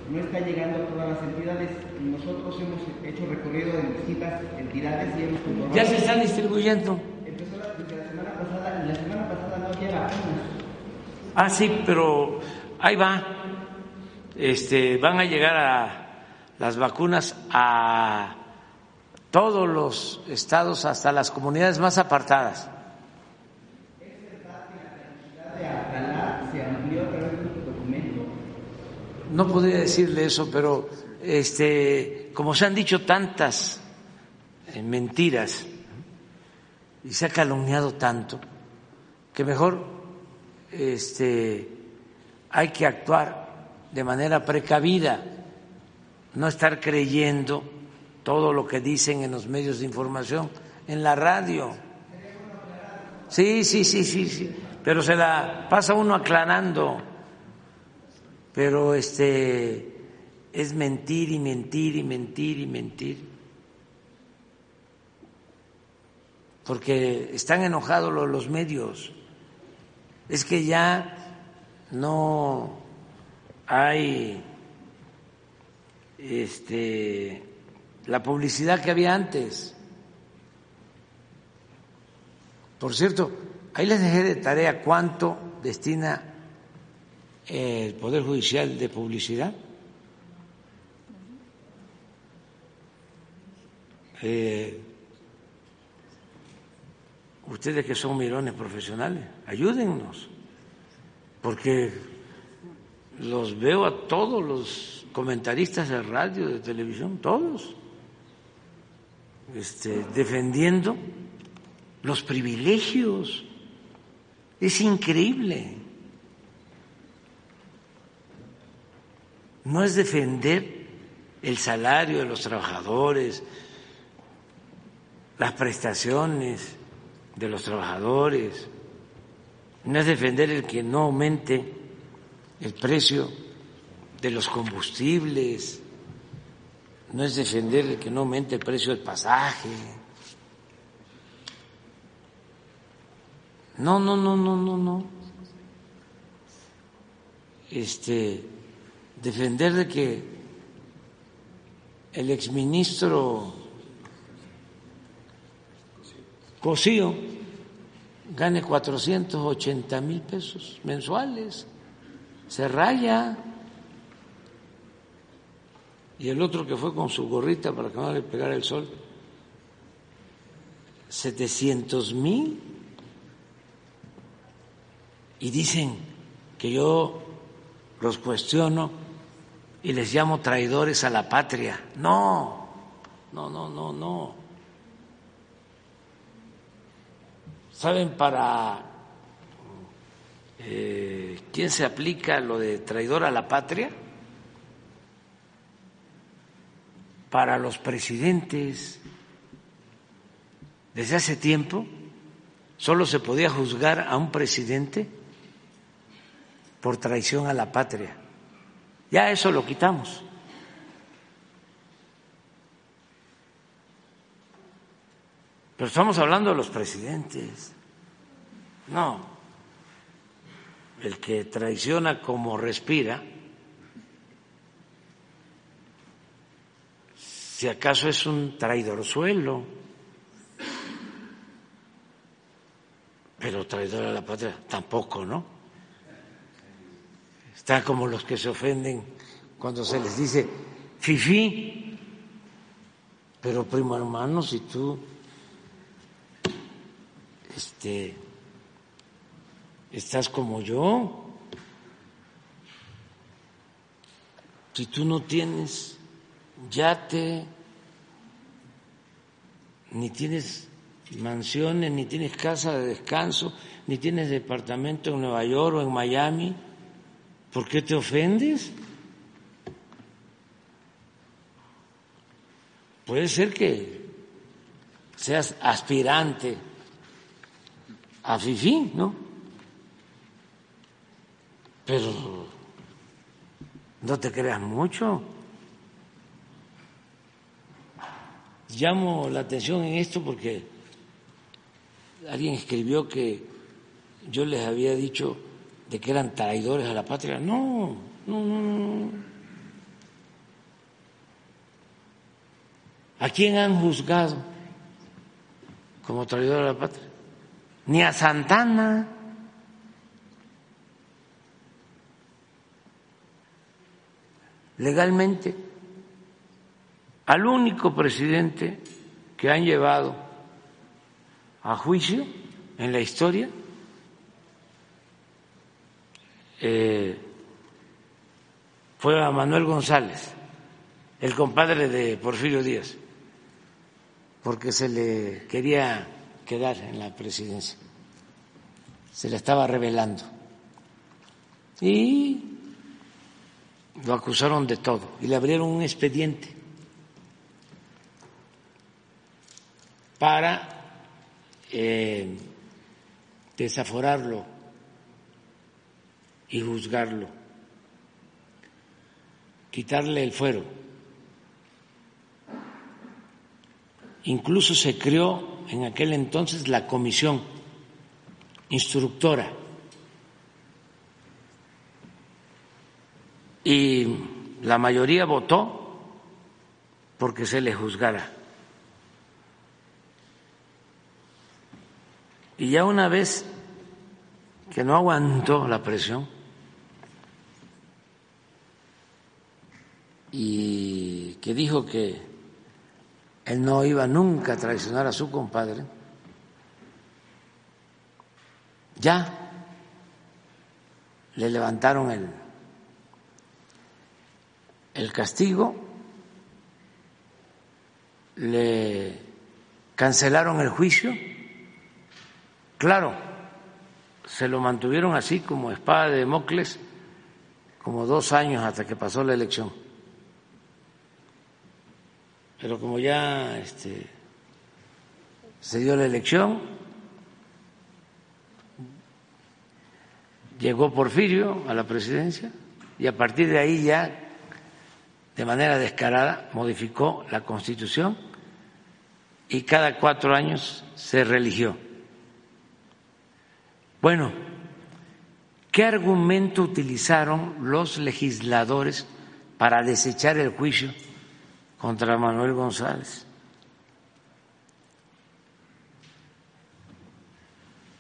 no está llegando a todas las entidades. Nosotros hemos hecho recorrido en distintas entidades y hemos comprobado. Ya se están distribuyendo. Empezó la semana pasada y la semana pasada no había vacunas. Ah, sí, pero ahí va. Este, van a llegar a las vacunas a todos los estados, hasta las comunidades más apartadas. No podría decirle eso, pero este, como se han dicho tantas eh, mentiras y se ha calumniado tanto, que mejor este, hay que actuar de manera precavida, no estar creyendo todo lo que dicen en los medios de información, en la radio. Sí, sí, sí, sí, sí, pero se la pasa uno aclarando, pero este es mentir y mentir y mentir y mentir, porque están enojados los, medios, es que ya no hay este la publicidad que había antes. Por cierto, ahí les dejé de tarea cuánto destina el Poder Judicial de publicidad. Eh, ustedes que son mirones profesionales, ayúdennos, porque los veo a todos los comentaristas de radio, de televisión, todos, este, defendiendo los privilegios. Es increíble. No es defender el salario de los trabajadores, las prestaciones de los trabajadores, no es defender el que no aumente el precio de los combustibles, no es defender que no aumente el precio del pasaje. No, no, no, no, no, no. Este, defender de que el exministro Cosío gane 480 mil pesos mensuales, se raya. Y el otro que fue con su gorrita para que no le pegara el sol, 700 mil. Y dicen que yo los cuestiono y les llamo traidores a la patria. No, no, no, no, no. ¿Saben para eh, quién se aplica lo de traidor a la patria? Para los presidentes. Desde hace tiempo solo se podía juzgar a un presidente por traición a la patria. Ya eso lo quitamos. Pero estamos hablando de los presidentes. No. El que traiciona como respira, si acaso es un traidorzuelo, pero traidor a la patria tampoco, ¿no? Está como los que se ofenden cuando se les dice fifí, pero primo hermano, si tú este, estás como yo, si tú no tienes yate, ni tienes mansiones, ni tienes casa de descanso, ni tienes departamento en Nueva York o en Miami, ¿Por qué te ofendes? Puede ser que seas aspirante a FIFI, ¿no? Pero no te creas mucho. Llamo la atención en esto porque alguien escribió que yo les había dicho de que eran traidores a la patria. No, no, no, no. ¿A quién han juzgado como traidor a la patria? Ni a Santana. Legalmente, al único presidente que han llevado a juicio en la historia eh, fue a Manuel González, el compadre de Porfirio Díaz, porque se le quería quedar en la presidencia, se le estaba revelando. Y lo acusaron de todo. Y le abrieron un expediente para eh, desaforarlo y juzgarlo, quitarle el fuero. Incluso se creó en aquel entonces la comisión instructora y la mayoría votó porque se le juzgara. Y ya una vez que no aguantó la presión, y que dijo que él no iba nunca a traicionar a su compadre, ya le levantaron el, el castigo, le cancelaron el juicio, claro, se lo mantuvieron así como espada de Mocles como dos años hasta que pasó la elección pero como ya este, se dio la elección, llegó Porfirio a la presidencia y a partir de ahí ya de manera descarada modificó la constitución y cada cuatro años se religió. Bueno, ¿qué argumento utilizaron los legisladores para desechar el juicio? contra Manuel González.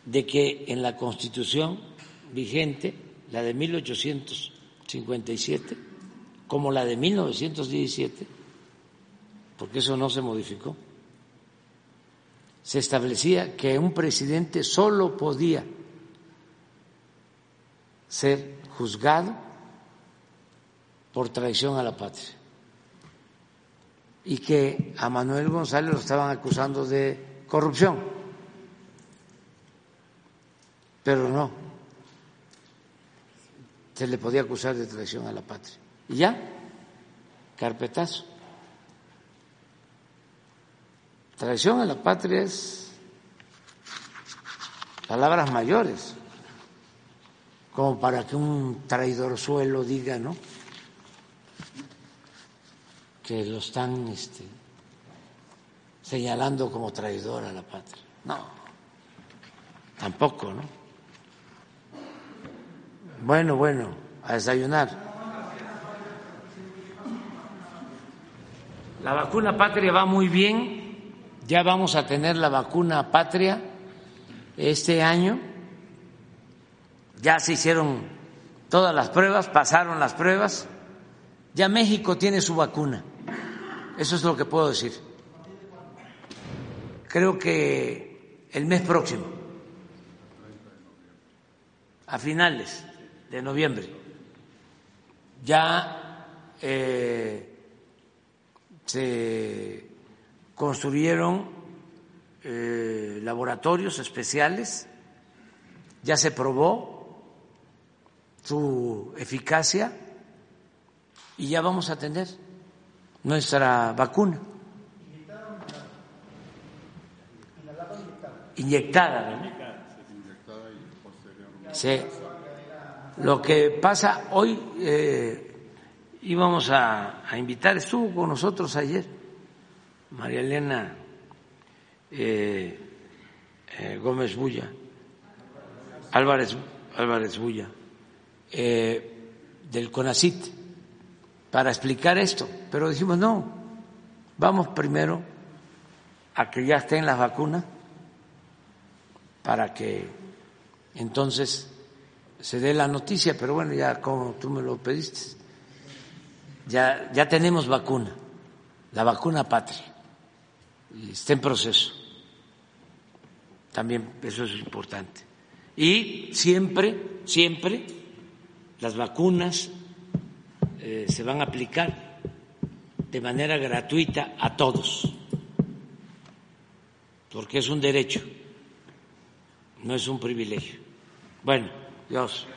de que en la Constitución vigente, la de 1857, como la de 1917, porque eso no se modificó, se establecía que un presidente solo podía ser juzgado por traición a la patria y que a Manuel González lo estaban acusando de corrupción. Pero no, se le podía acusar de traición a la patria. Y ya, carpetazo. Traición a la patria es palabras mayores, como para que un traidor suelo diga, ¿no? Que lo están este, señalando como traidor a la patria. No, tampoco, ¿no? Bueno, bueno, a desayunar. La vacuna patria va muy bien ya vamos a tener la vacuna patria este año. Ya se hicieron todas las pruebas, pasaron las pruebas. Ya México tiene su vacuna. Eso es lo que puedo decir. Creo que el mes próximo, a finales de noviembre, ya eh, se construyeron eh, laboratorios especiales, ya se probó su eficacia y ya vamos a tener nuestra vacuna. Inyectada, Sí. Lo que pasa hoy, eh, íbamos a invitar, estuvo con nosotros ayer María Elena eh, eh, Gómez Bulla, Álvarez, Álvarez Bulla, eh, del CONACIT, para explicar esto. Pero dijimos, no, vamos primero a que ya estén las vacunas para que entonces se dé la noticia, pero bueno, ya como tú me lo pediste, ya, ya tenemos vacuna, la vacuna patria está en proceso. También eso es importante. Y siempre, siempre las vacunas eh, se van a aplicar de manera gratuita a todos, porque es un derecho, no es un privilegio. Bueno, Dios.